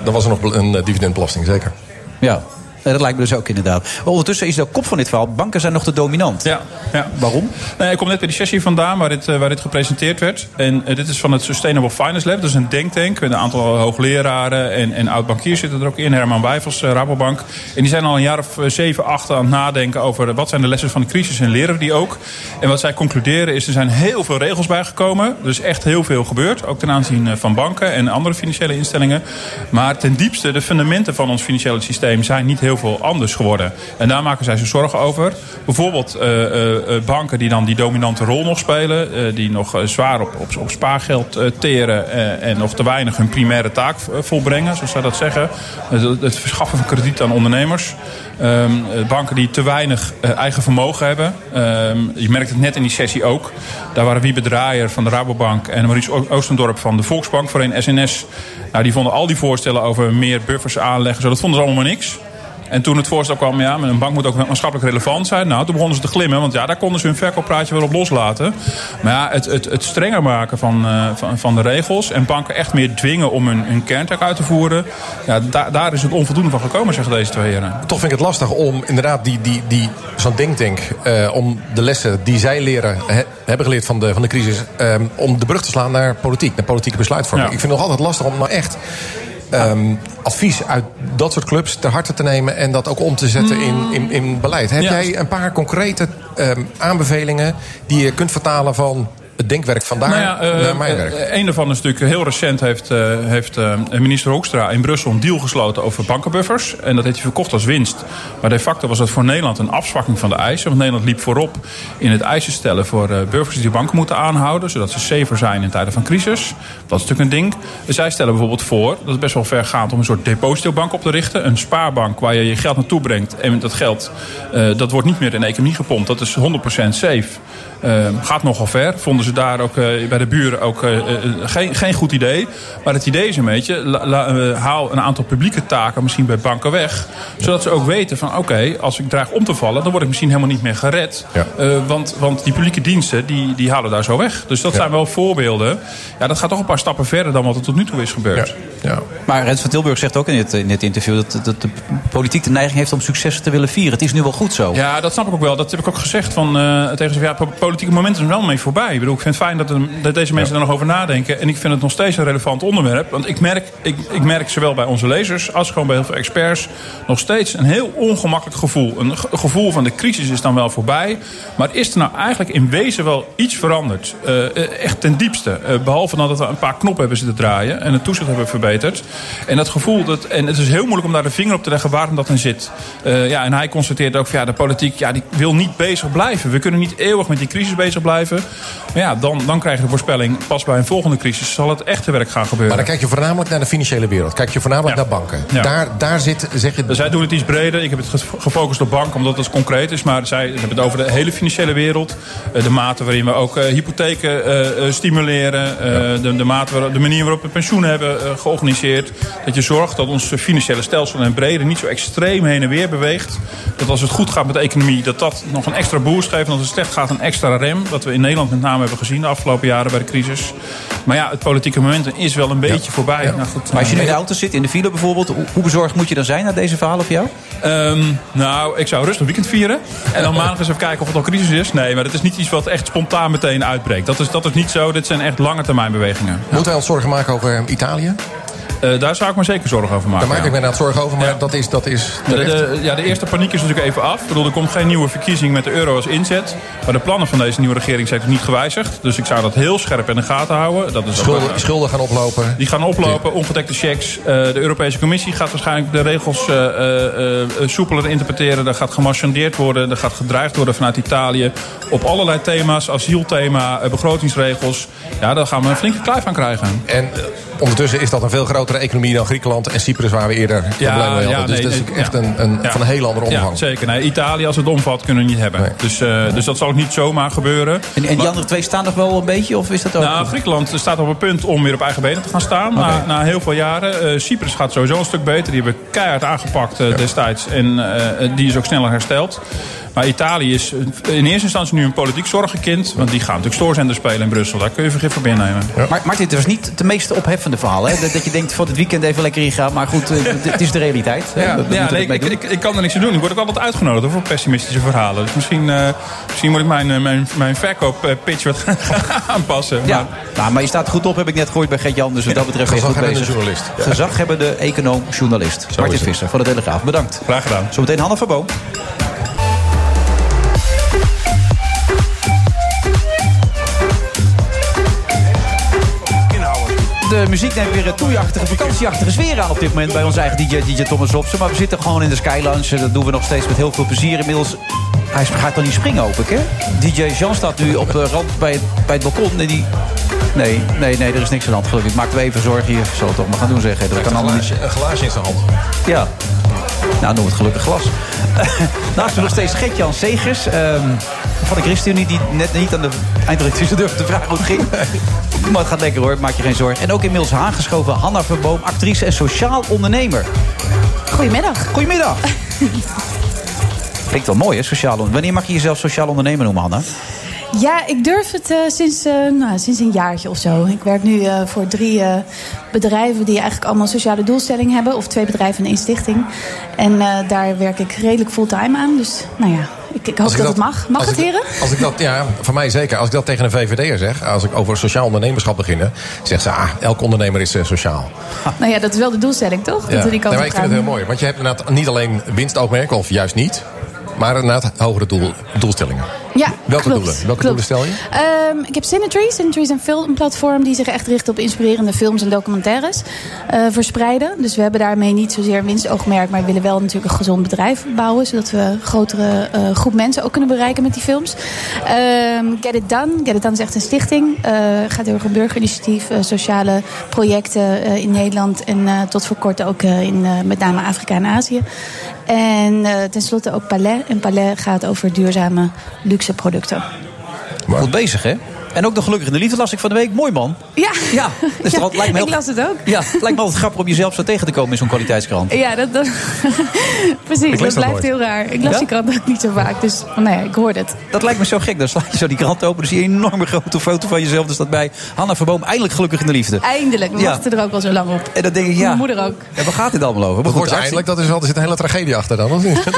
S7: dan was er nog een uh, dividendbelasting, zeker.
S6: Ja. Dat lijkt me dus ook inderdaad. Maar ondertussen is de kop van dit verhaal... banken zijn nog te dominant.
S13: Ja, ja.
S6: Waarom?
S13: Ik kom net bij die sessie vandaan waar dit, eh, waar dit gepresenteerd werd. En eh, dit is van het Sustainable Finance Lab. Dat is een denktank met een aantal hoogleraren en, en oud-bankiers zitten er ook in. Herman Wijfels, eh, Rabobank. En die zijn al een jaar of zeven, acht aan het nadenken over... wat zijn de lessen van de crisis en leren die ook. En wat zij concluderen is, er zijn heel veel regels bijgekomen. Dus echt heel veel gebeurd. Ook ten aanzien van banken en andere financiële instellingen. Maar ten diepste, de fundamenten van ons financiële systeem... zijn niet heel veel anders geworden. En daar maken zij zich zorgen over. Bijvoorbeeld eh, eh, eh, banken die dan die dominante rol nog spelen. die nog zwaar op, op, op spaargeld teren. en nog te weinig hun primaire taak volbrengen, zoals zij dat zeggen. Het- verschaffen van krediet aan ondernemers. Ehm, eh, banken die te weinig eigen vermogen hebben. Ehm, je merkt het net in die sessie ook. Daar waren Wiebe Draaier van de Rabobank en Maurice Oostendorp van de Volksbank voor een SNS. Nou, die vonden al die voorstellen over meer buffers aanleggen. Zo, dat vonden ze allemaal maar niks. En toen het voorstel kwam, ja, een bank moet ook maatschappelijk relevant zijn. Nou, toen begonnen ze te glimmen, want ja, daar konden ze hun verkooppraatje wel op loslaten. Maar ja, het, het, het strenger maken van, eh, van, van de regels en banken echt meer dwingen om hun, hun kerntaak uit te voeren. Ja, daar, daar is het onvoldoende van gekomen, zeggen deze twee heren.
S7: Toch vind ik het lastig om inderdaad die, die, die, zo'n denktank... eh, om de lessen die zij leren, he- hebben geleerd van de, van de crisis... eh, om de brug te slaan naar politiek, naar politieke besluitvorming.
S13: Ja.
S7: Ik vind het nog altijd lastig om nou echt... ehm, advies uit dat soort clubs ter harte te nemen... en dat ook om te zetten in, in, in beleid. Heb
S13: Ja.
S7: jij een paar concrete ehm, aanbevelingen... die je kunt vertalen van het denkwerk vandaar
S13: Nou ja, eh,
S7: naar mijn werk?
S13: eh, een daarvan is natuurlijk heel recent heeft, eh, heeft eh, minister Hoekstra in Brussel een deal gesloten over bankenbuffers. En dat heeft hij verkocht als winst. Maar de facto was dat voor Nederland een afzwakking van de eisen. Want Nederland liep voorop in het eisen stellen voor eh, burgers die banken moeten aanhouden. Zodat ze safer zijn in tijden van crisis. Dat is natuurlijk een ding. Zij stellen bijvoorbeeld voor dat het best wel ver gaat om een soort depositobank op te richten. Een spaarbank waar je je geld naartoe brengt. En dat geld eh, dat wordt niet meer in de economie gepompt. Dat is 100% safe. Eh, gaat nogal ver. Vonden ze daar ook eh, bij de buren ook eh, eh, geen, geen goed idee. Maar het idee is een beetje, la- la- haal een aantal publieke taken misschien bij banken weg. Zodat ze ook weten van oké, als ik dreig om te vallen, dan word ik misschien helemaal niet meer gered. Eh, want, want die publieke diensten, die, die halen daar zo weg. Dus dat zijn wel voorbeelden. Ja, dat gaat toch een paar stappen verder dan wat er tot nu toe is gebeurd.
S7: Ja.
S6: Maar Rens van Tilburg zegt ook in dit, in dit interview... Dat, dat de politiek de neiging heeft om successen te willen vieren. Het is nu wel goed zo.
S13: Ja, dat snap ik ook wel. Dat heb ik ook gezegd van, eh, tegen ze. Ja, po- politieke momenten zijn wel mee voorbij. Ik bedoel, ik vind het fijn dat, er- dat deze mensen er nog over nadenken. En ik vind het nog steeds een relevant onderwerp. Want ik merk, ik, ik merk zowel bij onze lezers als gewoon bij heel veel experts... nog steeds een heel ongemakkelijk gevoel. Een ge- gevoel van de crisis is dan wel voorbij. Maar is er nou eigenlijk in wezen wel iets veranderd? Eh, eh, echt ten diepste. Eh, behalve dan dat we een paar knoppen hebben zitten draaien... en het toezicht hebben verbeterd. En dat gevoel, dat, en het is heel moeilijk om daar de vinger op te leggen waarom dat dan zit. Ja, en hij constateert ook van ja, de politiek ja, die wil niet bezig blijven. We kunnen niet eeuwig met die crisis bezig blijven. Maar ja, dan, dan krijg je de voorspelling... pas bij een volgende crisis zal het echte werk gaan gebeuren.
S7: Maar dan kijk je voornamelijk naar de financiële wereld. Kijk je voornamelijk naar banken.
S13: Ja.
S7: Daar, daar zit, zeg je...
S13: Zij doen het iets breder. Ik heb het ge- gefocust op banken, omdat het concreet is. Maar zij hebben het over de hele financiële wereld. Eh, De mate waarin we ook eh, hypotheken eh, stimuleren. De, de, mate waar, de manier waarop we pensioenen hebben georganiseerd. Dat je zorgt dat ons financiële stelsel en breder niet zo extreem heen en weer beweegt. Dat als het goed gaat met de economie, dat dat nog een extra boost geeft. En als het slecht gaat, een extra rem. Wat we in Nederland met name hebben gezien de afgelopen jaren bij de crisis. Maar ja, het politieke momentum is wel een beetje voorbij. Nou, goed,
S6: Maar als je nu in
S13: eh,
S6: de auto zit, in de file bijvoorbeeld... hoe, hoe bezorgd moet je dan zijn na deze verhalen voor jou?
S13: Ehm, nou, ik zou rustig weekend vieren. En dan (laughs) maandag eens even kijken of het al crisis is. Nee, maar dat is niet iets wat echt spontaan meteen uitbreekt. Dat is, dat is niet zo. Dit zijn echt lange termijn bewegingen.
S7: Moeten wij ons zorgen maken over Italië?
S13: Eh, daar zou ik me zeker zorgen over maken.
S7: Daar maak ik me inderdaad zorgen over, maar dat is, dat is
S13: De, de- ja, de eerste paniek is natuurlijk even af. Ik bedoel, er komt geen nieuwe verkiezing met de euro als inzet. Maar de plannen van deze nieuwe regering zijn niet gewijzigd. Dus ik zou dat heel scherp in de gaten houden. Dat is
S7: Schulden,
S13: wel-
S7: schulden gaan oplopen.
S13: Die gaan oplopen, ongedekte checks. Eh, de Europese Commissie gaat waarschijnlijk de regels eh, eh, eh, soepeler interpreteren. Er gaat gemarchandeerd worden, er gaat gedreigd worden vanuit Italië. Op allerlei thema's, asielthema, eh, begrotingsregels. Ja, daar gaan we een flinke kluif aan krijgen.
S7: En eh, ondertussen is dat een veel grotere economie dan Griekenland en Cyprus, waar we eerder problemen mee hadden. dus
S13: nee,
S7: dat is
S13: nee,
S7: echt
S13: ja.
S7: een, een,
S13: Ja.
S7: van een hele andere omvang.
S13: Ja, zeker. Nee, Italië, als het omvat, kunnen we niet hebben. Dus, eh, dus dat zal ook niet zomaar gebeuren.
S6: En, en die
S13: Maar-
S6: andere twee staan nog wel een beetje? Of is dat ook...
S13: Nou, Griekenland staat op het punt om weer op eigen benen te gaan staan. Na, na heel veel jaren. Eh, Cyprus gaat sowieso een stuk beter. Die hebben we keihard aangepakt eh, destijds. En eh, die is ook sneller hersteld. Maar Italië is in eerste instantie nu een politiek zorgenkind. Want die gaan natuurlijk stoorzender spelen in Brussel. Daar kun je vergif voor binnennemen.
S6: Maar Martin, het was niet de meest ophef, treffende verhalen. Hè? Dat, dat je denkt, voor het weekend even lekker ingaan. Maar goed, eh, het- is de realiteit.
S13: Ja, nee, ik, ik, ik kan er niks aan doen. Ik word ook altijd uitgenodigd hoor, voor pessimistische verhalen. Dus misschien, eh, misschien moet ik mijn, eh, mijn, mijn verkooppitch wat (laughs) aanpassen.
S6: Ja, nou, maar je staat goed op, heb ik net gehoord bij Gert-Jan. Dus wat dat betreft ben je goed
S7: Gezaghebbende
S6: bezig.
S7: journalist.
S6: Gezaghebbende econoom, journalist. Martin. Visser van de Telegraaf. Bedankt.
S13: Graag gedaan.
S6: Zometeen Hanna van Boom. De muziek neemt weer een toeiachtige, vakantieachtige sfeer aan op dit moment bij onze eigen DJ, DJ Thomas Robson. Maar we zitten gewoon in de Sky Lounge. Dat doen we nog steeds met heel veel plezier. Inmiddels, hij gaat dan niet springen, hoop ik, hè? DJ Jean staat nu op de rand bij, bij het balkon. En die... Nee, nee, nee, er is niks aan de hand. Gelukkig. Maak we even zorgen hier. Zal het toch maar gaan doen zeggen. Dat kan allemaal niet.
S7: Een glaasje in zijn hand.
S6: Ja. Nou, noem het gelukkig glas. (laughs) Naast me nog steeds Gert-Jan Segers. ehm, van de ChristenUnie, die net niet aan de eindredactie durfde te vragen hoe het ging. (laughs) Maar het gaat lekker hoor, maak je geen zorgen. En ook inmiddels aangeschoven Hanna Verboom, actrice en sociaal ondernemer.
S14: Goedemiddag.
S6: Goedemiddag. (laughs) Klinkt wel mooi hè, sociaal ondernemer. Wanneer mag je jezelf sociaal ondernemer noemen, Hanna?
S14: Ja, ik durf het eh, sinds, eh, nou, sinds een jaartje of zo. Ik werk nu eh, voor drie bedrijven die eigenlijk allemaal sociale doelstellingen hebben. Of twee bedrijven en één stichting. En daar werk ik redelijk fulltime aan. Dus nou ja, ik, ik hoop
S7: ik
S14: dat, het mag. Mag het,
S7: ik-
S14: heren?
S7: Als ik dat, ja, voor mij zeker. Als ik dat tegen een VVD'er zeg, als ik over sociaal ondernemerschap begin, zegt ze, ah, elke ondernemer is sociaal.
S14: Nou ja, dat is wel de doelstelling, toch? Dat we die kant
S7: Nee, maar ik vind het heel mooi. Want je hebt inderdaad niet alleen winstoogmerken, of juist niet, maar inderdaad hogere doel, doelstellingen.
S14: Ja,
S7: Welke
S14: klopt,
S7: doelen? Welke
S14: klopt.
S7: doelen stel je?
S14: Ehm, ik heb Cinetree. Cinetree is een filmplatform die zich echt richt op inspirerende films en documentaires eh, verspreiden. Dus we hebben daarmee niet zozeer een winstoogmerk, maar we willen wel natuurlijk een gezond bedrijf bouwen, zodat we een grotere eh, groep mensen ook kunnen bereiken met die films. Ehm, Get It Done. Get It Done is echt een stichting. Eh gaat erg om burgerinitiatief, sociale projecten in Nederland en tot voor kort ook in met name Afrika en Azië. En tenslotte ook Palais. En Palais gaat over duurzame luxe producten.
S6: Goed bezig, hè? En ook de gelukkige de liefde las ik van de week. Mooi man.
S14: Ja,
S6: Ja, dus
S14: Ja,
S6: dat lijkt me heel...
S14: ik las het ook.
S6: Ja, het lijkt me altijd grappig om jezelf zo tegen te komen in zo'n kwaliteitskrant.
S14: Ja, dat, dat- (laughs) precies. Dat
S6: dat
S14: blijft
S6: nooit.
S14: heel raar. Ik las
S6: Ja?
S14: die krant ook niet zo vaak. Dus nou ja, ik hoorde het.
S6: Dat lijkt me zo gek. Dan sla je zo die krant open. Dan zie je een enorme grote foto van jezelf. Er staat bij Hanna Verboom, eindelijk gelukkig in de liefde.
S14: Eindelijk. We
S6: Ja.
S14: wachten er ook al zo lang op.
S6: En dan denk ik, ja.
S14: Mijn moeder ook.
S6: En waar gaat dit allemaal over? Maar
S7: Wat
S6: goed,
S7: eindelijk? Dat is wel, er zit een hele tragedie achter dan, of niet? (laughs)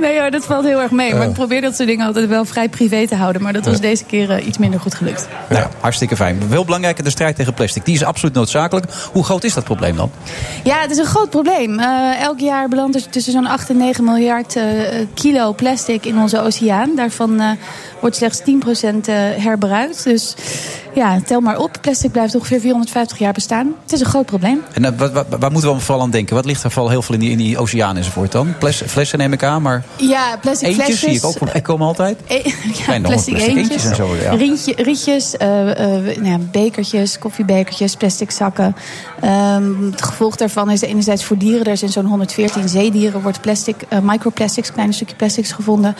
S14: Nee hoor, dat valt heel erg mee. Maar ik probeer dat soort dingen altijd wel vrij privé te houden. Maar dat was deze keer iets minder goed gelukt.
S6: Nou, hartstikke fijn. Heel belangrijk, de strijd tegen plastic. Die is absoluut noodzakelijk. Hoe groot is dat probleem dan?
S14: Ja, het is een groot probleem. Eh, elk jaar belandt er tussen zo'n 8 en 9 miljard eh, kilo plastic in onze oceaan. Daarvan eh, wordt slechts 10% eh, herbruikt. Dus ja, tel maar op. Plastic blijft ongeveer 450 jaar bestaan. Het is een groot probleem.
S6: En wat, wat- waar moeten we vooral aan denken? Wat ligt er vooral heel veel in die, in die oceaan enzovoort dan? Ples, flessen neem ik aan, maar
S14: Ja, plastic
S6: eentjes
S14: flesjes.
S6: zie ik ook voorbij komen altijd.
S14: E- (laughs) ja, plastic,
S6: plastic
S14: eentjes,
S6: eentjes en zo, ja.
S14: Rietje- rietjes, eh, eh, nou ja, bekertjes, koffiebekertjes, plastic zakken. Ehm, het gevolg daarvan is enerzijds voor dieren, er zijn zo'n 114 zeedieren, wordt plastic, eh, microplastics, kleine stukje plastics gevonden.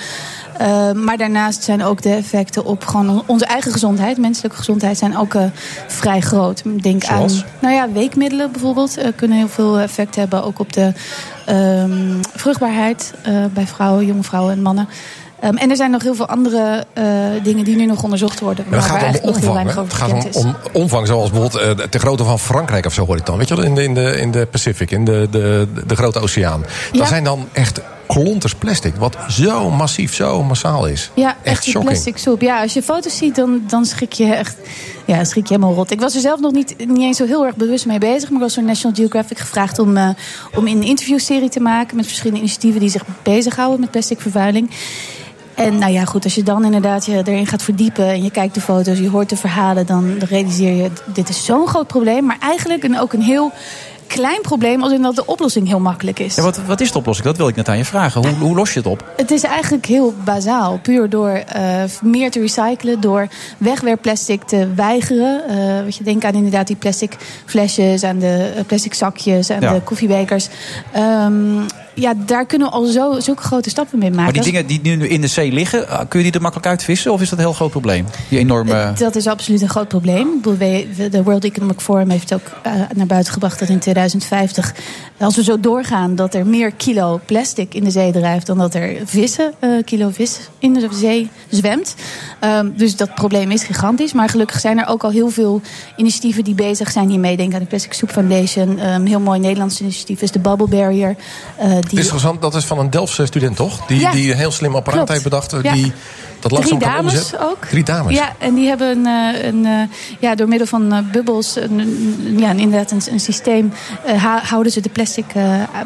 S14: Ehm, maar daarnaast zijn ook de effecten op gewoon onze eigen gezondheid, menselijke gezondheid, zijn ook vrij groot. Denk
S6: Zoals?
S14: aan nou ja, weekmiddelen bijvoorbeeld, kunnen heel veel effect hebben, ook op de ehm, vruchtbaarheid bij vrouwen, jonge vrouwen en mannen. Ehm, en er zijn nog heel veel andere eh, dingen die nu nog onderzocht worden.
S7: Maar het
S14: waar
S7: gaat om omvang. Het gaat om, omvang, zoals bijvoorbeeld uh, de grootte van Frankrijk of zo hoor ik dan. Weet je wel, in de, in de, in de Pacific, in de, de, de grote oceaan. Dat
S14: Ja.
S7: zijn dan echt klonters plastic, wat zo massief, zo massaal is.
S14: Ja,
S7: echt
S14: echt die
S7: shocking.
S14: plastic soep. Ja, als je foto's ziet, dan, dan schrik je echt. Ja, schrik je helemaal rot. Ik was er zelf nog niet, niet eens zo heel erg bewust mee bezig. Maar ik was door National Geographic gevraagd om, eh, om een interviewserie te maken met verschillende initiatieven die zich bezighouden met plastic vervuiling. En nou ja, goed, als je dan inderdaad je erin gaat verdiepen en je kijkt de foto's, je hoort de verhalen, dan realiseer je, dit is zo'n groot probleem. Maar eigenlijk een, ook een heel klein probleem, als in dat de oplossing heel makkelijk is.
S6: Ja, wat, wat is de oplossing? Dat wil ik net aan je vragen. Hoe, hoe los je het op?
S14: Het is eigenlijk heel bazaal. Puur door eh, meer te recyclen, door wegwerpplastic te weigeren. Eh wat je denkt aan inderdaad die plastic flesjes, aan de eh, plastic zakjes, aan
S6: Ja.
S14: de koffiebekers. Ehm, ja, daar kunnen we al zo, zulke grote stappen mee maken.
S6: Maar die dingen die nu in de zee liggen, eh, kun je die er makkelijk uitvissen? Of is dat een heel groot probleem? Die enorme...
S14: Eh, Dat is absoluut een groot probleem. De World Economic Forum heeft ook eh, naar buiten gebracht dat in 2050, als we zo doorgaan, dat er meer kilo plastic in de zee drijft dan dat er vissen, kilo vis in de zee zwemt. Ehm, dus dat probleem is gigantisch. Maar gelukkig zijn er ook al heel veel initiatieven die bezig zijn hiermee. Denk aan de Plastic Soup Foundation. Een heel mooi Nederlands initiatief is de Bubble Barrier. Die
S7: is interessant, dat is van een Delftse student, toch? Die,
S14: Ja.
S7: die een heel slim apparaat
S14: Klopt.
S7: heeft bedacht. eh,
S14: Ja.
S7: Die dat langzaam
S14: Drie
S7: kan
S14: dames
S7: omzetten.
S14: ook.
S7: Drie dames.
S14: Ja, en die hebben een, eh, een, eh, ja, door middel van bubbels, een, ja, inderdaad een, een systeem, houden ze de plastic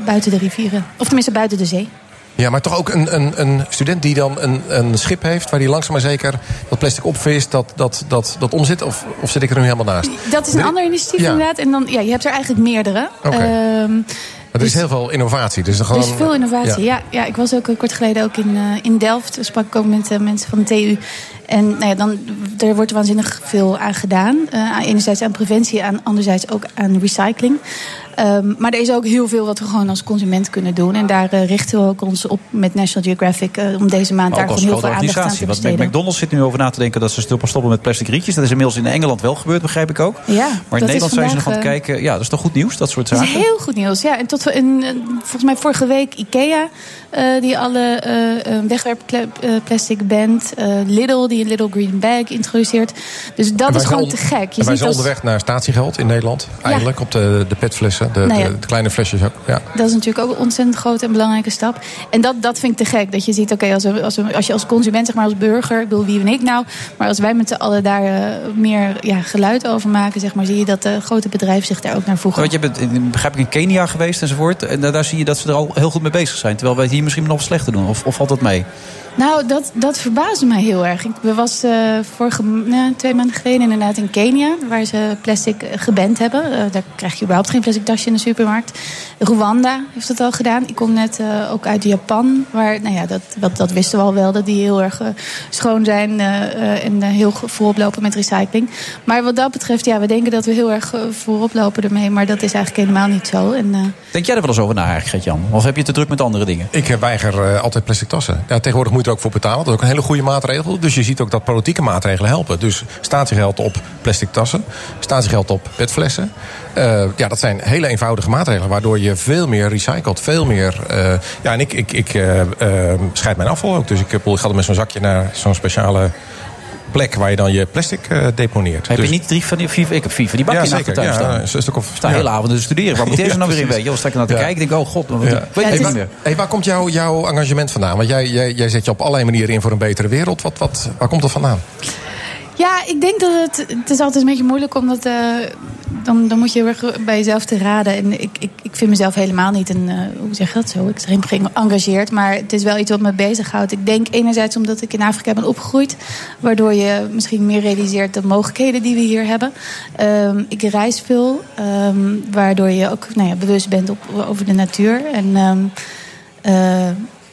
S14: buiten de rivieren. Of tenminste buiten de zee.
S7: Ja, maar toch ook een, een, een student die dan een, een schip heeft... waar hij langzaam maar zeker dat plastic opvist, dat, dat, dat, dat omzet? Of, of zit ik er nu helemaal naast?
S14: Dat is een
S7: Er-
S14: ander initiatief
S7: Ja.
S14: inderdaad. En dan, ja, je hebt er eigenlijk meerdere.
S7: Oké.
S14: Ehm,
S7: Er is heel veel innovatie. Dus er,
S14: er is veel innovatie. Ja. Ja, ik was ook eh, kort geleden ook in, eh, in Delft. Daar sprak ik ook met eh, mensen van de TU. En nou ja, dan, er wordt waanzinnig veel aan gedaan. Eh, enerzijds aan preventie, aan, anderzijds ook aan recycling. Ehm, maar er is ook heel veel wat we gewoon als consument kunnen doen. En daar eh, richten we ook ons op met National Geographic... eh, om deze maand daar gewoon heel veel aandacht aan te
S6: Want
S14: besteden.
S6: McDonald's zit nu over na te denken dat ze stoppen stoppen met plastic rietjes. Dat is inmiddels in Engeland wel gebeurd, begrijp ik ook.
S14: Ja,
S6: maar in
S14: dat
S6: Nederland zijn ze nog aan het kijken. Ja, dat is toch goed nieuws, dat soort
S14: Dat
S6: zaken?
S14: is heel goed nieuws. Ja, en tot we in, volgens mij vorige week Ikea, eh, die alle eh wegwerpplastic bent. eh Lidl, die een Little Green Bag introduceert. Dus dat is gewoon te gek. Je
S7: en wij
S14: ziet
S7: zijn
S14: als,
S7: onderweg naar statiegeld in Nederland. Eindelijk op de, de petflessen, de,
S14: Nou ja.
S7: de, de kleine flesjes ook. Ja.
S14: dat is natuurlijk ook een ontzettend grote en belangrijke stap. En dat, dat vind ik te gek. Dat je ziet, oké, als, we- als, we- als je als consument, zeg maar als burger, ik bedoel, wie ben ik nou? Maar als wij met z'n allen daar eh, meer ja, geluid over maken, zeg maar, zie je dat de grote bedrijven zich daar ook naar voegen.
S6: Want je bent, in- begrijp ik, in Kenia geweest enzovoort. En daar, daar zie je dat ze er al heel goed mee bezig zijn. Terwijl wij het hier misschien nog slechter doen. Of, of valt dat mee?
S14: Nou, dat, dat verbaasde mij heel erg. Ik was eh, vorige nou, twee maanden geleden inderdaad in Kenia, waar ze plastic eh, geband hebben. Eh, daar krijg je überhaupt geen plastic tasje in de supermarkt. Rwanda heeft dat al gedaan. Ik kom net eh, ook uit Japan, waar, nou ja, dat, dat, dat wisten we al wel, dat die heel erg schoon zijn eh, eh, en heel voorop lopen met recycling. Maar wat dat betreft, ja, we denken dat we heel erg voorop lopen ermee, maar dat is eigenlijk helemaal niet zo. En, eh,
S6: Denk jij er wel eens over na eigenlijk, Gert-Jan? Of heb je te druk met andere dingen?
S7: Ik weiger eh, altijd plastic tassen. Ja, tegenwoordig moet ook voor betalen. Dat is ook een hele goede maatregel. Dus je ziet ook dat politieke maatregelen helpen. Dus statiegeld op plastic tassen. Statiegeld op petflessen. Eh, ja, dat zijn hele eenvoudige maatregelen. Waardoor je veel meer recycelt. Veel meer... eh, ja, en ik, ik, ik eh, scheid mijn afval ook. Dus ik, ik ga er met zo'n zakje naar zo'n speciale plek... waar je dan je plastic eh, deponeert.
S6: Heb
S7: Dus-
S6: je niet drie van die, vier, ik heb vier van die bakjes
S7: Ja,
S6: in de
S7: Ja,
S6: staan.
S7: een stuk of-
S6: Ik sta
S7: ja.
S6: hele avonden te studeren. Waar (laughs) moet deze
S7: Ja,
S6: nou weer in? Weet je, sta ik naar te
S7: Ja.
S6: kijken. Ik denk, oh god, wat,
S7: Ja.
S6: ik weet het niet
S7: waar,
S6: meer.
S7: hey, waar komt jouw jouw engagement vandaan? Want jij, jij, jij zet je op allerlei manieren in voor een betere wereld. Wat, wat, waar komt dat vandaan?
S14: Ja, ik denk dat het. Het is altijd een beetje moeilijk omdat. eh, dan, dan moet je heel bij jezelf te raden. En ik, ik, ik vind mezelf helemaal niet een. eh, hoe zeg je dat zo? Extreem geëngageerd. Maar het is wel iets wat me bezighoudt. Ik denk enerzijds omdat ik in Afrika ben opgegroeid. Waardoor je misschien meer realiseert de mogelijkheden die we hier hebben. Ehm, ik reis veel. ehm, waardoor je ook nou ja, bewust bent op, over de natuur. En. ehm, eh,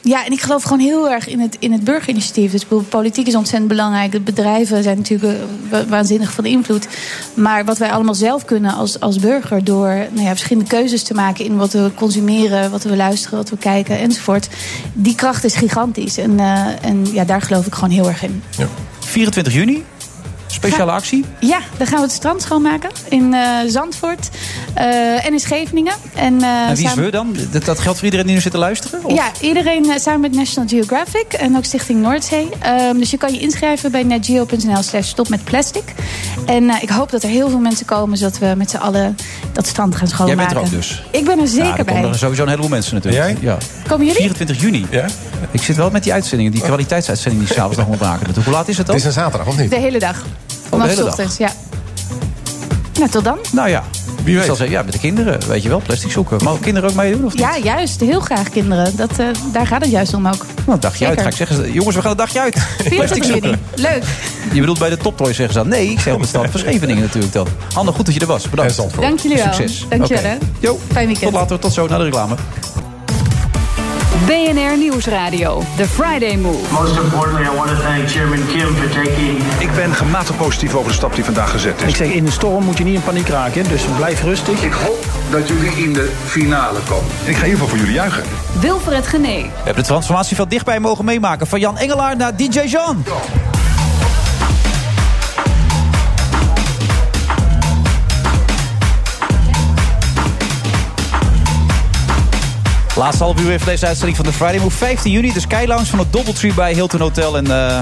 S14: ja, en ik geloof gewoon heel erg in het, in het burgerinitiatief. Dus bedoel, politiek is ontzettend belangrijk. De bedrijven zijn natuurlijk eh, wa- waanzinnig van invloed. Maar wat wij allemaal zelf kunnen als, als burger... door nou ja, verschillende keuzes te maken in wat we consumeren... wat we luisteren, wat we kijken enzovoort... die kracht is gigantisch. En, eh, en ja, daar geloof ik gewoon heel erg in.
S6: 24 juni, speciale actie.
S14: Ja, dan gaan we het strand schoonmaken in eh, Zandvoort eh, en in Scheveningen. En, eh,
S6: en wie is we dan? Dat, dat geldt voor iedereen die nu zit te luisteren? Of?
S14: Ja, iedereen eh, samen met National Geographic en ook Stichting Noordzee. Ehm, dus je kan je inschrijven bij netgeo.nl slash stop met plastic. En eh, ik hoop dat er heel veel mensen komen... zodat we met z'n allen dat strand gaan
S6: Jij
S14: schoonmaken.
S6: bent er ook dus?
S14: Ik ben er zeker
S6: er
S14: bij.
S6: er sowieso een heleboel mensen natuurlijk.
S7: Jij?
S6: Ja.
S14: Komen jullie?
S6: 24 juni.
S7: Ja?
S6: Ik zit wel met die uitzendingen, die kwaliteitsuitzending die s'avonds nog moet maken. Hoe laat is het dan?
S7: Het is een zaterdag, of niet?
S14: De hele dag.
S6: De
S14: Vanaf
S6: hele dag.
S14: ochtends, ja. Nou, tot dan.
S6: Nou ja,
S7: Wie
S6: ik
S7: weet.
S6: zal zeggen, ja, met de kinderen, weet je wel, plastic zoeken. Mogen kinderen ook meedoen of niet?
S14: Ja, juist. Heel graag kinderen. Dat, eh, daar gaat het juist om ook.
S6: Nou, een dagje uit, ga ik zeggen. Jongens, we gaan een dagje uit. (laughs) Plastic
S14: 24 juni.
S6: zoeken.
S14: Leuk.
S6: Je bedoelt bij de toptoy zeggen ze dan? Nee, ik zeg op het strand van Scheveningen natuurlijk dan. Hanne, goed dat je er was. Bedankt.
S14: Dank jullie wel.
S6: Succes.
S14: Dank je wel, Fijn weekend.
S6: tot later, tot zo, naar de reclame.
S1: BNR Nieuwsradio. The Friday Move.
S2: Most importantly, I want to thank Chairman Kim for taking.
S4: Ik ben gematigd positief over de stap die vandaag gezet is. Ik zeg, in de storm moet je niet in paniek raken, dus blijf rustig.
S5: Ik hoop dat jullie in de finale komen.
S3: Ik ga in ieder geval voor jullie juichen.
S1: Wilfred Genee.
S6: We hebben de transformatie van dichtbij mogen meemaken. Van Jan Engelaar naar DJ Jean. Laatste half uur deze uitzending van de Friday Move. 15 juni, de Sky Lounge van het Doubletree bij Hilton Hotel. En eh,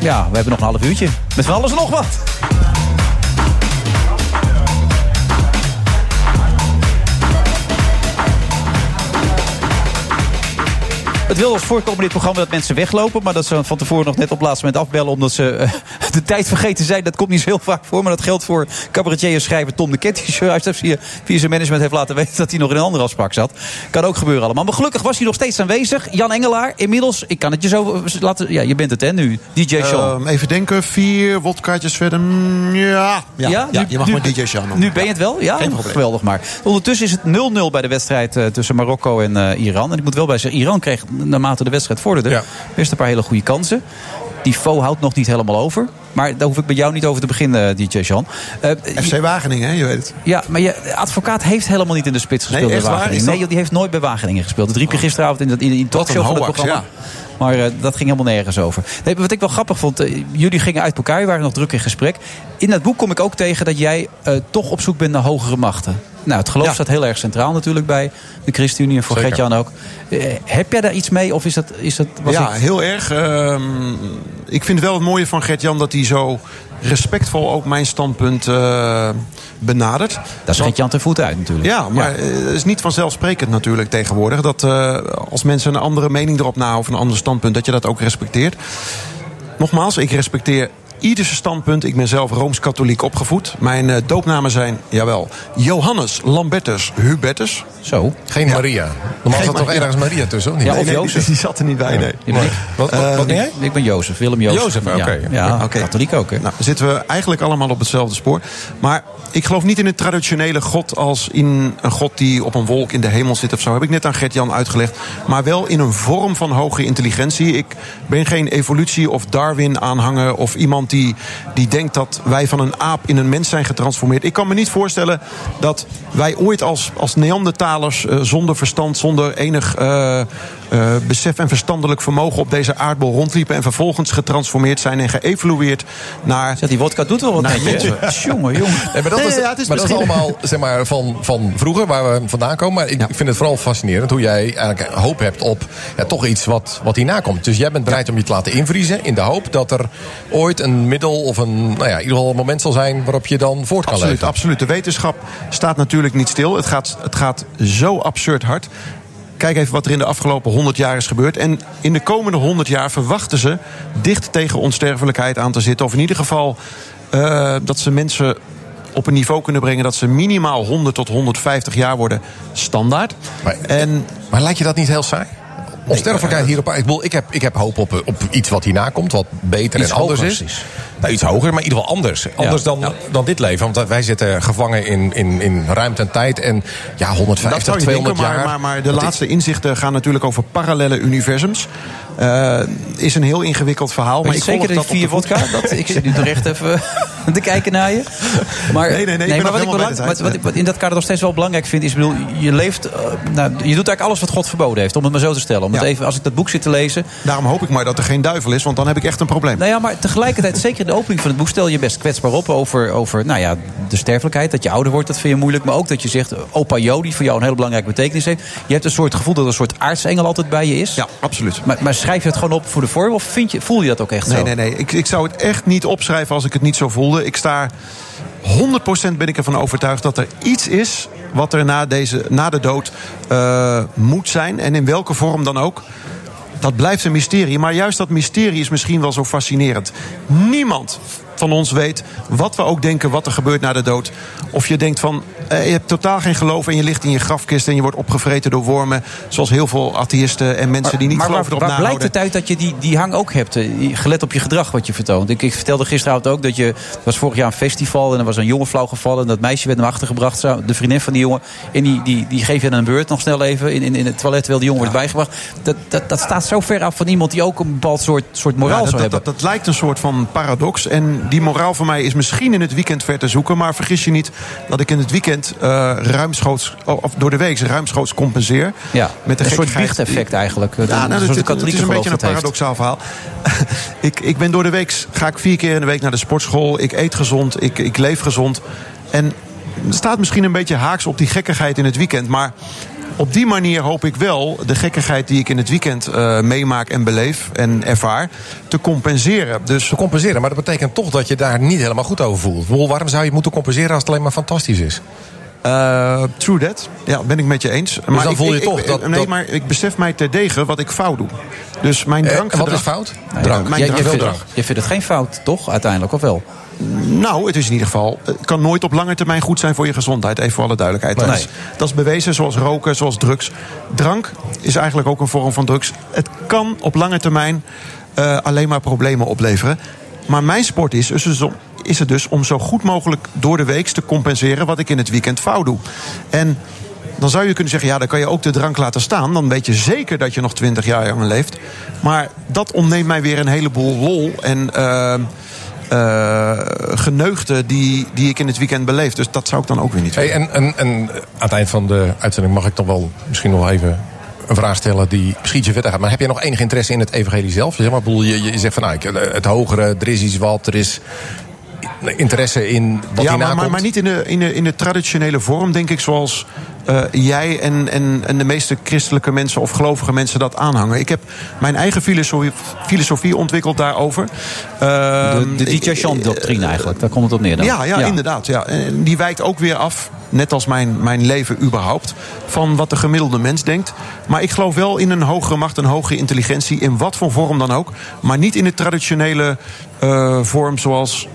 S6: ja, we hebben nog een half uurtje. Met van alles en nog wat. Het wil als voorkomen in dit programma dat mensen weglopen. Maar dat ze van tevoren nog net op het laatste moment afbellen. Omdat ze eh, (laughs) de tijd vergeten zijn. Dat komt niet zo heel vaak voor. Maar dat geldt voor cabaretier en schrijver Tom de Kent. Die zojuist via, via zijn management heeft laten weten dat hij nog in een andere afspraak zat. Kan ook gebeuren allemaal. Maar gelukkig was hij nog steeds aanwezig. Jan Engelaar, inmiddels, ik kan het je zo laten... Ja, je bent het hè nu. DJ Sean.
S8: Ehm, even denken, vier wodkaartjes verder. Mm, ja. Ja, ja,
S6: nu-
S8: je mag
S6: nu-
S8: maar DJ Sean noemen.
S6: Nu ben je het wel? Ja, geweldig maar. Ondertussen is het 0-0 bij de wedstrijd eh, tussen Marokko en eh, Iran. En ik moet wel bij zeggen, Iran kreeg naarmate de wedstrijd vorderde... best een paar hele goede kansen. Die Fo houdt nog niet helemaal over. Maar daar hoef ik bij jou niet over te beginnen, eh, DJ Jean. Eh,
S8: FC Wageningen, hè, je weet het.
S6: ja, maar je advocaat heeft helemaal niet in de spits gespeeld
S8: Nee,
S6: bij? Wageningen.
S8: Dat-
S6: Nee, die heeft nooit bij Wageningen gespeeld. Dat riep je gisteravond in, dat, in, in talkshow van het programma. Maar eh, dat ging helemaal nergens over. Nee, wat ik wel grappig vond, jullie gingen uit elkaar, je waren nog druk in gesprek. In dat boek kom ik ook tegen dat jij eh, toch op zoek bent naar hogere machten. Nou, het geloof staat heel erg centraal natuurlijk bij de ChristenUnie en voor. Gert-Jan ook. Eh, heb jij daar iets mee of is dat... Is dat was
S8: ja, heel erg. Ehm, ik vind wel het mooie van Gert-Jan dat hij zo respectvol ook mijn standpunt eh, benadert.
S6: Daar is Gert-Jan ten voet uit natuurlijk.
S8: Ja, maar het is niet vanzelfsprekend natuurlijk tegenwoordig... dat eh, als mensen een andere mening erop na of een ander standpunt... dat je dat ook respecteert. Nogmaals, ik respecteer ieders standpunt. Ik ben zelf Rooms-Katholiek opgevoed. Mijn eh, doopnamen zijn, jawel, Johannes Lambertus Hubertus.
S6: Zo.
S7: Geen Maria. Normaal
S8: Geen
S7: zat toch ergens Maria tussen, of niet?
S6: Ja, of
S8: nee,
S6: Jozef.
S8: Die zat er niet bij, nee.
S7: Wat, wat, wat ben jij?
S6: Ik ben Jozef, Willem Jozef.
S7: Jozef, oké.
S6: Ja, ja,
S8: Oké.
S6: katholiek ook hè.
S8: Nou, zitten we eigenlijk allemaal op hetzelfde spoor. Maar ik geloof niet in een traditionele God als in een God die op een wolk in de hemel zit of zo. Heb ik net aan Gert-Jan uitgelegd. Maar wel in een vorm van hoge intelligentie. Ik ben geen evolutie- of Darwin-aanhanger of iemand die, die denkt dat wij van een aap in een mens zijn getransformeerd. Ik kan me niet voorstellen dat wij ooit als, als Neandertalers eh, zonder verstand, zonder enig eh, besef en verstandelijk vermogen op deze aardbol rondliepen en vervolgens getransformeerd zijn en geëvolueerd naar.
S6: Die wodka doet wel wat
S8: naar mensen. (laughs)
S6: Jongen, jongen.
S7: Nee, maar dat
S8: Nee,
S7: is,
S8: ja, het is
S7: maar dat is allemaal zeg maar, van, van vroeger, waar we vandaan komen. Maar ik, ik vind het vooral fascinerend hoe jij eigenlijk hoop hebt op ja, toch iets wat, wat hierna komt. Dus jij bent bereid om je te laten invriezen in de hoop dat er ooit een middel of een, nou ja, in ieder geval een moment zal zijn waarop je dan voort kan
S8: Absoluut,
S7: leven.
S8: absoluut. De wetenschap staat natuurlijk niet stil. Het gaat, het gaat zo absurd hard. Kijk even wat er in de afgelopen 100 jaar is gebeurd. En in de komende 100 jaar verwachten ze dicht tegen onsterfelijkheid aan te zitten. Of in ieder geval eh, dat ze mensen op een niveau kunnen brengen dat ze minimaal 100 tot 150 jaar worden standaard.
S7: Maar,
S8: En
S7: maar lijkt je dat niet heel saai? Onsterfelijkheid hierop. Ik, bedoel, ik, heb, ik heb hoop op, op iets wat hierna komt, wat beter en anders
S6: hoger,
S7: is.
S6: precies.
S7: Nou, iets hoger, maar in ieder geval anders. Anders dan, dan dit leven. Want wij zitten gevangen in, in, in ruimte en tijd. En ja, 150,
S8: dat zou je
S7: 200
S8: denken,
S7: jaar.
S8: maar, maar, maar de
S7: is-
S8: laatste inzichten gaan natuurlijk over parallele universums. Eh, is een heel ingewikkeld verhaal.
S6: Maar
S8: maar ik
S6: zeker dat vier vodka? Dat, ik zit nu toch echt even (laughs) te kijken naar je. Maar,
S8: Nee, nee, nee, ik
S6: maar wat, ik belang- wat, wat, in dat kader nog steeds wel belangrijk vind... is, ik bedoel, je leeft... eh, nou, je doet eigenlijk alles wat God verboden heeft, om het maar zo te stellen. Om het even, als ik dat boek zit te lezen...
S8: Daarom hoop ik maar dat er geen duivel is, want dan heb ik echt een probleem.
S6: Nou ja, maar tegelijkertijd, zeker in de opening van het boek... stel je best kwetsbaar op over, over nou ja, de sterfelijkheid. Dat je ouder wordt, dat vind je moeilijk. Maar ook dat je zegt, opa Jo, die voor jou een hele belangrijke betekenis heeft. Je hebt een soort gevoel dat er een soort aartsengel altijd bij je is.
S8: Ja, absoluut.
S6: Maar, maar schrijf je het gewoon op voor de vorm? Of vind je, voel je dat ook echt
S8: Nee,
S6: zo?
S8: nee, nee. Ik, ik zou het echt niet opschrijven als ik het niet zo voelde. Ik sta 100% ben ik ervan overtuigd dat er iets is wat er na, deze, na de dood eh, moet zijn. En in welke vorm dan ook. Dat blijft een mysterie. Maar juist dat mysterie is misschien wel zo fascinerend. Niemand van ons weet, wat we ook denken, wat er gebeurt na de dood. Of je denkt van, eh, je hebt totaal geen geloof en je ligt in je grafkist en je wordt opgevreten door wormen. Zoals heel veel atheïsten en mensen die niet
S6: maar
S8: geloven
S6: waar,
S8: erop
S6: waar blijkt het uit dat je die, die hang ook hebt? eh, Gelet op je gedrag wat je vertoont. Ik, ik vertelde gisteravond ook dat je... Het was vorig jaar een festival en er was een jongen flauw gevallen. En dat meisje werd naar achter gebracht. De vriendin van die jongen. En die, die, die geef je dan een beurt nog snel even in, in, in het toilet... terwijl die jongen wordt bijgebracht. Dat, dat, dat staat zo ver af van iemand die ook een bepaald soort, soort moraal
S8: Ja, dat,
S6: zou
S8: dat,
S6: hebben.
S8: dat, dat lijkt een soort van paradox. En die moraal voor mij is misschien in het weekend ver te zoeken. Maar vergis je niet dat ik in het weekend eh, ruimschoots, of door de week ruimschoots compenseer.
S6: Ja,
S8: met
S6: een soort biechteffect eigenlijk.
S8: Ja, nou, het,
S6: katholieke
S8: is een beetje een paradoxaal verhaal. (laughs) ik, ik ben door de week, ga ik vier keer in de week naar de sportschool. Ik eet gezond, ik, ik leef gezond. En het staat misschien een beetje haaks op die gekkigheid in het weekend. Maar op die manier hoop ik wel de gekkigheid die ik in het weekend eh, meemaak en beleef en ervaar, te compenseren. Dus
S7: Te compenseren, maar dat betekent toch dat je daar niet helemaal goed over voelt. Waarom zou je moeten compenseren als het alleen maar fantastisch is?
S8: Eh, true that. Ja, ben ik met je eens.
S7: Dus dan voel je toch
S8: ik,
S7: dat-
S8: Nee,
S7: dat-
S8: maar ik besef mij terdege wat ik fout doe. Dus mijn
S7: Eh, en
S8: drankgedrag...
S7: wat is fout?
S6: Drank.
S8: Mijn
S6: vindt, je vindt het geen fout, toch? Uiteindelijk, of wel?
S8: Nou, het is in ieder geval. Het kan nooit op lange termijn goed zijn voor je gezondheid. Even voor alle duidelijkheid.
S6: Nee.
S8: Dat, is, dat is bewezen, zoals roken, zoals drugs. Drank is eigenlijk ook een vorm van drugs. Het kan op lange termijn eh, alleen maar problemen opleveren. Maar mijn sport is, is, dus om- is het dus om zo goed mogelijk door de week te compenseren wat ik in het weekend fout doe. En dan zou je kunnen zeggen, ja, dan kan je ook de drank laten staan. Dan weet je zeker dat je nog twintig jaar langer leeft. Maar dat ontneemt mij weer een heleboel lol en eh, eh, geneugten die, die ik in het weekend beleef. Dus dat zou ik dan ook weer niet
S7: Hey, en, en, en aan het eind van de uitzending mag ik toch wel misschien nog even een vraag stellen die misschien ietsje verder gaat. Maar heb jij nog enig interesse in het evangelie zelf? Zeg maar, bedoel, je, je zegt van nou, eh, het hogere, er is iets wat, er is interesse in wat
S8: ja,
S7: hierna
S8: maar, maar, maar niet in de, in, de, in de traditionele vorm, denk ik, zoals eh, jij en, en, en de meeste christelijke mensen of gelovige mensen dat aanhangen. Ik heb mijn eigen filosofie, filosofie ontwikkeld daarover.
S6: De, de
S8: Ehm,
S6: DJ Jean-doctrine eigenlijk, daar komt het op neer dan.
S8: Ja, ja, inderdaad. Ja. En die wijkt ook weer af, net als mijn, mijn leven überhaupt, van wat de gemiddelde mens denkt. Maar ik geloof wel in een hogere macht, een hogere intelligentie, in wat voor vorm dan ook. Maar niet in de traditionele eh, vorm zoals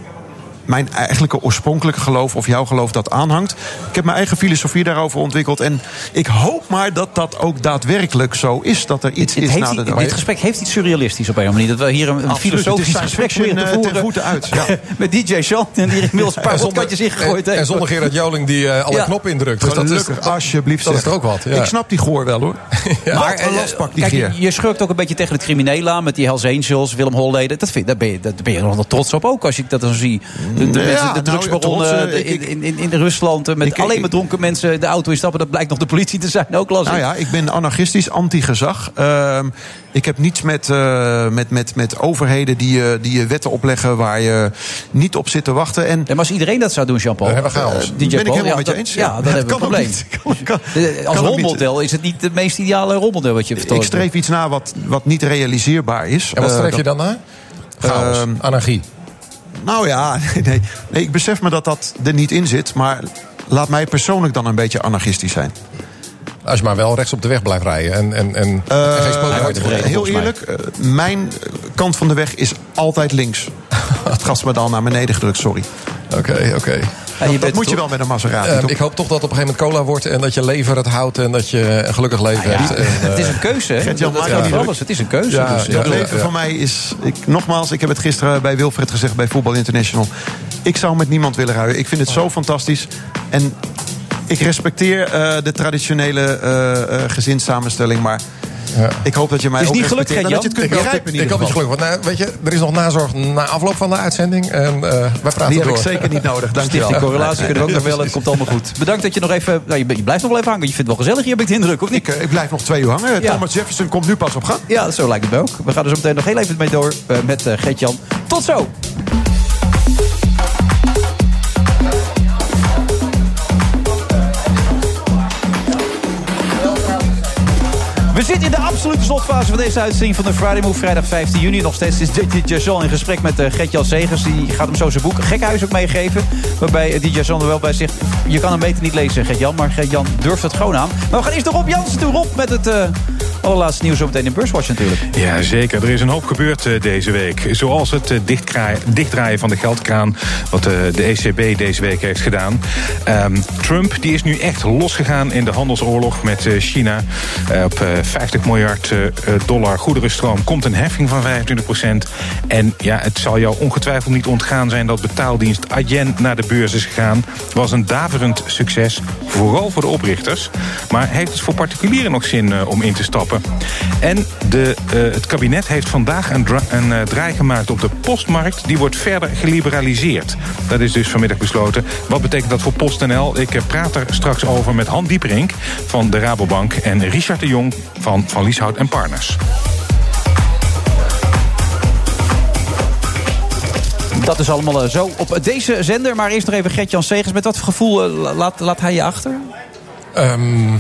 S8: mijn eigenlijke oorspronkelijke geloof of jouw geloof dat aanhangt. Ik heb mijn eigen filosofie daarover ontwikkeld. En ik hoop maar dat dat ook daadwerkelijk zo is. Dat er iets
S6: Het
S8: is na de dood.
S6: dit gesprek heeft iets surrealistisch op een of andere manier. Dat we hier een, een
S8: Absoluut, het
S6: filosofisch gesprek te
S8: eh, ten
S6: voeren.
S8: voeten uit, ja. (laughs)
S6: Met DJ Jean, en die inmiddels een paar
S7: En zonder-
S6: vodkatjes ingegooid
S7: en,
S6: heeft.
S7: en zonder Gerard Joling die eh, alle
S6: Ja.
S7: knoppen indrukt. Dus dat is,
S8: Gelukkig, alsjeblieft.
S7: dat is toch ook wat. Ja.
S8: Ik snap die goor wel hoor. (laughs)
S6: Maar
S8: een
S6: eh,
S8: lastpak die
S6: kijk,
S8: Geer.
S6: je, je schurkt ook een beetje tegen het criminelen aan met die Hells Angels, Willem Holleden. Dat, vind, dat, ben je, dat ben je nog wel trots op ook als ik dat dan zie. De, de,
S8: Ja,
S6: mensen, de
S8: nou,
S6: drugsbaronnen
S8: trots, eh,
S6: de-
S8: ik-
S6: in, in, in Rusland eh, met
S8: ik-
S6: alleen
S8: ik-
S6: maar dronken mensen de auto instappen. Dat blijkt nog de politie te zijn ook lastig.
S8: Nou ja, ik ben anarchistisch, anti-gezag. Ehm, ik heb niets met, eh, met, met, met overheden die, je- die je wetten opleggen waar je niet op zit te wachten. En,
S6: maar als iedereen dat zou doen, Jean-Paul.
S7: Dan hebben we chaos.
S6: eh,
S8: ben ik helemaal
S6: ja,
S8: met je
S6: dan-
S8: eens.
S6: Ja, dan
S8: Het
S6: hebben we (laughs) een
S8: kan ook
S6: probleem.
S8: niet. (laughs) Kan- kan-
S6: Als
S8: kan
S6: rolmodel is het niet het meest ideale rolmodel wat je
S8: Ik
S6: vertoont.
S8: streef iets na wat, wat niet realiseerbaar is.
S7: En wat streef je
S8: dat-
S7: dan naar? Chaos,
S8: Ehm,
S7: anarchie.
S8: Nou ja, (laughs) nee, ik besef me dat dat er niet in zit. Maar laat mij persoonlijk dan een beetje anarchistisch zijn.
S7: Als je maar wel rechts op de weg blijft rijden. En, en, en, en geen spookrijden wordt.
S8: Eh, heel eerlijk, eh, mijn kant van de weg is altijd links. (laughs) Het gas me dan naar beneden gedrukt, sorry.
S7: Oké, oké.
S8: Dat dat moet je wel met een Maserati. Toch?
S7: ik hoop toch dat op een gegeven moment cola wordt en dat je lever het houdt en dat je een gelukkig leven hebt. En,
S6: het is een keuze, hè? Dat niet alles. Het is een keuze.
S7: Ja,
S6: dus,
S7: ja.
S8: dat leven van mij is. Ik, nogmaals, ik heb het gisteren bij Wilfred gezegd bij Voetbal International. Ik zou met niemand willen ruilen. Ik vind het zo fantastisch. En ik respecteer eh, de traditionele eh, eh, gezinssamenstelling. Maar ik hoop dat je mij
S6: Is
S8: ook
S6: niet gelukt,
S8: en dat je het kunt
S7: ik
S8: begrijpen in
S7: ik hoop dat je gelukkig wordt. Nou, weet je, er is nog nazorg na afloop van de uitzending. En eh wij praten
S8: Die heb
S7: door.
S8: ik zeker niet nodig. Dankjewel.
S6: Stichting Correlatie kunnen we ook nog wel. Het komt allemaal goed. Bedankt dat je nog even... Nou, je, je blijft nog wel even hangen. Je vindt het wel gezellig hier, heb ik de indruk, of niet?
S8: Ik, eh, ik blijf nog twee uur hangen.
S6: Ja.
S8: Thomas Jefferson komt nu pas op gang.
S6: Ja, zo lijkt het me ook. We gaan er zo meteen nog heel even mee door eh, met eh Gert-Jan. Tot zo! Slotfase van deze uitzending van de Friday Move. Vrijdag 15 juni. Nog steeds is DJ Jason in gesprek met uh, Gert-Jan Segers. Die gaat hem zo zijn boek Gekhuis ook meegeven. Waarbij uh, DJ Jason er wel bij zegt... je kan hem beter niet lezen, Gert-Jan. Maar Gert-Jan durft het gewoon aan. Maar we gaan eerst naar Rob Jansen toe. Rob met het uh, Allerlaatste nieuws zometeen in Beurswatch natuurlijk.
S15: Ja, zeker. Er is een hoop gebeurd eh, deze week. Zoals het eh, dichtdraaien van de geldkraan... wat eh, de ECB deze week heeft gedaan. Ehm, Trump die is nu echt losgegaan in de handelsoorlog met China. Op eh, 50 miljard dollar goederenstroom komt een heffing van 25% En ja, het zal jou ongetwijfeld niet ontgaan zijn... dat betaaldienst Adyen naar de beurs is gegaan. was een daverend succes, vooral voor de oprichters. Maar heeft het voor particulieren nog zin om in te stappen? En de, eh, het kabinet heeft vandaag een, dra- een eh, draai gemaakt op de postmarkt. Die wordt verder geliberaliseerd. Dat is dus vanmiddag besloten. Wat betekent dat voor PostNL? Ik eh, praat er straks over met Han Dieperink van de Rabobank... en Richard de Jong van Van Lieshout en Partners.
S6: Dat is allemaal zo op deze zender. Maar eerst nog even Gert-Jan Segers. Met wat voor gevoel laat, laat hij je achter?
S7: Ehm,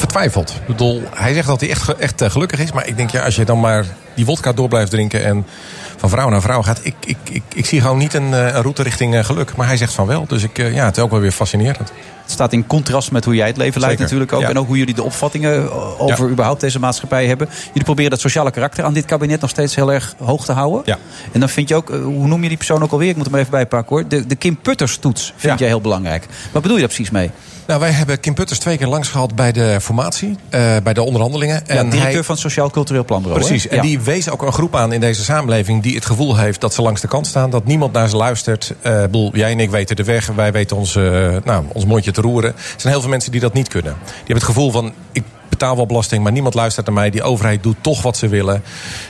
S7: vertwijfeld. Ik bedoel, hij zegt dat hij echt, echt eh, gelukkig is. Maar ik denk, ja, als je dan maar die wodka door blijft drinken... en van vrouw naar vrouw gaat... ik, ik, ik, ik zie gewoon niet een, eh, een route richting eh, geluk. Maar hij zegt van wel. Dus ik, eh, ja, het is ook wel weer fascinerend.
S6: Het staat in contrast met hoe jij het leven leidt natuurlijk ook.
S7: ja.
S6: En ook hoe jullie de opvattingen over
S7: Ja.
S6: überhaupt deze maatschappij hebben. Jullie proberen dat sociale karakter aan dit kabinet nog steeds heel erg hoog te houden.
S7: Ja.
S6: En dan vind je ook, hoe noem je die persoon ook alweer? Ik moet hem even bijpakken hoor. De, de Kim Putters toets vind
S7: Ja.
S6: jij heel belangrijk. Wat bedoel je daar precies mee?
S7: Nou, wij hebben Kim Putters twee keer langs gehad bij de formatie. eh, bij de onderhandelingen.
S6: Ja, directeur
S7: hij-
S6: van het Sociaal Cultureel Planbureau. hè?
S7: Precies, en
S6: Ja.
S7: die wees ook een groep aan in deze samenleving... die het gevoel heeft dat ze langs de kant staan. Dat niemand naar ze luistert. Eh, ik bedoel, jij en ik weten de weg. Wij weten ons, eh, nou, ons mondje te roeren. Er zijn heel veel mensen die dat niet kunnen. Die hebben het gevoel van... ik betaal wel belasting, maar niemand luistert naar mij. Die overheid doet toch wat ze willen.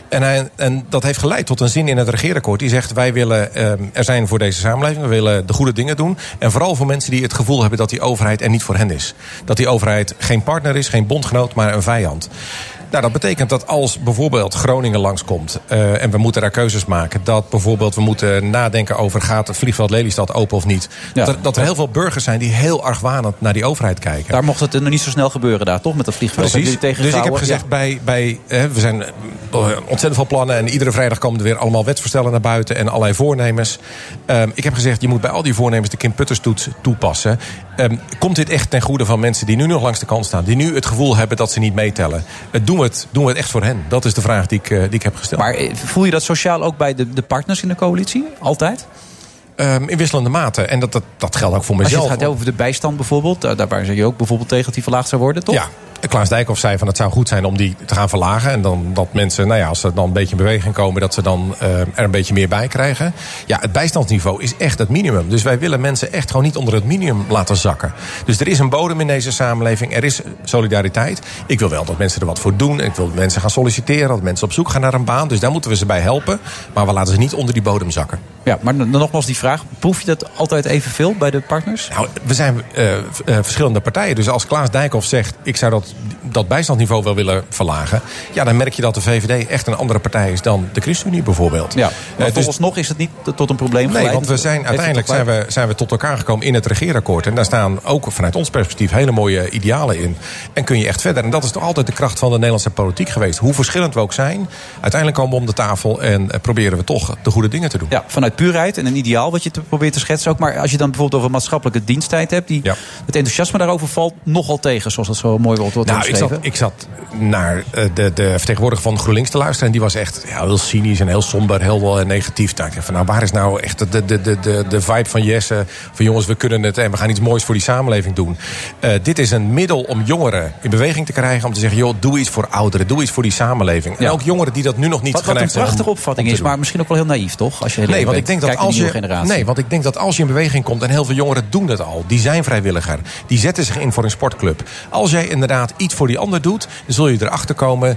S7: En, en dat heeft geleid tot een zin in het regeerakkoord. Die zegt, wij willen eh, er zijn voor deze samenleving. We willen de goede dingen doen. En vooral voor mensen die het gevoel hebben dat die overheid er niet voor hen is. Dat die overheid geen partner is, geen bondgenoot, maar een vijand. Nou, dat betekent dat als bijvoorbeeld Groningen langskomt... eh, en we moeten daar keuzes maken... dat bijvoorbeeld we moeten nadenken over... gaat het vliegveld Lelystad open of niet?
S6: Ja.
S7: Dat, er, dat er heel veel burgers zijn die heel argwanend naar die overheid kijken.
S6: Daar mocht het nog niet zo snel gebeuren daar, toch? Met dat vliegveld.
S7: Precies. Dus ik heb gezegd, bij, bij, we zijn eh, ontzettend veel plannen... en iedere vrijdag komen er weer allemaal wetsvoorstellen naar buiten... en allerlei voornemens. Ehm, ik heb gezegd, je moet bij al die voornemens de Kim Putters toets toepassen. Ehm, komt dit echt ten goede van mensen die nu nog langs de kant staan... die nu het gevoel hebben dat ze niet meetellen? Eh, doen, we het, doen we het echt voor hen? Dat is de vraag die ik, eh, die ik heb gesteld.
S6: Maar eh, voel je dat sociaal ook bij de, de partners in de coalitie? Altijd?
S7: Ehm, in wisselende mate. En dat, dat, dat geldt ook voor
S6: Als je
S7: mezelf.
S6: het gaat over de bijstand bijvoorbeeld, daar, daar waar zeg je ook bijvoorbeeld tegen dat die verlaagd zou worden, toch?
S7: Ja. Klaas Dijkhoff zei van het zou goed zijn om die te gaan verlagen. En dan dat mensen, nou ja, als ze dan een beetje in beweging komen, dat ze dan eh, er een beetje meer bij krijgen. Ja, het bijstandsniveau is echt het minimum. Dus wij willen mensen echt gewoon niet onder het minimum laten zakken. Dus er is een bodem in deze samenleving. Er is solidariteit. Ik wil wel dat mensen er wat voor doen. Ik wil dat mensen gaan solliciteren. Dat mensen op zoek gaan naar een baan. Dus daar moeten we ze bij helpen. Maar we laten ze niet onder die bodem zakken.
S6: Ja, maar dan nogmaals die vraag. Proef je dat altijd evenveel bij de partners?
S7: Nou, we zijn eh, eh, verschillende partijen. Dus als Klaas Dijkhoff zegt... ik zou dat, dat bijstandsniveau wel willen verlagen... ja, dan merk je dat de VVD echt een andere partij is... dan de ChristenUnie bijvoorbeeld.
S6: Ja, maar
S7: Eh, dus-
S6: vooralsnog is het niet tot een probleem
S7: Nee,
S6: geleid.
S7: want we zijn, uiteindelijk zijn we, zijn we tot elkaar gekomen in het regeerakkoord. En daar staan ook vanuit ons perspectief hele mooie idealen in. En kun je echt verder. En dat is toch altijd de kracht van de Nederlandse politiek geweest. Hoe verschillend we ook zijn. Uiteindelijk komen we om de tafel en eh, proberen we toch de goede dingen te doen.
S6: Ja, vanuit puurheid en een ideaal wat je te probeert te schetsen ook. Maar als je dan bijvoorbeeld over maatschappelijke diensttijd hebt... Die, het enthousiasme daarover valt nogal tegen, zoals dat zo mooi wordt, wordt
S7: Nou, ik zat, ik zat naar eh, de, de vertegenwoordiger van GroenLinks te luisteren. En die was echt ja, heel cynisch en heel somber, heel eh, negatief. Nou, ik dacht van, nou, waar is nou echt de, de, de, de, de vibe van Jesse? Van jongens, we kunnen het en we gaan iets moois voor die samenleving doen. Eh, dit is een middel om jongeren in beweging te krijgen. Om te zeggen, joh, doe iets voor ouderen. Doe iets voor die samenleving. En ook jongeren die dat nu nog niet
S6: Wat, wat een
S7: geneigd zijn om-
S6: prachtige opvatting is,
S7: doen.
S6: maar misschien ook wel heel naïef, toch? Als je
S7: Nee, want ik denk dat als je,
S6: generatie.
S7: nee, want ik denk dat als je in beweging komt en heel veel jongeren doen dat al, die zijn vrijwilliger, die zetten zich in voor een sportclub. Als jij inderdaad iets voor die ander doet, zul je erachter komen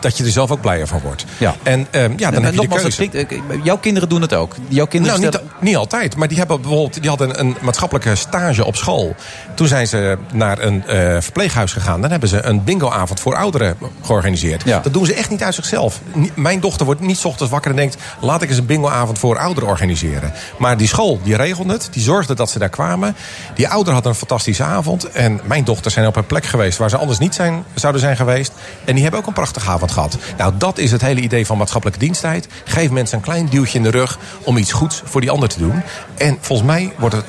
S7: dat je er zelf ook blijer van wordt.
S6: Ja.
S7: En ehm, ja, dan
S6: En
S7: heb je de keuze.
S6: klinkt, eh, jouw kinderen doen het ook. Jouw kinderen
S7: Nou, niet,
S6: stellen-
S7: niet altijd. Maar die, hebben bijvoorbeeld, die hadden een maatschappelijke stage op school. Toen zijn ze naar een eh, verpleeghuis gegaan. Dan hebben ze een bingoavond voor ouderen georganiseerd. Dat doen ze echt niet uit zichzelf. Mijn dochter wordt niet ochtends wakker en denkt... laat ik eens een bingoavond voor ouderen organiseren. Maar die school, die regelde het. Die zorgde dat ze daar kwamen. Die ouderen hadden een fantastische avond. En mijn dochters zijn op een plek geweest... waar ze anders niet zijn, zouden zijn geweest. En die hebben ook een prachtige gehad. Nou, dat is het hele idee van maatschappelijke diensttijd. Geef mensen een klein duwtje in de rug... om iets goeds voor die ander te doen. En volgens mij wordt het,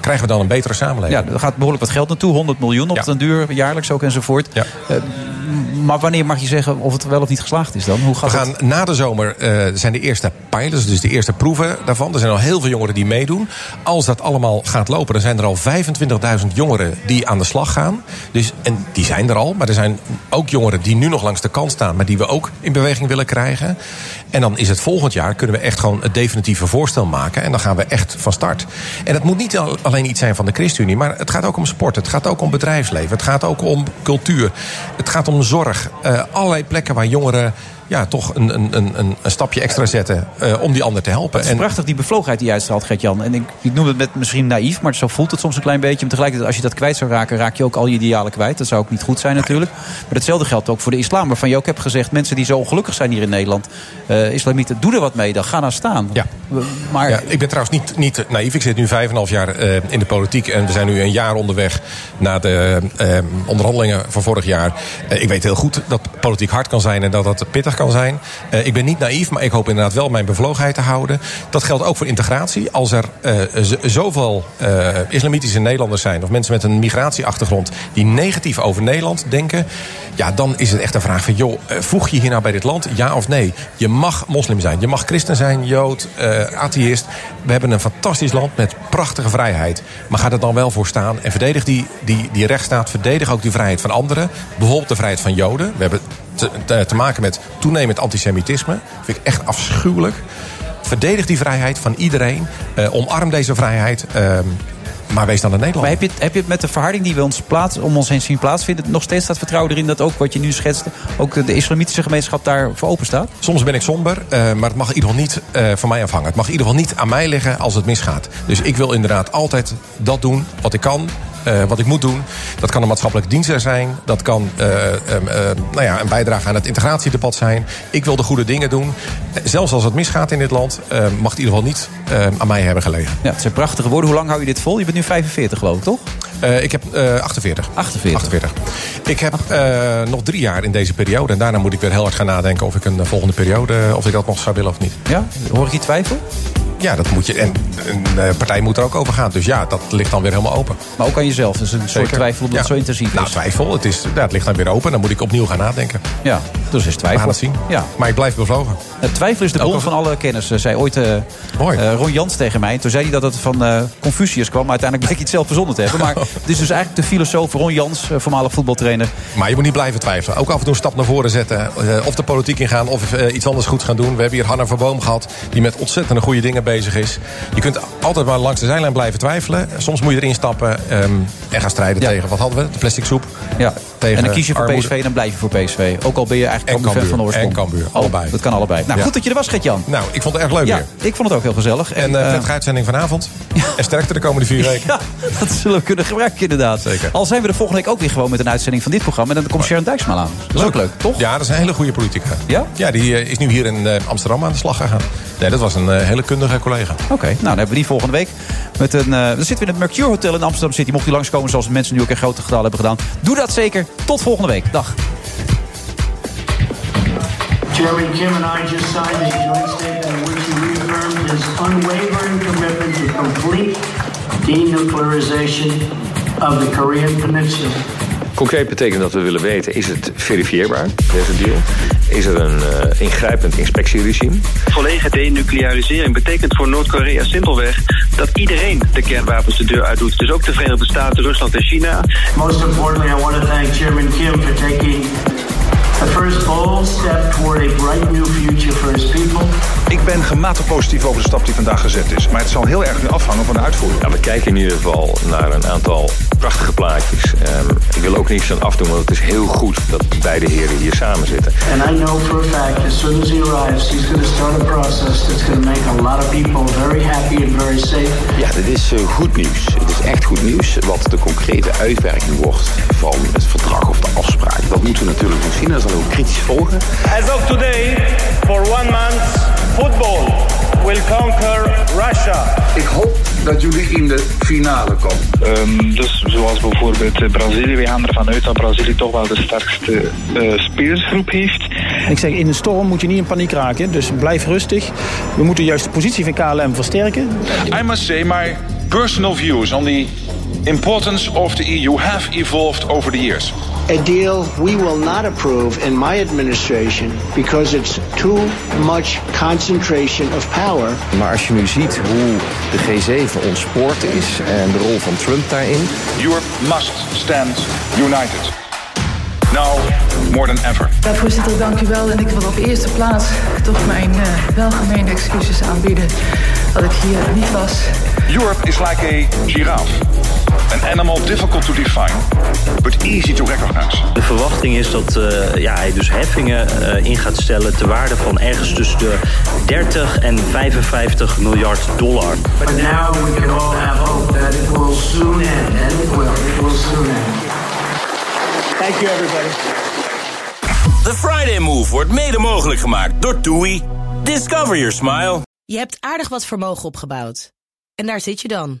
S7: krijgen we dan een betere samenleving.
S6: Ja, er gaat behoorlijk wat geld naartoe. 100 miljoen op den duur, jaarlijks ook enzovoort. Eh, Maar wanneer mag je zeggen of het wel of niet geslaagd is dan? Hoe gaat
S7: We gaan
S6: het?
S7: na de zomer eh, zijn de eerste pilots, dus de eerste proeven daarvan. Er zijn al heel veel jongeren die meedoen. Als dat allemaal gaat lopen, dan zijn er al 25.000 jongeren die aan de slag gaan. Dus, en die zijn er al, maar er zijn ook jongeren die nu nog langs de kant staan, maar die we ook in beweging willen krijgen. En dan is het volgend jaar kunnen we echt gewoon het definitieve voorstel maken. En dan gaan we echt van start. En het moet niet al- alleen iets zijn van de ChristenUnie, maar het gaat ook om sport. Het gaat ook om bedrijfsleven. Het gaat ook om cultuur. Het gaat om zorg. Eh, allerlei plekken waar jongeren ja, toch een, een, een, een stapje extra zetten eh, om die ander te helpen.
S6: Het is prachtig, die bevlogenheid die je uitstraalt, Gert-Jan. En ik, ik noem het met misschien naïef, maar zo voelt het soms een klein beetje. Maar tegelijkertijd, als je dat kwijt zou raken, raak je ook al je idealen kwijt. Dat zou ook niet goed zijn natuurlijk. Maar hetzelfde geldt ook voor de islam. Waarvan je ook hebt gezegd, mensen die zo ongelukkig zijn hier in Nederland... eh, islamieten, doe er wat mee dan. Ga nou staan.
S7: Ja.
S6: Maar
S7: Ja, ik ben trouwens niet, niet naïef. Ik zit nu vijf en half jaar eh, in de politiek. En we zijn nu een jaar onderweg na de onderhandelingen van vorig jaar. Ik weet heel goed dat politiek hard kan zijn en dat dat pittig kan zijn. Eh, ik ben niet naïef, maar ik hoop inderdaad wel mijn bevlogenheid te houden. Dat geldt ook voor integratie. Als er eh, zoveel eh, islamitische Nederlanders zijn... of mensen met een migratieachtergrond... die negatief over Nederland denken... ja, dan is het echt een vraag van... joh, voeg je hier nou bij dit land, ja of nee? Je mag moslim zijn, je mag christen zijn, jood, atheïst. We hebben een fantastisch land met prachtige vrijheid. Maar ga er dan wel voor staan en verdedig die, die, die rechtsstaat... verdedig ook die vrijheid van anderen. Bijvoorbeeld de vrijheid van joden. We hebben te, te, te maken met toenemend antisemitisme. Dat vind ik echt afschuwelijk. Verdedig die vrijheid van iedereen. Eh, omarm deze vrijheid. ehm, maar wees dan een Nederlander.
S6: Maar heb je, het, heb je het met de verharding die we ons plaats, om ons heen zien plaatsvinden... nog steeds dat vertrouwen erin dat ook wat je nu schetste... ook de islamitische gemeenschap daar voor open staat?
S7: Soms ben ik somber, eh, maar het mag in ieder geval niet eh, van mij afhangen. Het mag in ieder geval niet aan mij liggen als het misgaat. Dus ik wil inderdaad altijd dat doen wat ik kan. Eh, wat ik moet doen. Dat kan een maatschappelijke dienst zijn. Dat kan eh, ehm, eh, nou ja, een bijdrage aan het integratiedebat zijn. Ik wil de goede dingen doen. Zelfs als het misgaat in dit land, eh, mag het in ieder geval niet eh, aan mij hebben gelegen.
S6: Ja, het zijn prachtige woorden. Hoe lang hou je dit vol? Je bent nu 45 geloof ik, toch?
S7: Ik heb eh 48.
S6: 48.
S7: 48. Ik heb nog drie jaar in deze periode. En daarna moet ik weer heel hard gaan nadenken of ik een volgende periode, of ik dat nog zou willen of niet.
S6: Ja? Hoor ik je twijfel?
S7: Ja, dat moet je. En een eh, partij moet er ook over gaan. Dus ja, dat ligt dan weer helemaal open.
S6: Maar ook aan jezelf. Dus een soort
S7: Zeker.
S6: twijfel omdat
S7: Ja.
S6: het zo intensief is.
S7: Nou, twijfel. Het, is, ja, het ligt dan weer open. Dan moet ik opnieuw gaan nadenken.
S6: Ja, dus is
S7: We
S6: twijfel.
S7: gaan het zien.
S6: Ja.
S7: Maar ik blijf bevlogen.
S6: Het twijfel is de bron
S7: Elke-
S6: van alle kennis, eh, zei ooit eh, Ron Jans tegen mij. Toen zei hij dat het van Confucius kwam. Maar uiteindelijk bleek hij het zelf verzonnen te hebben. Maar (laughs) het is dus eigenlijk de filosoof Ron Jans, voormalig voetbaltrainer.
S7: Maar je moet niet blijven twijfelen. Ook af en toe een stap naar voren zetten. Of de politiek ingaan of iets anders goed gaan doen. We hebben hier Hanna Verboom gehad. Die met ontzettende goede dingen bezig is. Je kunt altijd maar langs de zijlijn blijven twijfelen. Soms moet je erin stappen ehm, en gaan strijden tegen, wat hadden we? De plastic soep.
S6: Ja.
S7: Tegen
S6: en dan kies je voor
S7: armoede.
S6: PSV, dan blijf je voor PSV. Ook al ben je eigenlijk
S7: En
S6: Cambuur fan van oorsprong.
S7: En Cambuur.
S6: Oh,
S7: Allebei.
S6: dat kan allebei. Nou,
S7: Ja.
S6: goed dat je er was, Gert-Jan.
S7: Nou, ik vond het erg leuk
S6: Ja,
S7: weer.
S6: ik vond het ook heel gezellig.
S7: En
S6: eh,
S7: uh, prettige uitzending vanavond. (laughs) En sterkte de komende vier (laughs) weken.
S6: Dat zullen we kunnen gebruiken inderdaad.
S7: Zeker.
S6: Al zijn we er volgende week ook weer gewoon met een uitzending van dit programma. En dan komt Sharon Dijksma aan. Dat is ook leuk, toch?
S7: Ja, dat is een hele goede politica.
S6: Ja?
S7: Ja, die eh, is nu hier in eh, Amsterdam aan de slag gegaan. Nee, dat was een eh, hele kundige collega.
S6: Oké, nou dan hebben we die volgende week. Met een, eh, dan zitten we in het Mercure Hotel in Amsterdam City. Mocht u langskomen zoals de mensen nu ook in grote getalen hebben gedaan. Doe dat zeker. Tot volgende week. Dag.
S2: Chairman Kim and I just signed a joint statement in which he reaffirmed his unwavering commitment to complete denuclearization of the Korean Peninsula.
S9: Concreet betekent dat we willen weten, is het verifieerbaar, deze deal? Is er een eh, ingrijpend inspectieregime?
S16: Volledige denuclearisering betekent voor Noord-Korea simpelweg dat iedereen de kernwapens de deur uit doet. Dus ook de Verenigde Staten, Rusland en China.
S2: Most importantly, I want to thank Chairman Kim for taking the first bold step toward a bright new future for his people.
S3: Ik ben gematigd positief over de stap die vandaag gezet is. Maar het zal heel erg nu afhangen van de uitvoering.
S9: We kijken in ieder geval naar een aantal prachtige plaatjes. Ehm, ik wil ook niks aan afdoen, want het is heel goed dat beide heren hier samen zitten.
S2: And I know for a fact, as soon as he arrives, he's going to start a process that's going to make a lot of people very happy and very safe.
S17: Ja, dit is eh, goed nieuws. Het is echt goed nieuws. Wat de concrete uitwerking wordt van het verdrag of de afspraak, dat moeten we natuurlijk nog zien. Dat zal ook kritisch volgen.
S18: As of today, for one month, football will conquer Russia.
S5: Ik hoop dat jullie in de finale komen.
S19: dus zoals bijvoorbeeld eh, Brazilië. We gaan ervan uit dat Brazilië toch wel de sterkste eh, spelersgroep heeft.
S4: Ik zeg, in de storm moet je niet in paniek raken. Dus blijf rustig. We moeten juist de positie van KLM versterken.
S3: I must say my personal views on the importance of the EU have evolved over the years.
S20: A deal we will not approve in my administration because it's too much concentration of power.
S9: Maar als je nu ziet hoe de G7 ontspoord is en de rol van Trump daarin.
S3: Europe must stand united. Now more than ever.
S14: Ja, voorzitter, dank u wel. En ik wil op eerste plaats toch mijn uh, welgemeende excuses aanbieden dat ik hier niet was.
S3: Europe is like a giraffe. An animal difficult to define, but easy to recognize.
S21: De verwachting is dat uh, ja, hij dus heffingen uh, in gaat stellen... ter waarde van ergens tussen de 30 en 55 miljard dollar.
S20: But now we can all have hope that it will soon end. And it will. It will soon end. Thank you, everybody.
S22: The Friday Move wordt mede mogelijk gemaakt door TUI. Discover your smile.
S23: Je hebt aardig wat vermogen opgebouwd. En daar zit je dan,